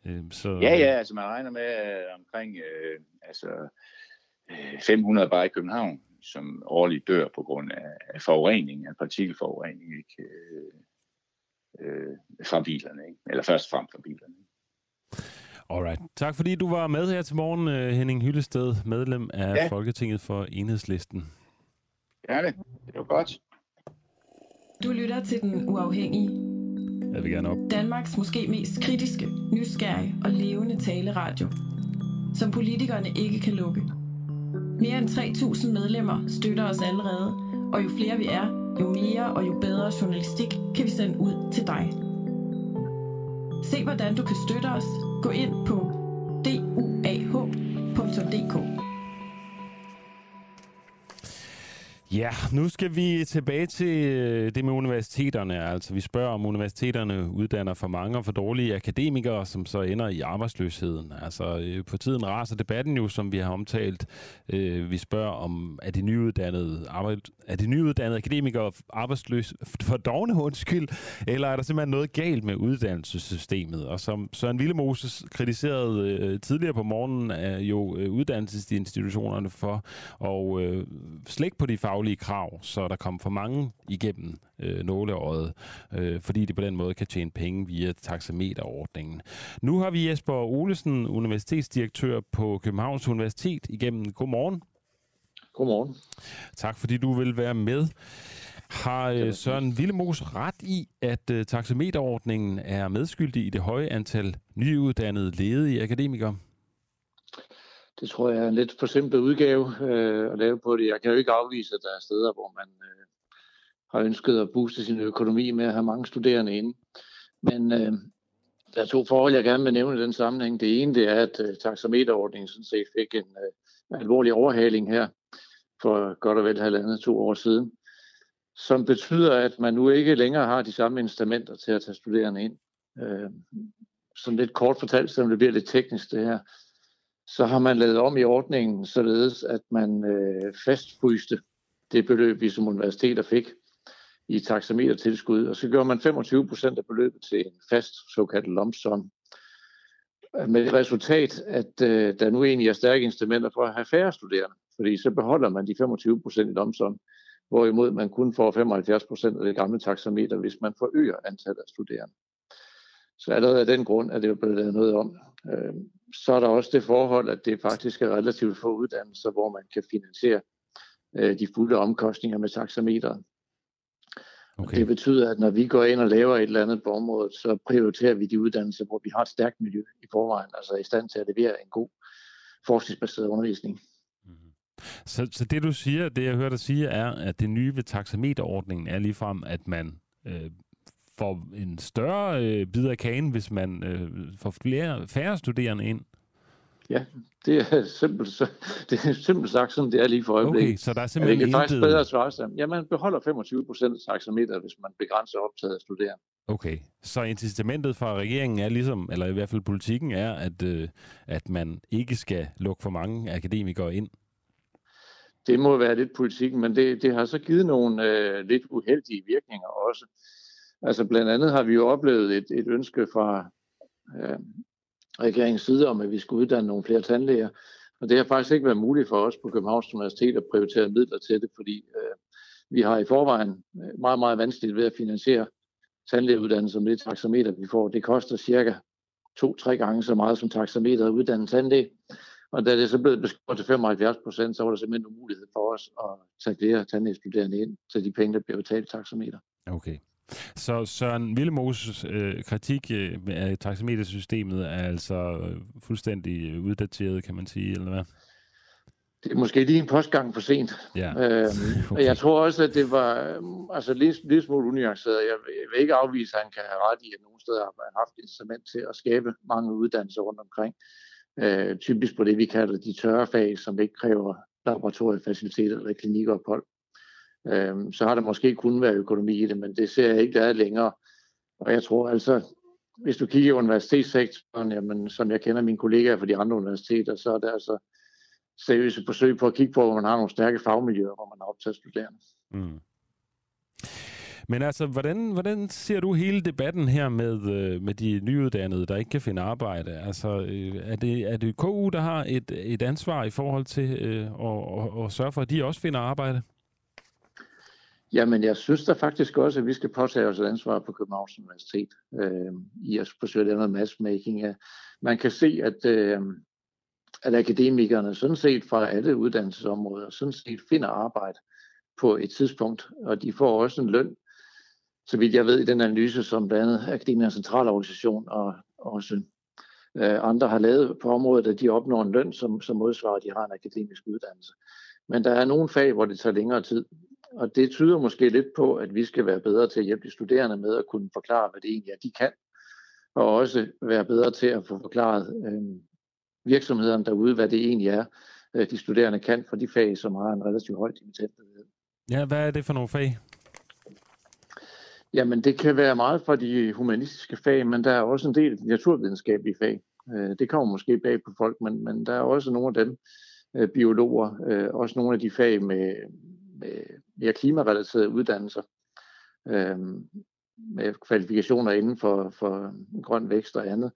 Øh, så, ja, ja, altså man regner med øh, omkring øh, altså, øh, 500 bare i København, som årligt dør på grund af, forurening, af partikelforurening, ikke? Øh, øh, fra bilerne, ikke? eller først frem fra bilerne. Alright. Tak fordi du var med her til morgen, øh, Henning Hyllested, medlem af ja. Folketinget for Enhedslisten. Ja, det. Det var godt. Du lytter til Den Uafhængige. Jeg vil gerne op. Danmarks måske mest kritiske, nysgerrige og levende taleradio. Som politikerne ikke kan lukke. Mere end 3.000 medlemmer støtter os allerede, og jo flere vi er, jo mere og jo bedre journalistik kan vi sende ud til dig. Se hvordan du kan støtte os. Gå ind på duah.dk. Ja, nu skal vi tilbage til øh, det med universiteterne. Altså, vi spørger, om universiteterne uddanner for mange og for dårlige akademikere, som så ender i arbejdsløsheden. Altså, øh, på tiden raser debatten jo, som vi har omtalt. Øh, vi spørger, om er de nyuddannede, arbejde, er de nyuddannede akademikere arbejdsløse for dogne, undskyld, eller er der simpelthen noget galt med uddannelsessystemet? Og som Søren Villemoses kritiserede tidligere på morgenen, er jo uddannelsesinstitutionerne for at slække på de fag faglige krav, så der kommer for mange igennem øh, nåleåret, øh, fordi de på den måde kan tjene penge via taxameterordningen. Nu har vi Jesper Olesen, universitetsdirektør på Københavns Universitet, igennem. Godmorgen. Godmorgen. Tak fordi du vil være med. Har øh, Søren Villemos ret i, at øh, taxameterordningen er medskyldig i det høje antal nyuddannede ledige akademikere? Det tror jeg er en lidt forsimplet udgave øh, at lave på det. Jeg kan jo ikke afvise, at der er steder, hvor man øh, har ønsket at booste sin økonomi med at have mange studerende inde. Men øh, der er to forhold, jeg gerne vil nævne i den sammenhæng. Det ene det er, at øh, taxameterordningen sådan set fik en øh, alvorlig overhaling her for godt og vel halvandet to år siden, som betyder, at man nu ikke længere har de samme instrumenter til at tage studerende ind. Øh, sådan lidt kort fortalt, selvom det bliver lidt teknisk det her, så har man lavet om i ordningen, således at man øh, fastfryste det beløb, vi som universiteter fik i taxametertilskud, og så gør man 25 procent af beløbet til en fast såkaldt lump Med det resultat, at øh, der nu egentlig er stærke instrumenter for at have færre studerende, fordi så beholder man de 25 procent i lump hvorimod man kun får 75 procent af det gamle taxameter, hvis man forøger antallet af studerende. Så allerede af den grund er det jo blevet lavet noget om. Øh, så er der også det forhold, at det faktisk er relativt få uddannelser, hvor man kan finansiere øh, de fulde omkostninger med taxameteret. Okay. Det betyder, at når vi går ind og laver et eller andet på området, så prioriterer vi de uddannelser, hvor vi har et stærkt miljø i forvejen, altså i stand til at levere en god forskningsbaseret undervisning. Mm-hmm. Så, så det du siger, det jeg hører dig sige, er, at det nye ved taxameterordningen er ligefrem, at man øh, får en større øh, bid af kagen, hvis man øh, får flere, færre studerende ind? Ja, det er simpelt, [LAUGHS] det er simpelt sagt sådan, det er lige for øjeblikket. Okay, så der er simpelthen ja, det kan faktisk bedre svare sig. Ja, man beholder 25 procent af taxameter, hvis man begrænser optaget af studerende. Okay, så incitamentet fra regeringen er ligesom, eller i hvert fald politikken er, at, øh, at man ikke skal lukke for mange akademikere ind? Det må være lidt politikken, men det, det har så givet nogle øh, lidt uheldige virkninger også. Altså blandt andet har vi jo oplevet et, et ønske fra øh, regeringens side om, at vi skulle uddanne nogle flere tandlæger. Og det har faktisk ikke været muligt for os på Københavns Universitet at prioritere midler til det, fordi øh, vi har i forvejen øh, meget, meget vanskeligt ved at finansiere tandlægeuddannelser med det taxameter, vi får. Det koster cirka to-tre gange så meget som taxameter at uddanne tandlæge. Og da det så blev beskåret til 75 procent, så var der simpelthen en mulighed for os at tage flere tandlægestuderende ind til de penge, der bliver betalt taxameter. Okay. Så Søren Villemoses øh, kritik øh, af taxametersystemet er altså øh, fuldstændig uddateret, kan man sige, eller hvad? det er måske lige en postgang for sent. Ja. Øhm, [LAUGHS] okay. Og jeg tror også, at det var øhm, altså lidt, lidt smule unuanceret. Jeg, jeg vil ikke afvise, at han kan have ret i, at nogle steder har man haft instrument til at skabe mange uddannelser rundt omkring. Øh, typisk på det, vi kalder de tørre fag, som ikke kræver laboratoriefaciliteter eller klinikophold øh, så har der måske kun været økonomi i det, men det ser jeg ikke, der er længere. Og jeg tror altså, hvis du kigger i universitetssektoren, jamen, som jeg kender mine kollegaer fra de andre universiteter, så er der altså seriøse forsøg på at kigge på, hvor man har nogle stærke fagmiljøer, hvor man har optaget studerende. Mm. Men altså, hvordan, hvordan ser du hele debatten her med, øh, med de nyuddannede, der ikke kan finde arbejde? Altså, øh, er, det, er det KU, der har et, et ansvar i forhold til øh, at, at, at sørge for, at de også finder arbejde? Jamen, jeg synes da faktisk også, at vi skal påtage os et ansvar på Københavns Universitet øh, i at forsøge at lave noget matchmaking. Man kan se, at, øh, at akademikerne sådan set fra alle uddannelsesområder sådan set finder arbejde på et tidspunkt, og de får også en løn, så vidt jeg ved i den analyse, som blandt andet Akademikernes Centralorganisation og også øh, andre har lavet på området, at de opnår en løn, som, som modsvarer, at de har en akademisk uddannelse. Men der er nogle fag, hvor det tager længere tid, og det tyder måske lidt på, at vi skal være bedre til at hjælpe de studerende med at kunne forklare, hvad det egentlig er, de kan, og også være bedre til at få forklaret øh, virksomhederne derude, hvad det egentlig er, øh, de studerende kan for de fag, som har en relativt høj dimittentledighed. Ja, hvad er det for nogle fag? Jamen, det kan være meget for de humanistiske fag, men der er også en del naturvidenskabelige fag. Øh, det kommer måske bag på folk, men, men der er også nogle af dem, øh, biologer, også nogle af de fag med, med mere klimarelaterede uddannelser, øh, med kvalifikationer inden for, for grøn vækst og andet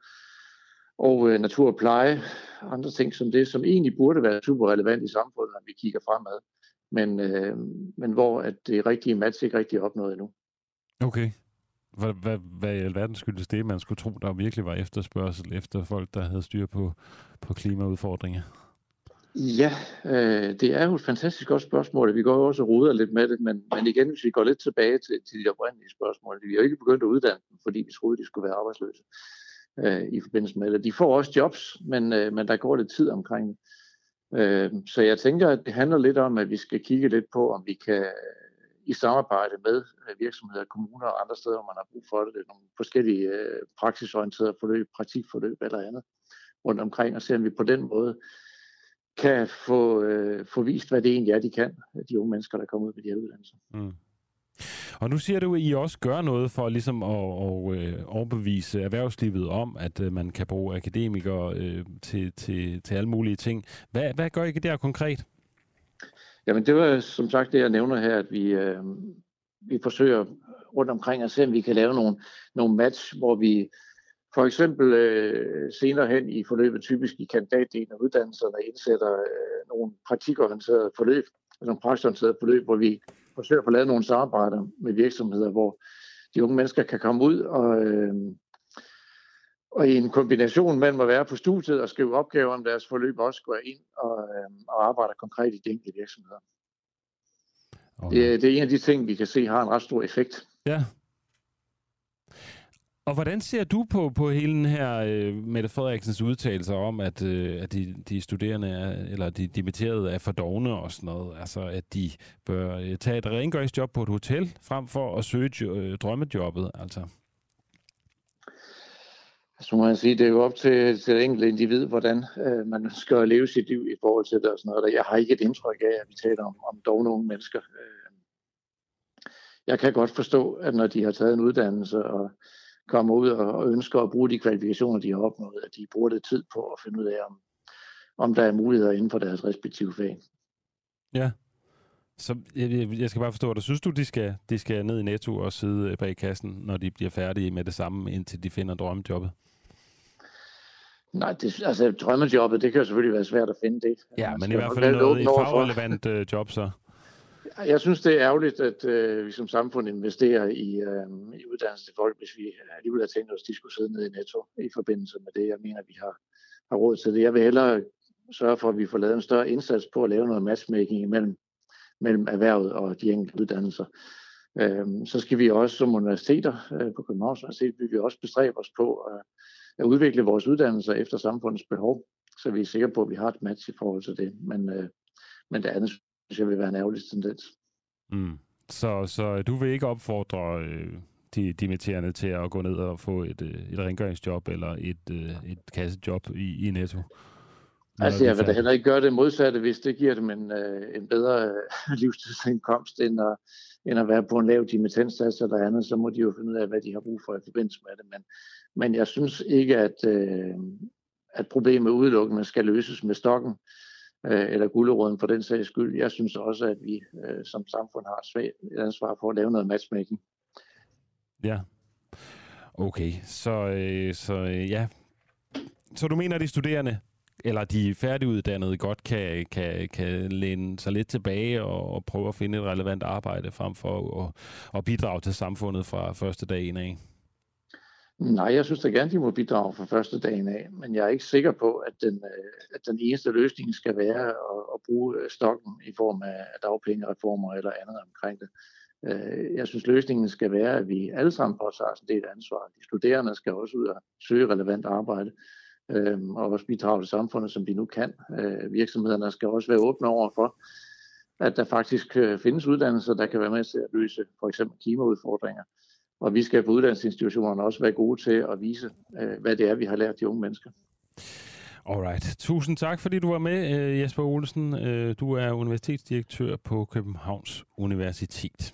og øh, natur og pleje, andre ting som det, som egentlig burde være super relevant i samfundet, når vi kigger fremad, men, øh, men hvor at det rigtige match ikke rigtig er opnået endnu. Okay. Hvad, hvad, hvad i alverden skyldes det, man skulle tro, der virkelig var efterspørgsel efter folk, der havde styr på, på klimaudfordringer? Ja, øh, det er jo et fantastisk godt spørgsmål. Vi går jo også og ruder lidt med det, men, men igen, hvis vi går lidt tilbage til, til de oprindelige spørgsmål, vi har jo ikke begyndt at uddanne dem, fordi vi troede, de skulle være arbejdsløse øh, i forbindelse med det. De får også jobs, men, øh, men der går lidt tid omkring det. Øh, så jeg tænker, at det handler lidt om, at vi skal kigge lidt på, om vi kan øh, i samarbejde med øh, virksomheder, kommuner og andre steder, hvor man har brug for det, nogle forskellige øh, praksisorienterede forløb, praktikforløb eller andet rundt omkring, og se om vi på den måde kan få, øh, få vist, hvad det egentlig er, de kan, de unge mennesker, der kommer ud med de her uddannelser. Mm. Og nu siger du, at I også gør noget for ligesom at, at, øh, overbevise erhvervslivet om, at øh, man kan bruge akademikere øh, til, til, til alle mulige ting. Hvad, hvad gør I der konkret? Jamen det var som sagt det, jeg nævner her, at vi, øh, vi forsøger rundt omkring at se, om vi kan lave nogle, nogle match, hvor vi for eksempel øh, senere hen i forløbet, typisk i kandidatdelen af uddannelserne, indsætter øh, nogle praktikorienterede forløb, nogle praksisorienterede forløb, hvor vi forsøger at få lavet nogle samarbejder med virksomheder, hvor de unge mennesker kan komme ud og, øh, og i en kombination mellem at være på studiet og skrive opgaver om deres forløb, også gå ind og, øh, og arbejde konkret i de enkelte virksomheder. Okay. Det, det er en af de ting, vi kan se har en ret stor effekt. Ja, og hvordan ser du på, på hele den her øh, Mette Frederiksens udtalelser om, at, øh, at de, de studerende er, eller de dimitterede er for dogne og sådan noget? Altså, at de bør øh, tage et rengøringsjob på et hotel, frem for at søge øh, drømmejobbet, altså? altså Så må man sige, det er jo op til, til det enkelte individ, hvordan øh, man skal leve sit liv i forhold til det og sådan noget. Jeg har ikke et indtryk af, at vi taler om, om dogne unge mennesker. Øh, jeg kan godt forstå, at når de har taget en uddannelse og kommer ud og ønsker at bruge de kvalifikationer, de har opnået, at de bruger det tid på at finde ud af, om, om der er muligheder inden for deres respektive fag. Ja. Så jeg, jeg skal bare forstå, at synes du, de skal, de skal ned i Netto og sidde bag kassen, når de bliver færdige med det samme, indtil de finder drømmejobbet? Nej, det, altså drømmejobbet, det kan jo selvfølgelig være svært at finde det. Ja, men i hvert fald noget i fagrelevant uh, job så. Jeg synes, det er ærgerligt, at øh, vi som samfund investerer i, øh, i uddannelse til folk, hvis vi alligevel har tænkt os, at de skulle sidde nede i Netto i forbindelse med det. Jeg mener, vi har, har råd til det. Jeg vil hellere sørge for, at vi får lavet en større indsats på at lave noget matchmaking imellem mellem erhvervet og de enkelte uddannelser. Øh, så skal vi også som universiteter øh, på Københavns Universitet, vil vi også bestræbe os på at, at udvikle vores uddannelser efter samfundets behov, så vi er sikre på, at vi har et match i forhold til det. Men øh, men det andet synes jeg vil være en ærgerlig tendens. Mm. Så, så du vil ikke opfordre øh, de dimitterende til at gå ned og få et, øh, et rengøringsjob eller et, øh, et kassejob i, i Netto? Altså, jeg vil da heller ikke gøre det modsatte, hvis det giver dem en, øh, en bedre øh, [LAUGHS] livstidsindkomst, end at, end at være på en lav dimittensats eller andet, så må de jo finde ud af, hvad de har brug for i forbindelse med det. Men, men jeg synes ikke, at, øh, at problemet udelukkende skal løses med stokken Øh, eller gulderåden for den sags skyld. Jeg synes også, at vi øh, som samfund har et ansvar for at lave noget matchmaking. Ja. Okay, så, øh, så øh, ja. Så du mener, at de studerende eller de færdiguddannede godt kan, kan, kan læne sig lidt tilbage og, og prøve at finde et relevant arbejde frem for at, at bidrage til samfundet fra første dagen af? Nej, jeg synes da gerne, de må bidrage fra første dagen af, men jeg er ikke sikker på, at den, øh, at den eneste løsning skal være at, at bruge øh, stokken i form af dagpengereformer eller andet omkring det. Øh, jeg synes, løsningen skal være, at vi alle sammen påtager os en del ansvar. De studerende skal også ud og søge relevant arbejde og også bidrage til samfundet, som de nu kan. Virksomhederne skal også være åbne over for, at der faktisk findes uddannelser, der kan være med til at løse for eksempel klimaudfordringer. Og vi skal på uddannelsesinstitutionerne også være gode til at vise, øh, hvad det er, vi har lært de unge mennesker. Alright. Tusind tak, fordi du var med, øh, Jesper Olsen. Øh, du er universitetsdirektør på Københavns Universitet.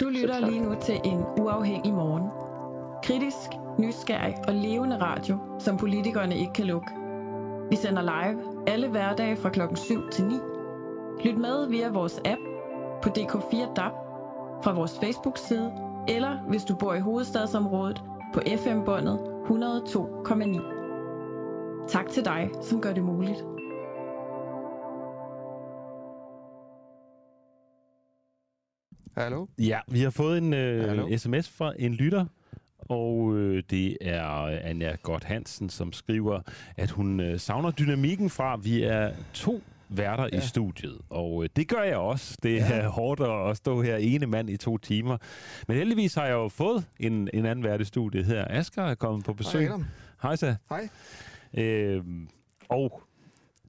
Du lytter lige nu til en uafhængig morgen. Kritisk, nysgerrig og levende radio, som politikerne ikke kan lukke. Vi sender live alle hverdage fra klokken 7 til 9. Lyt med via vores app på DK4 DAB, fra vores Facebook-side eller hvis du bor i hovedstadsområdet på FM-båndet 102,9. Tak til dig, som gør det muligt. Hallo? Ja, vi har fået en øh, sms fra en lytter, og øh, det er Anja Godt Hansen, som skriver, at hun øh, savner dynamikken fra, vi er to værter ja. i studiet, og øh, det gør jeg også. Det ja. er hårdt at stå her ene mand i to timer. Men heldigvis har jeg jo fået en, en anden vært i studiet her. Asger er kommet på besøg. Hej, Hej, så. Hej. Øh, og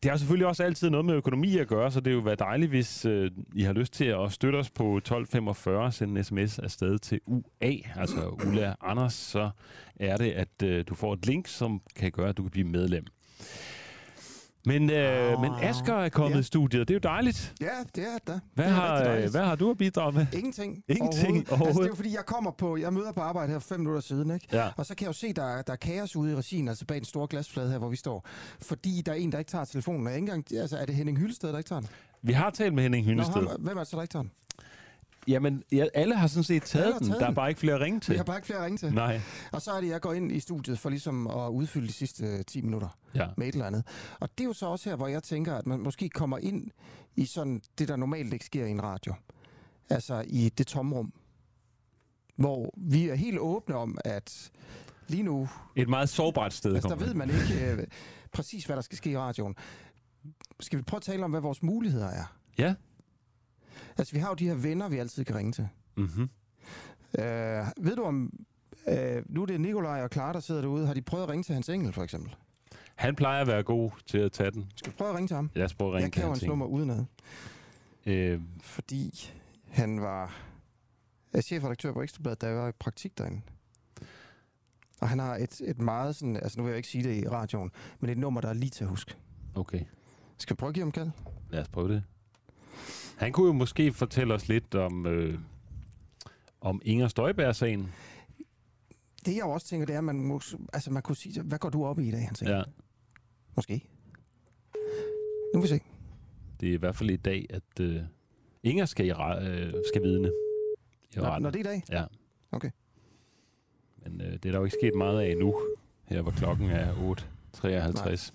det har selvfølgelig også altid noget med økonomi at gøre, så det vil være dejligt, hvis øh, I har lyst til at støtte os på 1245, sende en sms afsted til UA, altså Ulla Anders, så er det, at øh, du får et link, som kan gøre, at du kan blive medlem. Men, øh, oh. men Asger er kommet ja. i studiet. Det er jo dejligt. Ja, det er det. Hvad, det er har, hvad har du at bidrage med? Ingenting. Ingenting overhovedet. overhovedet. Altså, det er jo fordi, jeg kommer på, jeg møder på arbejde her fem minutter siden, ikke? Ja. Og så kan jeg jo se, der, der er kaos ude i regien, altså bag en stor glasflade her, hvor vi står. Fordi der er en, der ikke tager telefonen. Og ikke engang, altså, er det Henning Hyllested, der ikke tager den? Vi har talt med Henning Hyllested. Nå, hvem er det så, der ikke tager den? Jamen, ja, alle har sådan set taget, den. taget Der er bare ikke flere at ringe til. Jeg har bare ikke flere at ringe til. Nej. Og så er det, jeg går ind i studiet for ligesom at udfylde de sidste 10 minutter ja. med et eller andet. Og det er jo så også her, hvor jeg tænker, at man måske kommer ind i sådan det, der normalt ikke sker i en radio. Altså i det tomrum. Hvor vi er helt åbne om, at lige nu... Et meget sårbart sted. Altså, der ved man ikke øh, [LAUGHS] præcis, hvad der skal ske i radioen. Skal vi prøve at tale om, hvad vores muligheder er? Ja. Altså, vi har jo de her venner, vi altid kan ringe til. Mm-hmm. Øh, ved du om... Øh, nu er det Nikolaj og Clara, der sidder derude. Har de prøvet at ringe til hans engel, for eksempel? Han plejer at være god til at tage den. Skal vi prøve at ringe til ham? Lad os prøve at ringe Jeg kan jo hans nummer udenad. Øh. Fordi han var er chefredaktør på Ekstrabladet, da jeg var i praktik derinde. Og han har et, et meget sådan, altså nu vil jeg ikke sige det i radioen, men et nummer, der er lige til at huske. Okay. Skal vi prøve at give ham kald? Lad os prøve det. Han kunne jo måske fortælle os lidt om, øh, om Inger Støjberg-sagen. Det jeg også tænker, det er, at man, må, altså, man kunne sige, hvad går du op i i dag, han siger? Ja. Måske. Nu vil vi se. Det er i hvert fald i dag, at øh, Inger skal, i, øh, skal vidne. I når, når det er i dag? Ja. Okay. Men øh, det er der jo ikke sket meget af nu, her hvor klokken er 8.53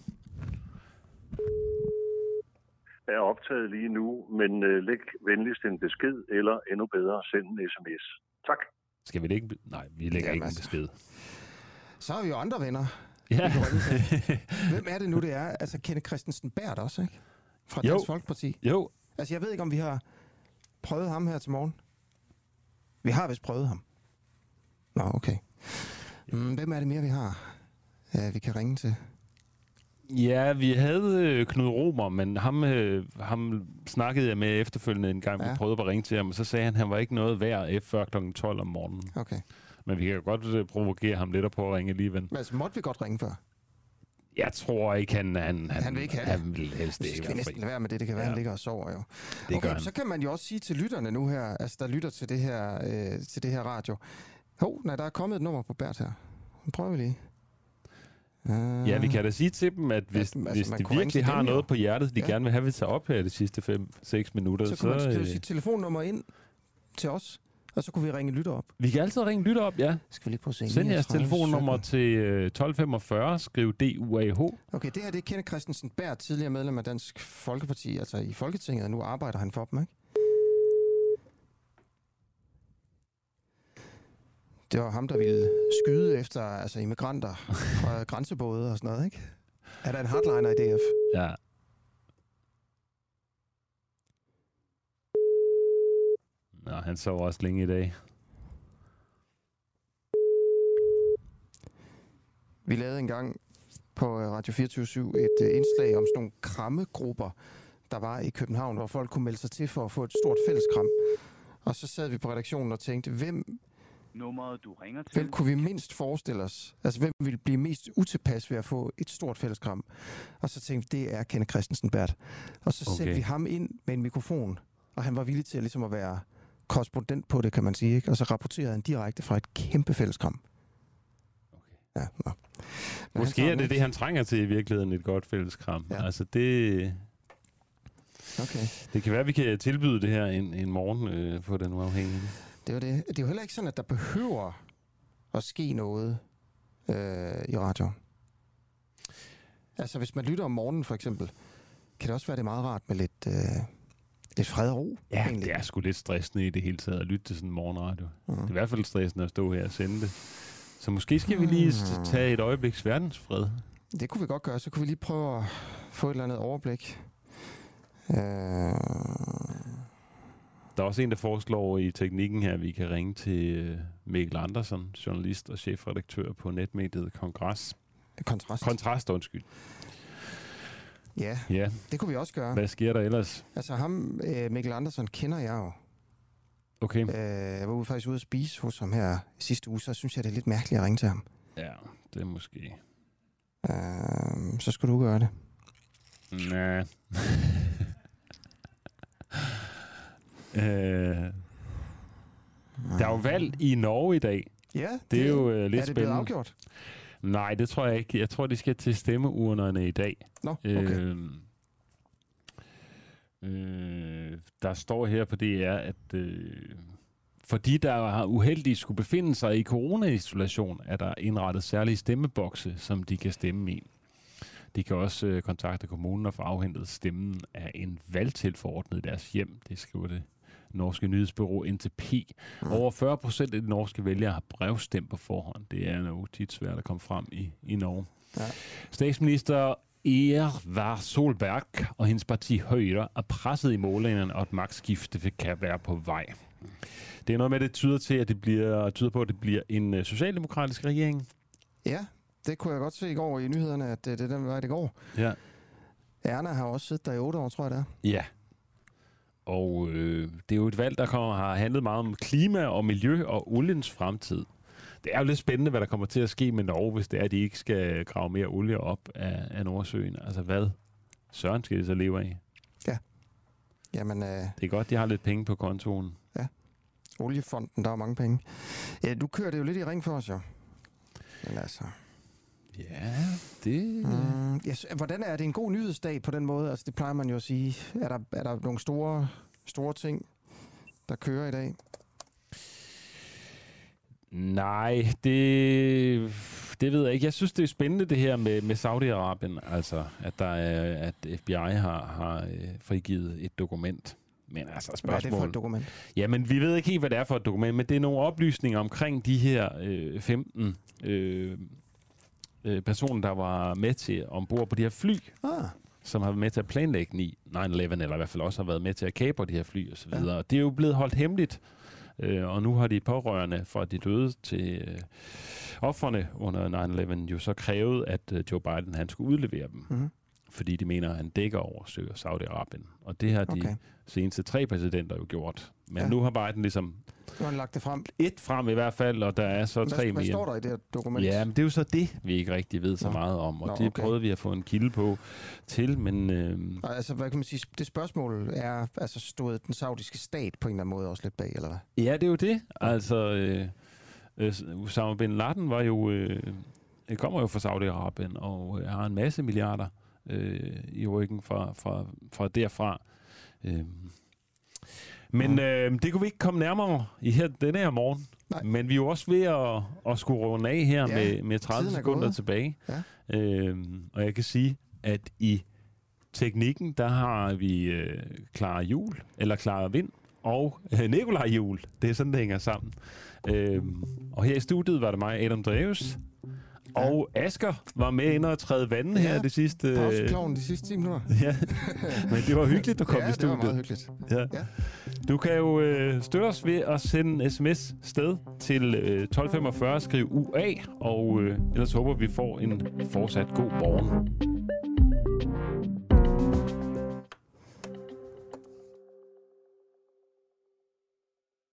er optaget lige nu, men øh, læg venligst en besked, eller endnu bedre, send en sms. Tak. Skal vi lægge... Nej, vi lægger ikke en besked. Så har vi jo andre venner. Ja. [LAUGHS] Hvem er det nu, det er? Altså, Kenneth Christensen Bært også, ikke? Fra jo. Dansk Folkeparti. Jo. Altså, jeg ved ikke, om vi har prøvet ham her til morgen. Vi har vist prøvet ham. Nå, okay. Mm, hvem er det mere, vi har, ja, vi kan ringe til? Ja, vi havde øh, Knud Romer, men ham, øh, ham snakkede jeg med efterfølgende en gang, ja. Vi prøvede at ringe til ham, og så sagde han, at han var ikke noget værd før kl. 12 om morgenen. Okay. Men vi kan jo godt øh, provokere ham lidt og prøve at ringe alligevel. Men altså, måtte vi godt ringe før? Jeg tror ikke, han, han, han, Han vil ikke have han vil helst ikke skal næsten lade være med det. Det kan være, ja. Han ligger og sover jo. Det okay, gør han. så kan man jo også sige til lytterne nu her, altså der lytter til det her, øh, til det her radio. Hov, nej, der er kommet et nummer på Bert her. Nu prøver vi lige. Uh, Ja, vi kan da sige til dem, at hvis, altså, hvis de virkelig har noget på hjertet, de Ja. gerne vil have, vi tager op her de sidste 5-6 minutter, så så, kunne man skrive øh, sit telefonnummer ind til os, og så kunne vi ringe lytter op. vi kan altid ringe lytter op, ja. Skal vi lige prøve at se. Send jeres 39, telefonnummer 17. til øh, 1245, skriv DUAH. Okay, det her det er Kenneth Christensen Bær, tidligere medlem af Dansk Folkeparti, altså i Folketinget, og nu arbejder han for dem, ikke? Det var ham, der ville skyde efter altså immigranter fra [LAUGHS] grænsebåde og sådan noget, ikke? Er der en hardliner i DF? Ja. Nå, han sov også længe i dag. Vi lavede engang på øh, Radio 24 et øh, indslag om sådan nogle krammegrupper, der var i København, hvor folk kunne melde sig til for at få et stort fælleskram. Og så sad vi på redaktionen og tænkte, hvem, Nummeret, du ringer til. hvem kunne vi mindst forestille os? Altså, hvem ville blive mest utilpas ved at få et stort fælleskram? Og så tænkte vi, det er Kenneth Christensen Bert. Og så okay. sendte Okay. vi ham ind med en mikrofon, og han var villig til at, ligesom at være korrespondent på det, kan man sige. Ikke? Og så rapporterede han direkte fra et kæmpe fælleskram. Ja, nå. Men Måske er det den det, han trænger til i virkeligheden, et godt fælleskram. Ja. Altså det... Okay. Det kan være, at vi kan tilbyde det her en, en morgen øh, på den uafhængige. Det er, jo det. det er jo heller ikke sådan, at der behøver at ske noget øh, i radio. Altså, hvis man lytter om morgenen, for eksempel, kan det også være, det er meget rart med lidt, øh, lidt fred og ro. Ja, egentlig. det er sgu lidt stressende i det hele taget at lytte til sådan en morgenradio. Mm. Det er i hvert fald stressende at stå her og sende det. Så måske skal vi lige s- Mm. tage et øjebliks verdensfred. Det kunne vi godt gøre. Så kunne vi lige prøve at få et eller andet overblik. Øh, Der er også en, der foreslår i teknikken her, at vi kan ringe til øh, Mikkel Andersen, journalist og chefredaktør på netmediet Kongres. Kontrast. Kontrast, undskyld. ja, Ja. det kunne vi også gøre. Hvad sker der ellers? Altså ham, øh, Mikkel Andersen, kender jeg jo. Okay. Øh, jeg var ude, faktisk ude at spise hos ham her i sidste uge, så synes jeg, det er lidt mærkeligt at ringe til ham. Ja, det er måske... Øh, så skulle du gøre det. Nej. [LAUGHS] øh, der er jo valg i Norge i dag. Ja, det, er jo øh, lidt er det blevet spændende. afgjort? Nej, det tror jeg ikke. Jeg tror, de skal til stemmeurnerne i dag. Nå, okay. Øh, øh, der står her på DR, at øh, fordi der har uheldigt skulle befinde sig i corona-isolation, er der indrettet særlige stemmebokse, som de kan stemme i. De kan også øh, kontakte kommunen og få afhentet stemmen af en valgtilforordnet i deres hjem. Det skriver det norske nyhedsbureau NTP. Mm. Over 40 procent af de norske vælgere har brevstemt på forhånd. Det er jo tit svært at komme frem i, i Norge. Ja. Statsminister Ervar Solberg og hendes parti Højre er presset i målingerne, og et magtskifte kan være på vej. Det er noget med, det tyder, til, at det bliver, tyder på, at det bliver en øh, socialdemokratisk regering. Ja, det kunne jeg godt se i går i nyhederne, at øh, det er den vej, det går. Ja. Erna har også siddet der i otte år, tror jeg det er. Ja. Og øh, det er jo et valg, der kommer, har handlet meget om klima og miljø og oliens fremtid. Det er jo lidt spændende, hvad der kommer til at ske med Norge, hvis det er, at de ikke skal grave mere olie op af, af Nordsøen. Altså hvad? Søren skal de så leve af? Jamen, øh, Det er godt, de har lidt penge på kontoen. oliefonden, der er mange penge. Ja, du kører det jo lidt i ring for os, jo. Men altså... Ja, det... Mm, yes, hvordan er det en god nyhedsdag på den måde? Altså, det plejer man jo at sige. Er der, er der nogle store, store ting, der kører i dag? Nej, det, det ved jeg ikke. Jeg synes, det er spændende det her med, med Saudi-Arabien, altså at, der er, at FBI har, har øh, frigivet et dokument. Men altså Hvad er spørgsmål... det for et dokument? Jamen, vi ved ikke helt, hvad det er for et dokument, men det er nogle oplysninger omkring de her øh, 15 øh, øh, personer, der var med til ombord på de her fly, Ah. som har været med til at planlægge 9-11, eller i hvert fald også har været med til at kapre de her fly osv. Ja. Det er jo blevet holdt hemmeligt, øh, og nu har de pårørende fra de døde til øh, offerne under 9-11 jo så krævede, at øh, Joe Biden han skulle udlevere dem. Mhm. Fordi de mener, at han dækker over Saudi-Arabien. Og det har de Okay. seneste tre præsidenter jo gjort. Men Ja. nu har Biden ligesom Nu har han lagt det frem. et frem i hvert fald, og der er så Hvad, tre hvad mere. står der i det her dokument? Ja, men det er jo så det, vi ikke rigtig ved så Nå. meget om. Og Nå, det okay. prøvede vi at få en kilde på til, men... Øh, Og altså, hvad kan man sige, det spørgsmål er, altså stod den saudiske stat på en eller anden måde også lidt bag, eller hvad? Ja, det er jo det. Altså, øh, øh, Osama Bin Laden var jo, øh, kommer jo fra Saudi-Arabien, og øh, har en masse milliarder øh, i ryggen fra, fra, fra derfra. Øh, men øh, det kunne vi ikke komme nærmere i her, denne her morgen. Nej. Men vi er jo også ved at, at skulle runde af her Ja, med, med 30 tiden er sekunder gået. tilbage. Ja. Øhm, og jeg kan sige, at i teknikken, der har vi øh, Clara Jul, eller Clara Vind, og øh, Nikolaj Jul. Det er sådan, det hænger sammen. Øhm, og her i studiet var det mig, Adam Dreves. Og Asker var med ind og træde vandet her Ja, det sidste... Pausekloven de sidste 10 minutter. [LAUGHS] ja, men det var hyggeligt, du kom ja, i det var studiet. meget hyggeligt. Ja. Ja. Du kan jo øh, støtte os ved at sende en sms sted til øh, 1245, skriv UA, og øh, ellers håber vi får en fortsat god morgen.